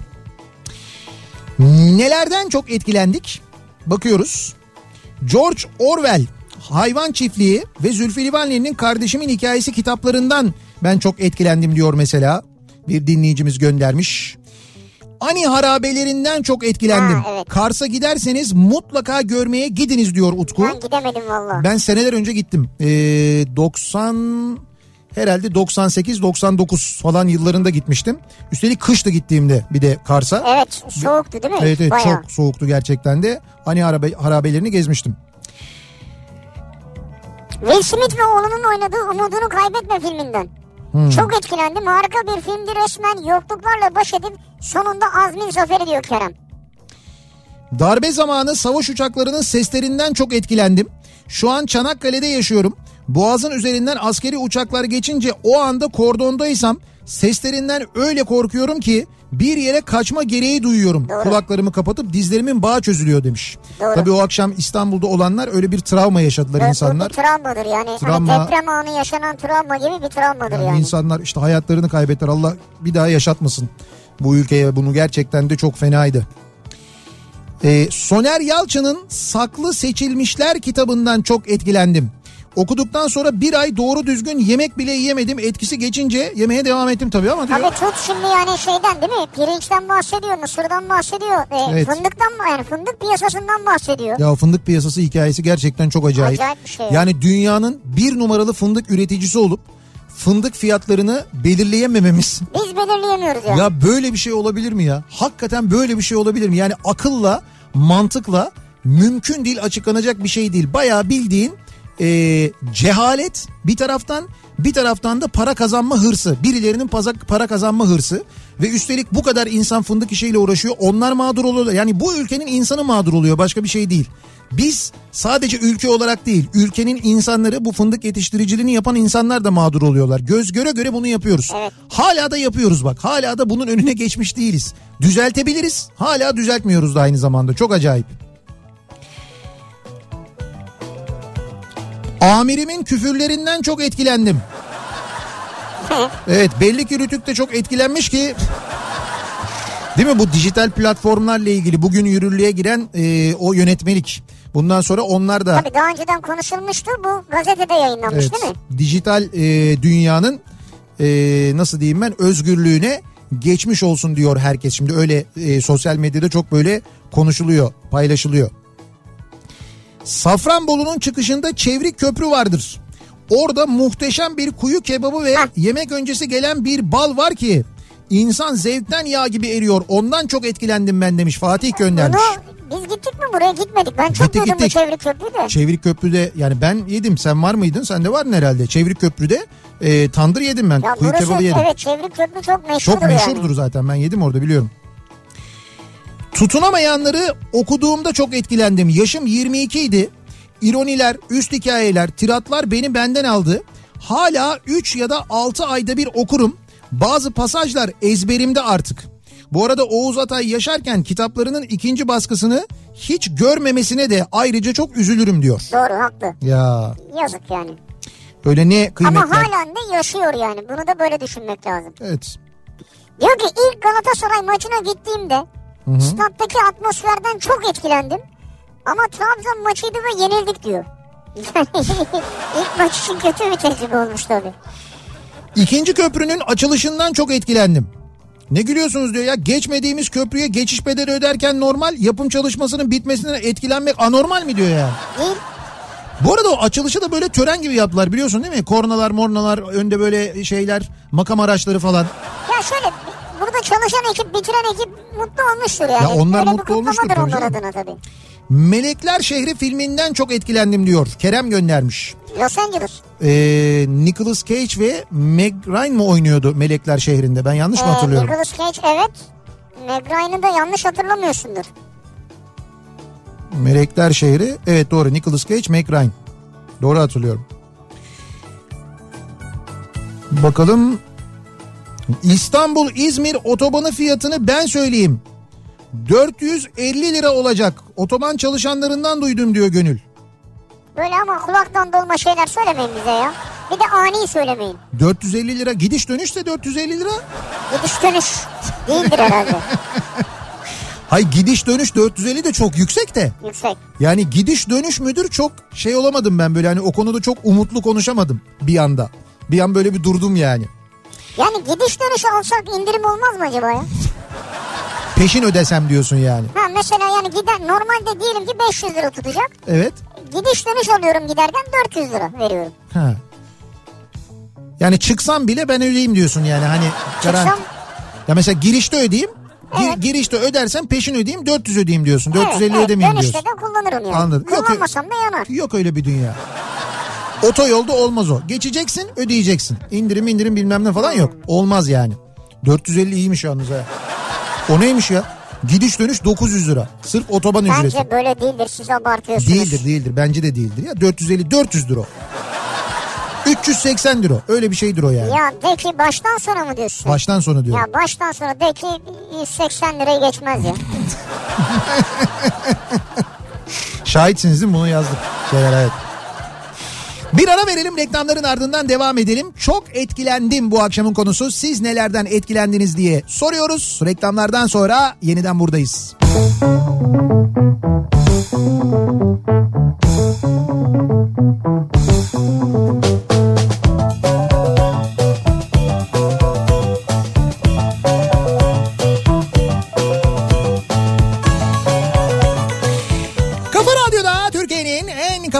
S1: Nelerden çok etkilendik? Bakıyoruz. George Orwell Hayvan Çiftliği ve Zülfü Livaneli'nin Kardeşimin Hikayesi kitaplarından ben çok etkilendim diyor mesela. Bir dinleyicimiz göndermiş. Ani harabelerinden çok etkilendim.
S2: Ha, evet.
S1: Kars'a giderseniz mutlaka görmeye gidiniz diyor Utku.
S2: Ben gidemedim valla.
S1: Ben seneler önce gittim. Ee, 90 herhalde 98-99 falan yıllarında gitmiştim. Üstelik kışta gittiğimde bir de Kars'a.
S2: Evet soğuktu değil mi?
S1: Evet evet
S2: Bayağı.
S1: çok soğuktu gerçekten de. Hani harabe, harabelerini gezmiştim.
S2: Will Smith ve oğlunun oynadığı Umudunu Kaybetme filminden. Çok etkilendim. Harika bir filmdi resmen. Yokluklarla baş edip sonunda azmin zaferi diyor Kerem.
S1: Darbe zamanı savaş uçaklarının seslerinden çok etkilendim. Şu an Çanakkale'de yaşıyorum. Boğazın üzerinden askeri uçaklar geçince o anda kordondaysam seslerinden öyle korkuyorum ki bir yere kaçma gereği duyuyorum.
S2: Doğru.
S1: Kulaklarımı kapatıp dizlerimin bağı çözülüyor demiş.
S2: Doğru.
S1: Tabii o akşam İstanbul'da olanlar öyle bir travma yaşadılar
S2: Bu- Bu
S1: insanlar.
S2: bir travmadır yani.
S1: Travma-
S2: Hani deprem anı yaşanan travma gibi bir travmadır
S1: Yani
S2: yani.
S1: İnsanlar işte hayatlarını kaybettiler. Allah bir daha yaşatmasın bu ülkeye. Bunu gerçekten de çok fenaydı. Ee, Soner Yalçın'ın Saklı Seçilmişler kitabından çok etkilendim. Okuduktan sonra bir ay doğru düzgün yemek bile yiyemedim. Etkisi geçince yemeye devam ettim tabii ama diyor.
S2: Tabii tut şimdi yani şeyden değil mi? Pirinçten bahsediyor, mısırdan bahsediyor. E,
S1: Evet.
S2: Fındıktan yani fındık piyasasından bahsediyor.
S1: Ya fındık piyasası hikayesi gerçekten çok acayip.
S2: Acayip bir şey.
S1: Yani dünyanın bir numaralı fındık üreticisi olup fındık fiyatlarını belirleyemememiz
S2: Biz belirleyemiyoruz yani.
S1: Ya böyle bir şey olabilir mi ya? Hakikaten böyle bir şey olabilir mi? Yani akılla, mantıkla mümkün değil açıklanacak bir şey değil. Bayağı bildiğin e, cehalet bir taraftan bir taraftan da para kazanma hırsı. Birilerinin para kazanma hırsı ve üstelik bu kadar insan fındık işiyle uğraşıyor. Onlar mağdur oluyor. Yani bu ülkenin insanı mağdur oluyor başka bir şey değil. Biz sadece ülke olarak değil ülkenin insanları bu fındık yetiştiriciliğini yapan insanlar da mağdur oluyorlar. Göz göre göre bunu yapıyoruz.
S2: Evet.
S1: Hala da yapıyoruz bak. Hala da bunun önüne geçmiş değiliz. Düzeltebiliriz. Hala düzeltmiyoruz da aynı zamanda. Çok acayip. Amirimin küfürlerinden çok etkilendim. Evet belli ki Rütük de çok etkilenmiş ki Değil mi bu dijital platformlarla ilgili bugün yürürlüğe giren e, o yönetmelik. Bundan sonra onlar da
S2: Tabii daha önceden konuşulmuştu. Bu gazetede yayınlanmış
S1: Evet,
S2: değil mi?
S1: dijital e, dünyanın e, nasıl diyeyim ben özgürlüğüne geçmiş olsun diyor herkes. Şimdi öyle e, sosyal medyada çok böyle konuşuluyor, paylaşılıyor. Safranbolu'nun çıkışında Çevrik Köprü vardır. Orada muhteşem bir kuyu kebabı ve yemek öncesi gelen bir bal var ki insan zevkten yağ gibi eriyor. Ondan çok etkilendim ben demiş Fatih göndermiş.
S2: Bunu biz gittik mi buraya gitmedik. Ben çok
S1: Gittik,
S2: duydum bu
S1: gittik.
S2: çevre köprüyü de.
S1: Çevrik Köprü'de yani ben yedim sen var mıydın? Sen de vardın herhalde. Çevrik Köprü'de e, tandır yedim ben.
S2: Ya
S1: Kuyu
S2: burası
S1: kebabı yedim.
S2: evet çevre köprü çok meşhurdur
S1: Çok meşhurdur
S2: yani.
S1: zaten ben yedim orada biliyorum. Tutunamayanları okuduğumda çok etkilendim. Yaşım 22 idi. İroniler, üst hikayeler, tiratlar beni benden aldı. Hala 3 ya da 6 ayda bir okurum. Bazı pasajlar ezberimde artık. Bu arada Oğuz Atay yaşarken kitaplarının ikinci baskısını hiç görmemesine de ayrıca çok üzülürüm diyor.
S2: Doğru haklı.
S1: Ya
S2: Yazık yani.
S1: öyle ne kıymetler.
S2: Ama halen de yaşıyor yani. Bunu da böyle düşünmek lazım.
S1: Evet.
S2: Diyor ki ilk Galatasaray maçına gittiğimde stattaki atmosferden çok etkilendim. Ama Trabzon maçıydı ve yenildik diyor. Yani ilk maç için kötü bir tecrübe olmuş tabii.
S1: İkinci köprünün açılışından çok etkilendim. Ne gülüyorsunuz diyor ya geçmediğimiz köprüye geçiş bedeli öderken normal yapım çalışmasının bitmesinden etkilenmek anormal mi diyor yani.
S2: Değil.
S1: Bu arada o açılışı da böyle tören gibi yaptılar biliyorsun değil mi? Kornalar mornalar önde böyle şeyler makam araçları falan.
S2: Ya şöyle burada çalışan ekip bitiren ekip mutlu olmuştur yani.
S1: Ya onlar
S2: Öyle
S1: mutlu olmuştur tabii
S2: onlar adına tabii.
S1: Melekler Şehri filminden çok etkilendim diyor. Kerem göndermiş.
S2: Los Angeles.
S1: Ee, Nicolas Cage ve Meg Ryan mı oynuyordu Melekler Şehri'nde? Ben yanlış mı
S2: Ee,
S1: hatırlıyorum?
S2: Nicolas Cage evet. Meg Ryan'ı da yanlış hatırlamıyorsundur.
S1: Melekler Şehri. Evet doğru Nicolas Cage, Meg Ryan. Doğru hatırlıyorum. Bakalım. İstanbul İzmir otobanı fiyatını ben söyleyeyim. 450 lira olacak. Otoban çalışanlarından duydum diyor Gönül.
S2: Böyle ama kulaktan dolma şeyler söylemeyin bize ya. Bir de ani söylemeyin.
S1: 450 lira gidiş dönüş de 450 lira.
S2: Gidiş dönüş değildir herhalde.
S1: Hay gidiş dönüş 450 de çok yüksek de.
S2: Yüksek.
S1: Yani gidiş dönüş müdür çok şey olamadım ben böyle hani o konuda çok umutlu konuşamadım bir anda. Bir an böyle bir durdum yani.
S2: Yani gidiş dönüş alsak indirim olmaz mı acaba ya?
S1: Peşin ödesem diyorsun yani.
S2: Ha mesela yani giden normalde diyelim ki 500 lira tutacak.
S1: Evet.
S2: Gidiş dönüş alıyorum giderken 400 lira veriyorum.
S1: Ha. Yani çıksam bile ben ödeyeyim diyorsun yani hani. garanti.
S2: Çıksam
S1: Ya mesela girişte ödeyeyim.
S2: Evet.
S1: girişte ödersen peşin ödeyeyim 400 ödeyeyim diyorsun. 450
S2: evet,
S1: ödemeyeyim
S2: dönüşte
S1: diyorsun.
S2: de kullanırım yani.
S1: Anladım. Yok,
S2: Kullanmasam da yanar.
S1: Yok öyle bir dünya. Otoyolda olmaz o. Geçeceksin ödeyeceksin. İndirim indirim bilmem ne falan yok. Olmaz yani. 450 iyiymiş yalnız ha. O neymiş ya? Gidiş dönüş 900 lira. Sırf otoban ücreti.
S2: Bence böyle değildir siz abartıyorsunuz.
S1: Değildir değildir bence de değildir ya 450 400 lira o. 380 lira öyle bir şeydir o yani.
S2: Ya de ki baştan sonra mı diyorsun?
S1: Baştan sona diyorum.
S2: Ya baştan sonra de ki 180 liraya geçmez ya.
S1: Şahitsiniz değil mi? Bunu yazdık. Şeyler evet. Bir ara verelim reklamların ardından devam edelim. Çok etkilendim bu akşamın konusu. Siz nelerden etkilendiniz diye soruyoruz. Reklamlardan sonra yeniden buradayız. Kafa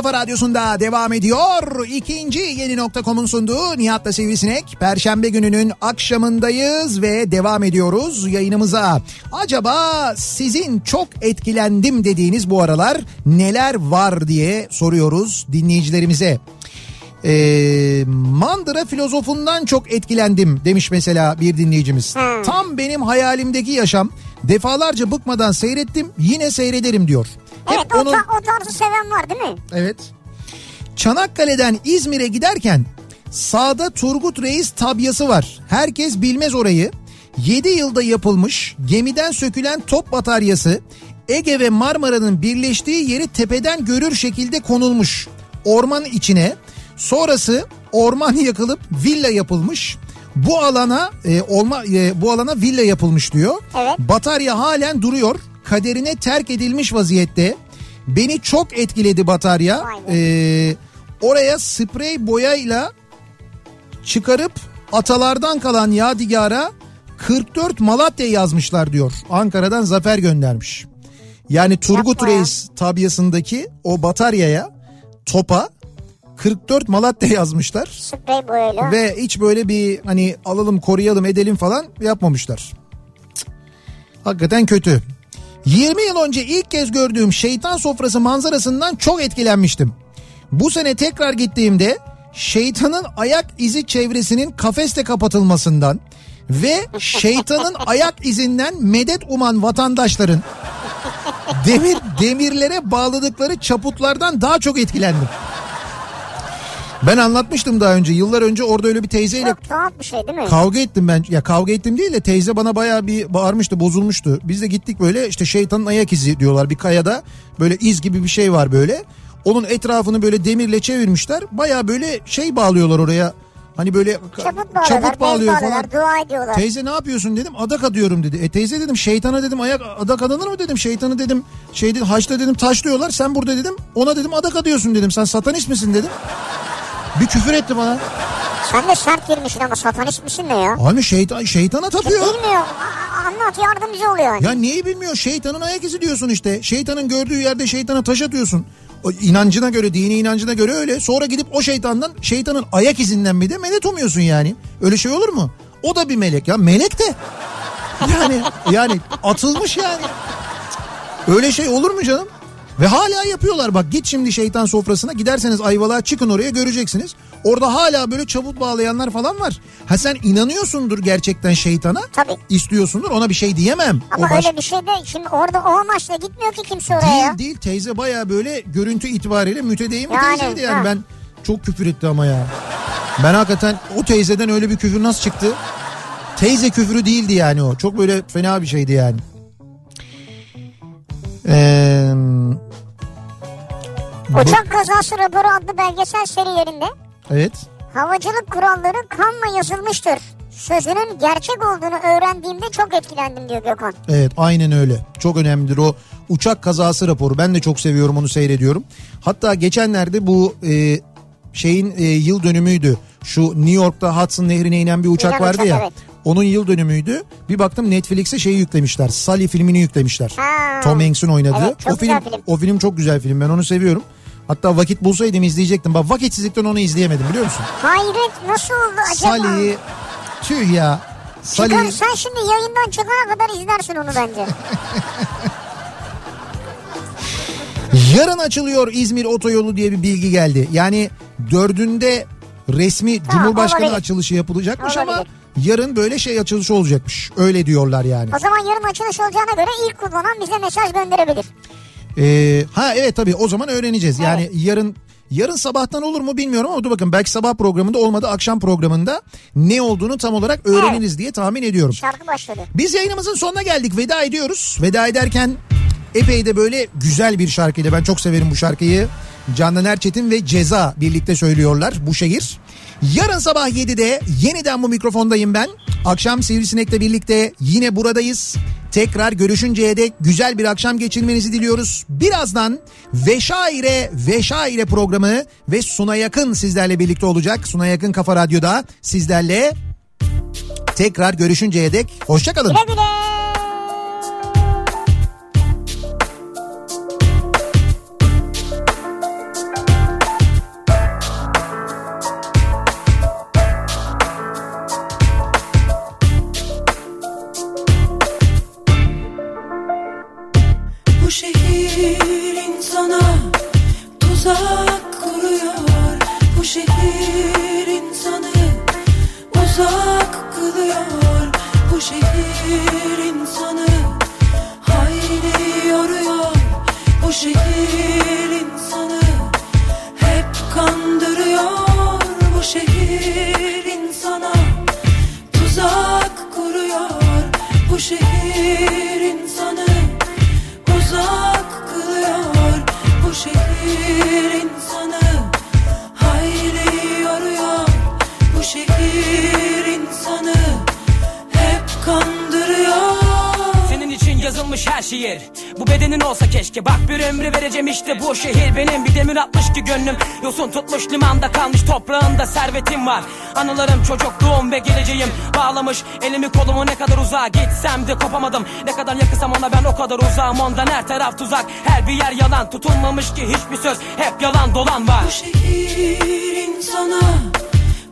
S1: kafa radyosunda devam ediyor. İkinci yeni nokta.com'un sunduğu Nihat'la Sivrisinek. Perşembe gününün akşamındayız ve devam ediyoruz yayınımıza. Acaba sizin çok etkilendim dediğiniz bu aralar neler var diye soruyoruz dinleyicilerimize. Ee, mandıra filozofundan çok etkilendim demiş mesela bir dinleyicimiz.
S2: Hmm.
S1: Tam benim hayalimdeki yaşam. Defalarca bıkmadan seyrettim yine seyrederim diyor. Hep
S2: Evet o,
S1: onun-
S2: ta- o tarzı seven var değil mi?
S1: Evet. Çanakkale'den İzmir'e giderken sağda Turgut Reis tabyası var. Herkes bilmez orayı. 7 yılda yapılmış gemiden sökülen top bataryası Ege ve Marmara'nın birleştiği yeri tepeden görür şekilde konulmuş. Orman içine sonrası orman yakılıp villa yapılmış. Bu alana e, olma e, bu alana villa yapılmış diyor.
S2: Evet.
S1: Batarya halen duruyor. Kaderine terk edilmiş vaziyette. Beni çok etkiledi batarya. Ee, oraya sprey boyayla çıkarıp atalardan kalan yadigar'a 44 Malatya yazmışlar diyor. Ankara'dan Zafer göndermiş. Yani Turgut
S2: Yapma ya.
S1: Reis tabyasındaki o bataryaya topa 44 Malatya yazmışlar.
S2: Sprey boyayla.
S1: Ve hiç böyle bir hani alalım koruyalım edelim falan yapmamışlar. Hakikaten kötü. 20 yıl önce ilk kez gördüğüm şeytan sofrası manzarasından çok etkilenmiştim. Bu sene tekrar gittiğimde şeytanın ayak izi çevresinin kafeste kapatılmasından ve şeytanın ayak izinden medet uman vatandaşların demir demirlere bağladıkları çaputlardan daha çok etkilendim. Ben anlatmıştım daha önce yıllar önce orada öyle bir teyzeyle
S2: Çok tuhaf bir şey değil mi?
S1: kavga ettim ben. Ya kavga ettim değil de teyze bana bayağı bir bağırmıştı, bozulmuştu. Biz de gittik böyle işte şeytanın ayak izi diyorlar bir kayada. Böyle iz gibi bir şey var böyle. Onun etrafını böyle demirle çevirmişler. Bayağı böyle şey bağlıyorlar oraya. Hani böyle
S2: Çaput bağlıyorlar, bez
S1: bağlıyor falan.
S2: dua ediyorlar.
S1: Teyze ne yapıyorsun dedim adak adıyorum dedi. E teyze dedim şeytana dedim ayak adak adanır mı dedim. Şeytanı dedim şey dedim haçta dedim taşlıyorlar. Sen burada dedim ona dedim adak adıyorsun dedim. Sen satanist misin dedim. Bir küfür etti bana.
S2: Sen de sert girmişsin ama satanist misin ne ya?
S1: Abi şeytan, şeytana tapıyor.
S2: Bilmiyor. Anlat yardımcı ol yani.
S1: Ya neyi bilmiyor? Şeytanın ayak izi diyorsun işte. Şeytanın gördüğü yerde şeytana taş atıyorsun. O inancına göre, dini inancına göre öyle. Sonra gidip o şeytandan, şeytanın ayak izinden bir de medet umuyorsun yani. Öyle şey olur mu? O da bir melek ya. Melek de. Yani yani atılmış yani. Öyle şey olur mu canım? Ve hala yapıyorlar bak git şimdi şeytan sofrasına giderseniz Ayvalık'a çıkın oraya göreceksiniz. Orada hala böyle çabuk bağlayanlar falan var. Ha sen inanıyorsundur gerçekten şeytana.
S2: Tabii.
S1: İstiyorsundur ona bir şey diyemem.
S2: Ama
S1: o baş-
S2: öyle bir şey de şimdi orada o amaçla gitmiyor ki kimse oraya.
S1: Değil
S2: ya.
S1: değil teyze baya böyle görüntü itibariyle mütedeyim bir
S2: Yani,
S1: teyzeydi yani
S2: ha.
S1: ben çok küfür etti ama ya. Ben hakikaten o teyzeden öyle bir küfür nasıl çıktı? Teyze küfürü değildi yani o. Çok böyle fena bir şeydi yani. Ee,
S2: Uçak kazası raporu adlı belgesel serilerinde
S1: evet.
S2: havacılık kuralları kanla yazılmıştır. Sözünün gerçek olduğunu öğrendiğimde çok etkilendim diyor Gökhan.
S1: Evet aynen öyle. Çok önemlidir o uçak kazası raporu. Ben de çok seviyorum onu seyrediyorum. Hatta geçenlerde bu e, şeyin e, yıl dönümüydü. Şu New York'ta Hudson Nehri'ne inen bir uçak
S2: İnen
S1: vardı
S2: uçak,
S1: ya.
S2: evet.
S1: Onun yıl dönümüydü. Bir baktım Netflix'e şeyi yüklemişler. Sully filmini yüklemişler.
S2: Ha.
S1: Tom Hanks'in oynadığı.
S2: Evet,
S1: o film,
S2: film.
S1: o film çok güzel film. Ben onu seviyorum. Hatta vakit bulsaydım izleyecektim. Bak vakitsizlikten onu izleyemedim biliyor musun?
S2: Hayret nasıl oldu acaba?
S1: Sully'yi tüh ya.
S2: Çıkar,
S1: Sully'yi
S2: sen şimdi yayından çıkana kadar izlersin onu bence.
S1: Yarın açılıyor İzmir otoyolu diye bir bilgi geldi. Yani dördünde resmi
S2: Tamam,
S1: Cumhurbaşkanı
S2: olabilir.
S1: açılışı yapılacakmış ama
S2: Olabilir.
S1: Yarın böyle şey açılışı olacakmış. Öyle diyorlar yani.
S2: O zaman yarın açılış olacağına göre ilk kullanan bize mesaj gönderebilir.
S1: Ee, ha evet tabii o zaman öğreneceğiz. Yani yarın yarın sabahtan olur mu bilmiyorum ama dur bakın belki sabah programında olmadı akşam programında ne olduğunu tam olarak öğreniriz diye tahmin ediyorum.
S2: Şarkı başladı.
S1: Biz yayınımızın sonuna geldik. Veda ediyoruz. Veda ederken epey de böyle güzel bir şarkıyla ben çok severim bu şarkıyı. Candan Erçetin ve Ceza birlikte söylüyorlar bu şehir. Yarın sabah 7'de yeniden bu mikrofondayım ben. Akşam Sivrisinek'le birlikte yine buradayız. Tekrar görüşünceye dek güzel bir akşam geçirmenizi diliyoruz. Birazdan Veşaire Veşaire programı ve Suna Yakın sizlerle birlikte olacak. Suna Yakın Kafa Radyo'da sizlerle tekrar görüşünceye dek hoşçakalın.
S2: Güle güle.
S4: Anılarım çocukluğum ve geleceğim. Bağlamış elimi kolumu ne kadar uzağa Gitsem de kopamadım. Ne kadar yakınsam ona ben o kadar uzağım. Ondan her taraf tuzak. Her bir yer yalan. Tutulmamış ki hiçbir söz. Hep yalan dolan var.
S5: Bu şehir insana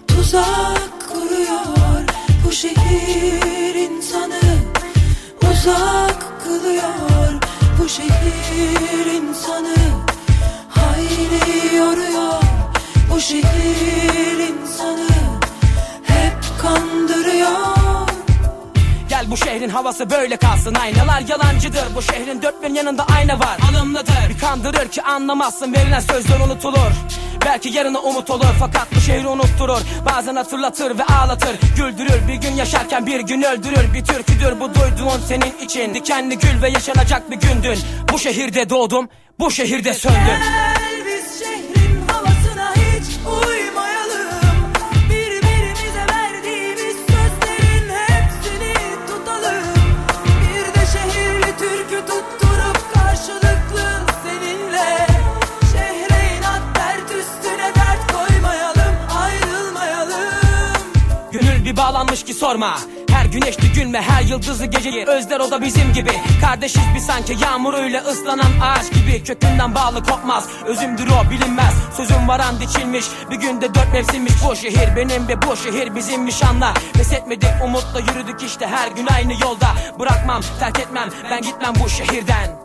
S5: tuzak kuruyor. Bu şehir insanı uzak kılıyor. Bu şehir insanı hayli yoruyor. Bu şehir insanı
S4: Gel bu şehrin havası böyle kalsın. Aynalar yalancıdır. Bu şehrin dört bin yanında ayna var. Alımlıdır. Bir kandırır ki anlamazsın. Verilen sözler unutulur. Belki yarına umut olur. Fakat bu şehri unutturur. Bazen hatırlatır ve ağlatır. Güldürür. Bir gün yaşarken bir gün öldürür. Bir türküdür bu duyduğun senin için. Dikenli gül ve yaşanacak bir gündün. Bu şehirde doğdum. Bu şehirde söndüm bağlanmış ki sorma. Her güneşli gün ve her yıldızlı geceyi Özler o da bizim gibi. Kardeşiz bir sanki yağmuruyla ıslanan ağaç gibi. Kökünden bağlı kopmaz Özümdür o bilinmez. Sözüm varan diçilmiş Bir günde dört mevsimmiş. Bu şehir Benim ve bu şehir bizimmiş anla Pes etmedik umutla yürüdük işte her gün aynı yolda. Bırakmam terk etmem ben gitmem bu şehirden